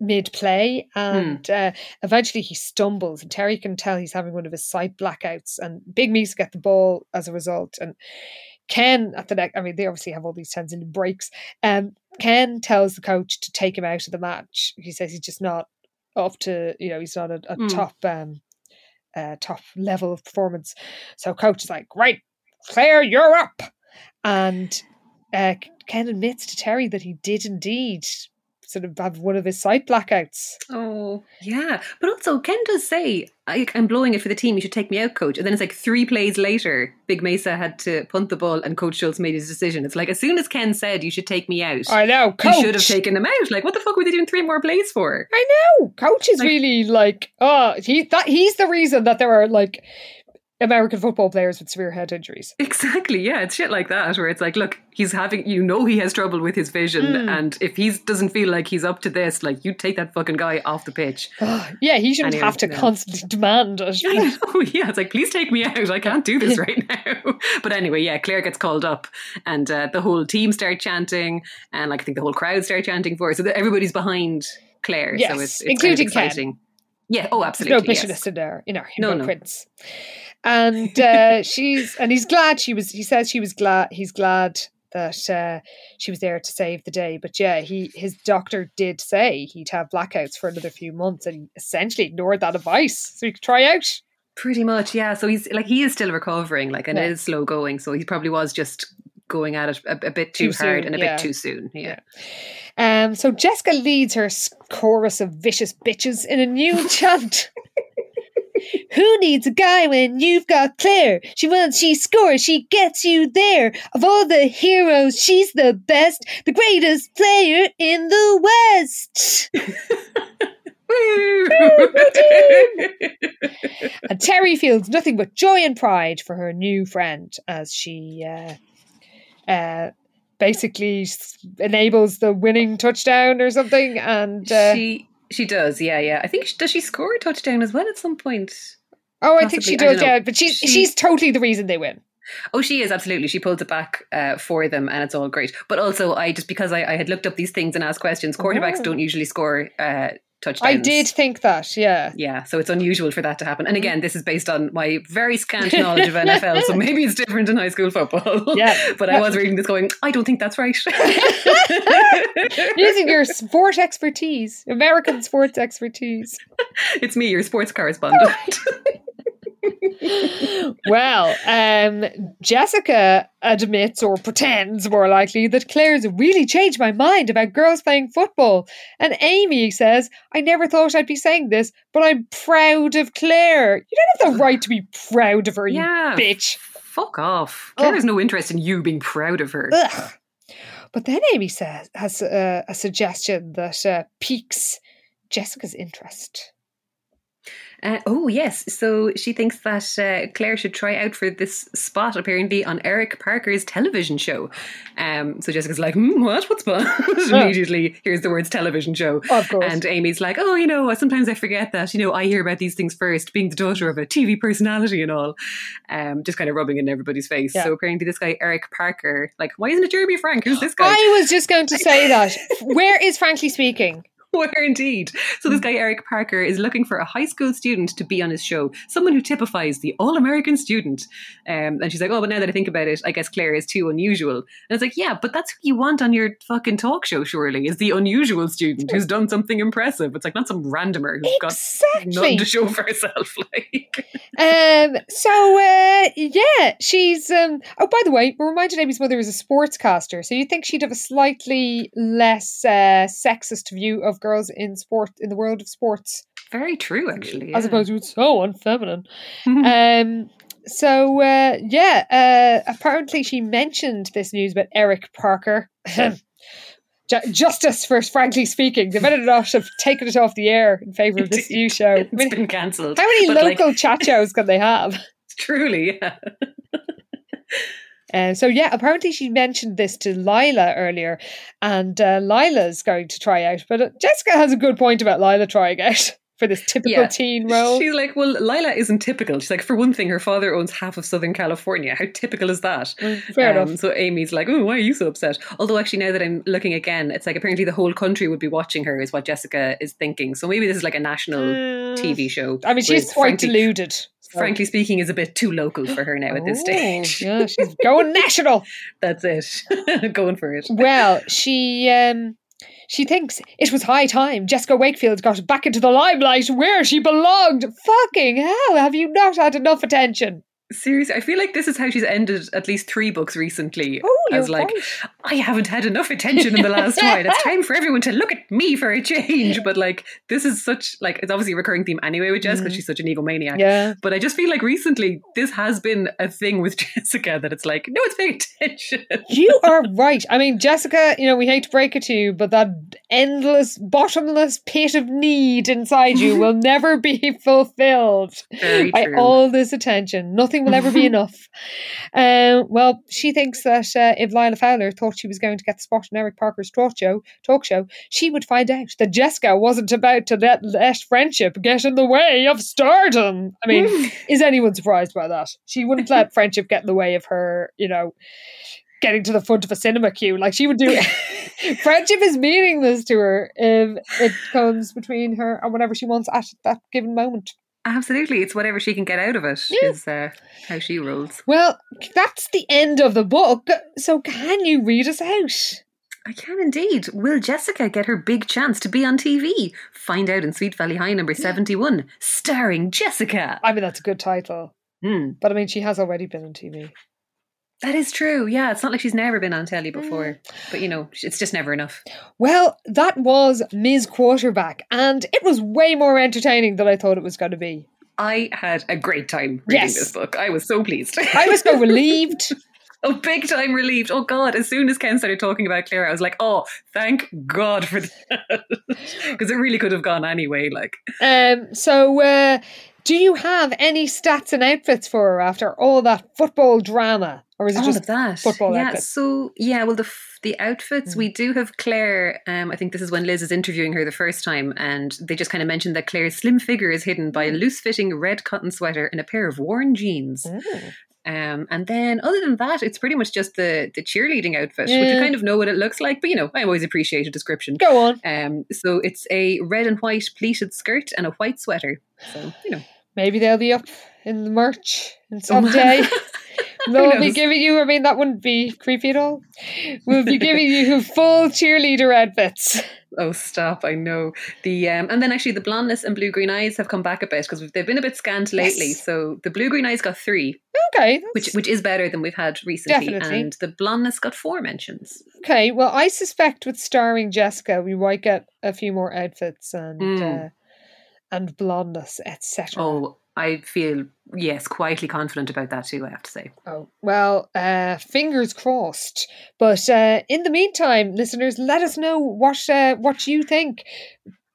mid play, and uh, eventually he stumbles, and Terry can tell he's having one of his sight blackouts, and Big Mesa get the ball as a result, and. Ken at the next, I mean, they obviously have all these ten in breaks. Um, Ken tells the coach to take him out of the match. He says he's just not up to, you know, he's not a, a Mm. top um, uh, top level of performance. So coach is like, right, Claire, you're up. And uh, Ken admits to Terry that he did indeed sort of have one of his sight blackouts. Oh, yeah. But also, Ken does say, I, I'm blowing it for the team. You should take me out, coach. And then it's like three plays later, Big Mesa had to punt the ball and Coach Schultz made his decision. It's like, as soon as Ken said, you should take me out, I know, you coach. should have taken him out. Like, what the fuck were they doing three more plays for? I know. Coach is Like- really like, oh, he that he's the reason that there are like American football players with severe head injuries. Exactly, yeah. It's shit like that where it's like, look, he's having, you know, he has trouble with his vision. Mm. And if he doesn't feel like he's up to this, like, you take that fucking guy off the pitch. [sighs] yeah, he shouldn't Anyway, have to no. constantly demand it. [laughs] Know, yeah, it's like, please take me out. I can't do this [laughs] right now. [laughs] But anyway, yeah, Claire gets called up and uh, the whole team start chanting. And like, I think the whole crowd start chanting for her. So that everybody's behind Claire. Yes, so it's, it's including kind of Ken. Yeah, oh, There's absolutely. no bitterness yes. in there in our No, no. prince. And uh, [laughs] she's and he's glad she was. He says she was glad. He's glad that uh, she was there to save the day. But yeah, he his doctor did say he'd have blackouts for another few months, and he essentially ignored that advice so he could try out. Pretty much, yeah. So he's like, he is still recovering, like, and Yeah. it is slow going. So he probably was just going at it a, a bit too, Too hard soon, and a yeah. bit too soon. Yeah. Um, so Jessica leads her chorus of vicious bitches in a new [laughs] chant. Who needs a guy when you've got Claire? She runs, she scores, she gets you there. Of all the heroes, she's the best, the greatest player in the West. [laughs] and Terry feels nothing but joy and pride for her new friend as she uh, uh, basically enables the winning touchdown or something. And uh, she she does, yeah, yeah. I think does she score a touchdown as well at some point? oh, I think she does, yeah. But she's She- she's totally the reason they win. Oh, she is absolutely. She pulls it back uh, for them, and it's all great. But also, I just because I, I had looked up these things and asked questions. Quarterbacks Oh. don't usually score uh, touchdowns. I did think that, yeah. Yeah, so it's unusual for that to happen. And mm. again, this is based on my very scant [laughs] knowledge of NFL, so maybe it's different in high school football. [laughs] Yeah. [laughs] but I was reading this going, I don't think that's right. Using your sport expertise, American sports expertise. it's me, your sports correspondent. [laughs] Well, um, Jessica admits or pretends more likely that Claire's really changed my mind about girls playing football. And Amy says, I never thought I'd be saying this, but I'm proud of Claire. You don't have the right to be proud of her, you bitch. Fuck off. Claire has no interest in you being proud of her. Ugh. But then Amy says has uh, a suggestion that uh, piques Jessica's interest. Uh, oh yes, so she thinks that uh, Claire should try out for this spot apparently on Eric Parker's television show. Um, so Jessica's like, hmm, "What? What's spot?" [laughs] Immediately hears the words television show, Of course. and Amy's like, "Oh, you know, sometimes I forget that. You know, I hear about these things first, being the daughter of a TV personality and all." Um, just kind of rubbing it in everybody's face. Yeah. So apparently, this guy Eric Parker, like, why isn't it Jeremy Frank? Who's [gasps] this guy? I was just going to say that. [laughs] Where is Frankly Speaking? Where indeed. So this guy Eric Parker is looking for a high school student to be on his show, someone who typifies the all-American student. Um, and she's like, "Oh, but now that I think about it, I guess Claire is too unusual." And it's like, "Yeah, but that's who you want on your fucking talk show, surely, is the unusual student who's done something impressive. It's like not some randomer who's got nothing to show for herself." [laughs] Like, Um, so uh, yeah, she's. Um, oh, by the way, we're reminded Amy's mother is a sportscaster, so you'd think she'd have a slightly less uh, sexist view of girls in sport in the world of sports, Very true, actually. as yeah. opposed to it's so unfeminine. [laughs] um, so uh, yeah, uh, apparently she mentioned this news about Eric Parker. [laughs] Justice for frankly speaking, they better not have taken it off the air in favour of this new show. I it's mean, been cancelled. how many But, like, local chat shows can they have? [laughs] Truly, yeah. Uh, so yeah, apparently she mentioned this to Lila earlier, and uh, Lila's going to try out. But uh, Jessica has a good point about Lila trying out [laughs] for this typical Yeah. teen role. She's like, well, Lila isn't typical. She's like, for one thing, her father owns half of Southern California. How typical is that? Mm, fair Um, enough. So Amy's like, oh, why are you so upset? Although actually, now that I'm looking again, it's like apparently the whole country would be watching her, is what Jessica is thinking. So maybe this is like a national Mm. TV show. I mean, she's quite frankly, deluded. Frankly speaking, is a bit too local for her now at this Oh, stage. yeah, she's going [laughs] national. That's it. [laughs] Going for it. Well, she um she thinks it was high time Jessica Wakefield got back into the limelight where she belonged. Fucking hell, have you not had enough attention? Seriously, I feel like this is how she's ended at least three books recently. Oh, as like, right. I haven't had enough attention in the last while. It's time for everyone to look at me for a change. But like, this is such like it's obviously a recurring theme anyway with Jess because she's such an egomaniac. Mm. Yeah. But I just feel like recently this has been a thing with [laughs] Jessica that it's like, no, it's paying attention. You are right. I mean, Jessica, you know, we hate to break it to you, but that endless, bottomless pit of need inside you [laughs] will never be fulfilled by all this attention. Nothing will ever be [laughs] enough. Um, well, she thinks that uh, if Lila Fowler thought she was going to get the spot in Eric Parker's talk show, talk show, she would find out that Jessica wasn't about to let, let friendship get in the way of stardom. I mean, [laughs] is anyone surprised by that? She wouldn't let friendship get in the way of her, you know, getting to the front of a cinema queue. Like she would do. [laughs] friendship is meaningless to her if it comes between her and whatever she wants at that given moment. Absolutely, it's whatever she can get out of it. Is Yeah. uh, how she rolls. Well, that's the end of the book. So can you read us out? I can indeed. Will Jessica get her big chance to be on TV? Find out in Sweet Valley High number 71, starring Jessica. I mean, that's a good title. Hmm. But I mean, she has already been on TV. That is true. Yeah, it's not like she's never been on telly before. But you know, it's just never enough. Well, that was Ms. Quarterback, and it was way more entertaining than I thought it was going to be. I had a great time reading Yes. this book. I was so pleased. I was so [laughs] relieved. Oh, big time relieved. Oh, God. As soon as Ken started talking about Claire, I was like, oh, thank God for that. [laughs] Because it really could have gone anyway. Like, Um, so, uh, do you have any stats and outfits for her after all that football drama, or is it all just that. football yeah. outfits? So, yeah, well, the f- the outfits, we do have Claire. Um, I think this is when Liz is interviewing her the first time, and they just kind of mentioned that Claire's slim figure is hidden by a loose fitting red cotton sweater and a pair of worn jeans. Um, and then other than that, it's pretty much just the the cheerleading outfit, which Yeah. you kind of know what it looks like, but you know, I always appreciate a description. Go on. Um, so it's a red and white pleated skirt and a white sweater. So, you know. Maybe they'll be up in the merch and someday. They'll [laughs] be giving you, I mean, that wouldn't be creepy at all. We'll be giving you [laughs] full cheerleader outfits. Oh, stop! I know the um, and then actually the blondness and blue green eyes have come back a bit because they've been a bit scant lately. Yes. So the blue green eyes got three, Okay. which which is better than we've had recently, Definitely. and the blondness got four mentions. Okay. Well, I suspect with starring Jessica, we might get a few more outfits and Mm. uh, and blondness, etc. Oh, I feel yes, quietly confident about that too. I have to say. Oh, well, uh, fingers crossed. But uh, in the meantime, listeners, let us know what uh, what you think.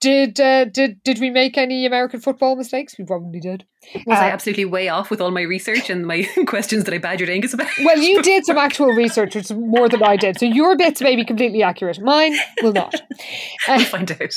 Did uh, did did we make any American football mistakes? We probably did. Was I Uh, absolutely way off with all my research and my [laughs] questions that I badgered Angus about? Well, you did some actual research, which is more than I did. So your bits may be completely accurate. Mine will not. [laughs] We'll Uh, find out.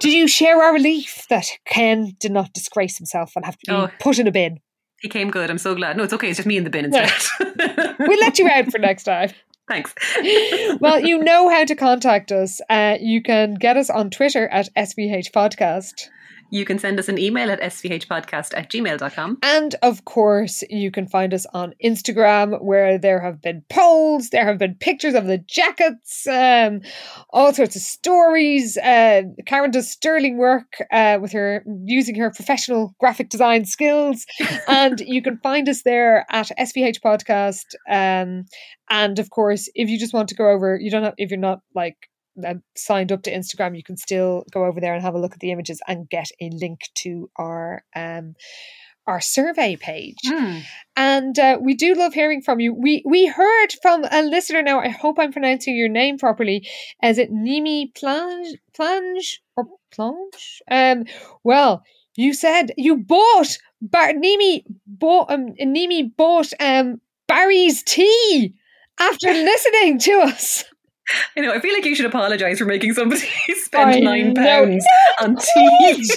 did you share our relief that Ken did not disgrace himself and have to be Oh. put in a bin? He came good. I'm so glad. No, it's okay. It's just me in the bin instead. [laughs] We'll let you out for next time. [laughs] Thanks. [laughs] well, you know how to contact us. Uh, you can get us on Twitter at SVH Podcast. You can send us an email at svhpodcast at gmail.com. And of course, you can find us on Instagram where there have been polls, there have been pictures of the jackets, um, all sorts of stories. Uh, Karen does sterling work uh, with her using her professional graphic design skills. [laughs] and you can find us there at SVH Podcast. Um, and of course, if you just want to go over, you don't have, if you're not like signed up to Instagram, you can still go over there and have a look at the images and get a link to our um our survey page. Hmm. And uh, we do love hearing from you. We we heard from a listener now. I hope I'm pronouncing your name properly. Is it Nimi Plange Plange or Plange? Um. Well, you said you bought Bar- Nimi bought um Nimi bought um Barry's tea after [laughs] listening to us. [laughs] I know. I feel like you should apologise for making somebody [laughs] spend I nine know. pounds [laughs] on tea.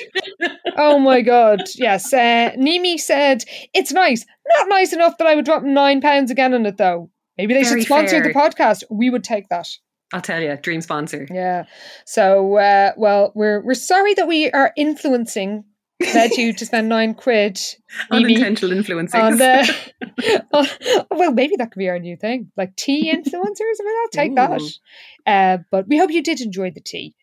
oh my god, yes. Uh, Nimi said it's nice, not nice enough that I would drop nine pounds again on it though. Maybe they Very should sponsor the podcast. We would take that. I'll tell you, dream sponsor. Yeah. So, uh, well, we're we're sorry that we are influencing led you to spend nine quid. [laughs] Unintentional influencing. on the [laughs] oh, well maybe that could be our new thing like tea influencers i mean i'll take that uh, but we hope you did enjoy the tea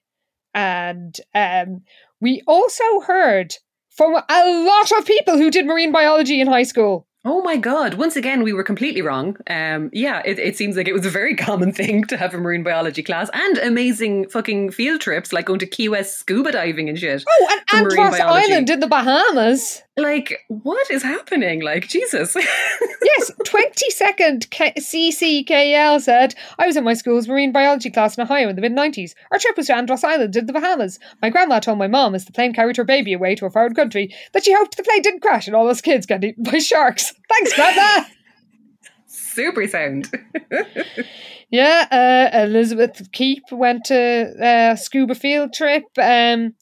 and um, we also heard from a lot of people who did marine biology in high school Oh my god! Once again, we were completely wrong. Um, yeah, it, it seems like it was a very [laughs] common thing to have a marine biology class and amazing fucking field trips, like going to Key West scuba diving and shit. oh and andros island in the bahamas Like, what is happening? Like, Jesus. [laughs] yes 22nd K- cckl said i was in my school's marine biology class in ohio in the mid-90s our trip was to andros island in the bahamas my grandma told my mom as the plane carried her baby away to a foreign country that she hoped the plane didn't crash and all those kids got eaten by sharks thanks grandma [laughs] Super sound. [laughs] yeah uh, elizabeth keep went to a scuba field trip um,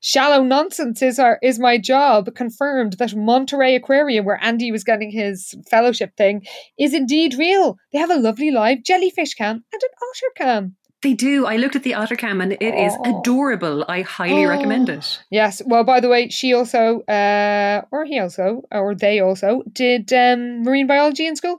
shallow nonsense is our is my job confirmed that monterey aquarium where andy was getting his fellowship thing is indeed real they have a lovely live jellyfish cam and an otter cam They do. I looked at the otter cam and it is Oh. adorable. I highly Oh. recommend it. [gasps] Yes. Well, by the way, she also, uh, or he also, or they also did um, marine biology in school.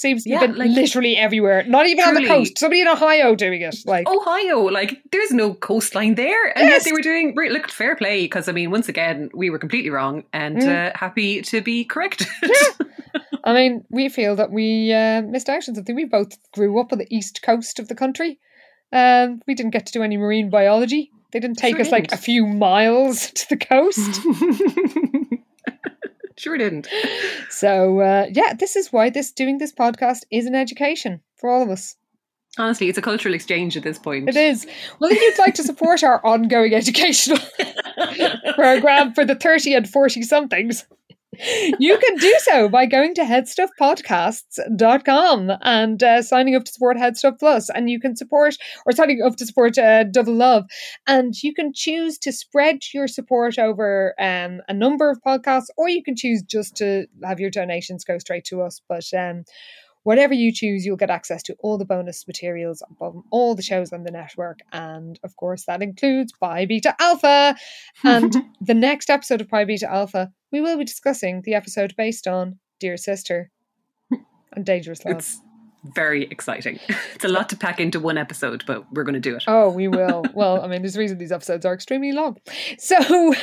Seems Yeah, been like- literally everywhere. Not even on the coast. Somebody in Ohio doing it. Like, Ohio, like there's no coastline there, and Yes. yet they were doing. re- Look, fair play, because I mean, once again, we were completely wrong, and Mm. uh, happy to be corrected. [laughs] I mean, we feel that we uh, missed out on something. We both grew up on the east coast of the country. Um, we didn't get to do any marine biology. They didn't take Sure us like a few miles [laughs] to the coast. [laughs] sure didn't. [laughs] so uh, yeah, this is why this doing this podcast is an education for all of us. Honestly, it's a cultural exchange at this point. It is. Well, if you'd like to support our ongoing educational [laughs] program for the 30 and 40 somethings, you can do so by going to headstuffpodcasts.com and uh, signing up to support Headstuff Plus. And you can support, or signing up to support uh, Double Love. And you can choose to spread your support over um, a number of podcasts, or you can choose just to have your donations go straight to us. But um, Whatever you choose, you'll get access to all the bonus materials from all the shows on the network. And of course, that includes Pi Beta Alpha. And [laughs] the next episode of Pi Beta Alpha, we will be discussing the episode based on Dear Sister and Dangerous Love. It's very exciting. It's a lot to pack into one episode, but we're going to do it. Oh, we will. well, I mean, there's a reason these episodes are extremely long. So, [laughs]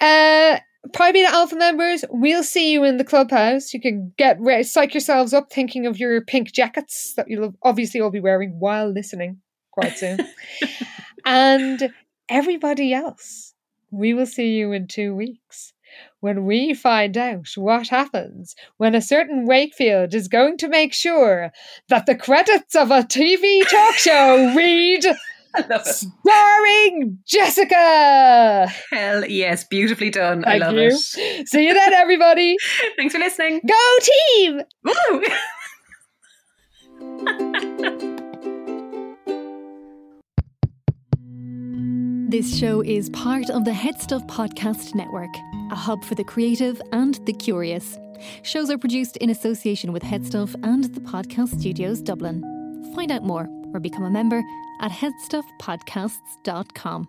uh, Pi Beta Alpha members, we'll see you in the clubhouse. You can get re- psych yourselves up thinking of your pink jackets that you'll obviously all be wearing while listening quite soon. [laughs] and everybody else, we will see you in two weeks when we find out what happens when a certain Wakefield is going to make sure that the credits of a TV talk show read [laughs] starring Jessica. Hell yes, beautifully done. I love you. it. [laughs] See you then, everybody. [laughs] Thanks for listening. Go team! Woo! This show is part of the Head Stuff Podcast Network, a hub for the creative and the curious. Shows are produced in association with Headstuff and the Podcast Studios Dublin. Find out more or become a member at headstuffpodcasts.com.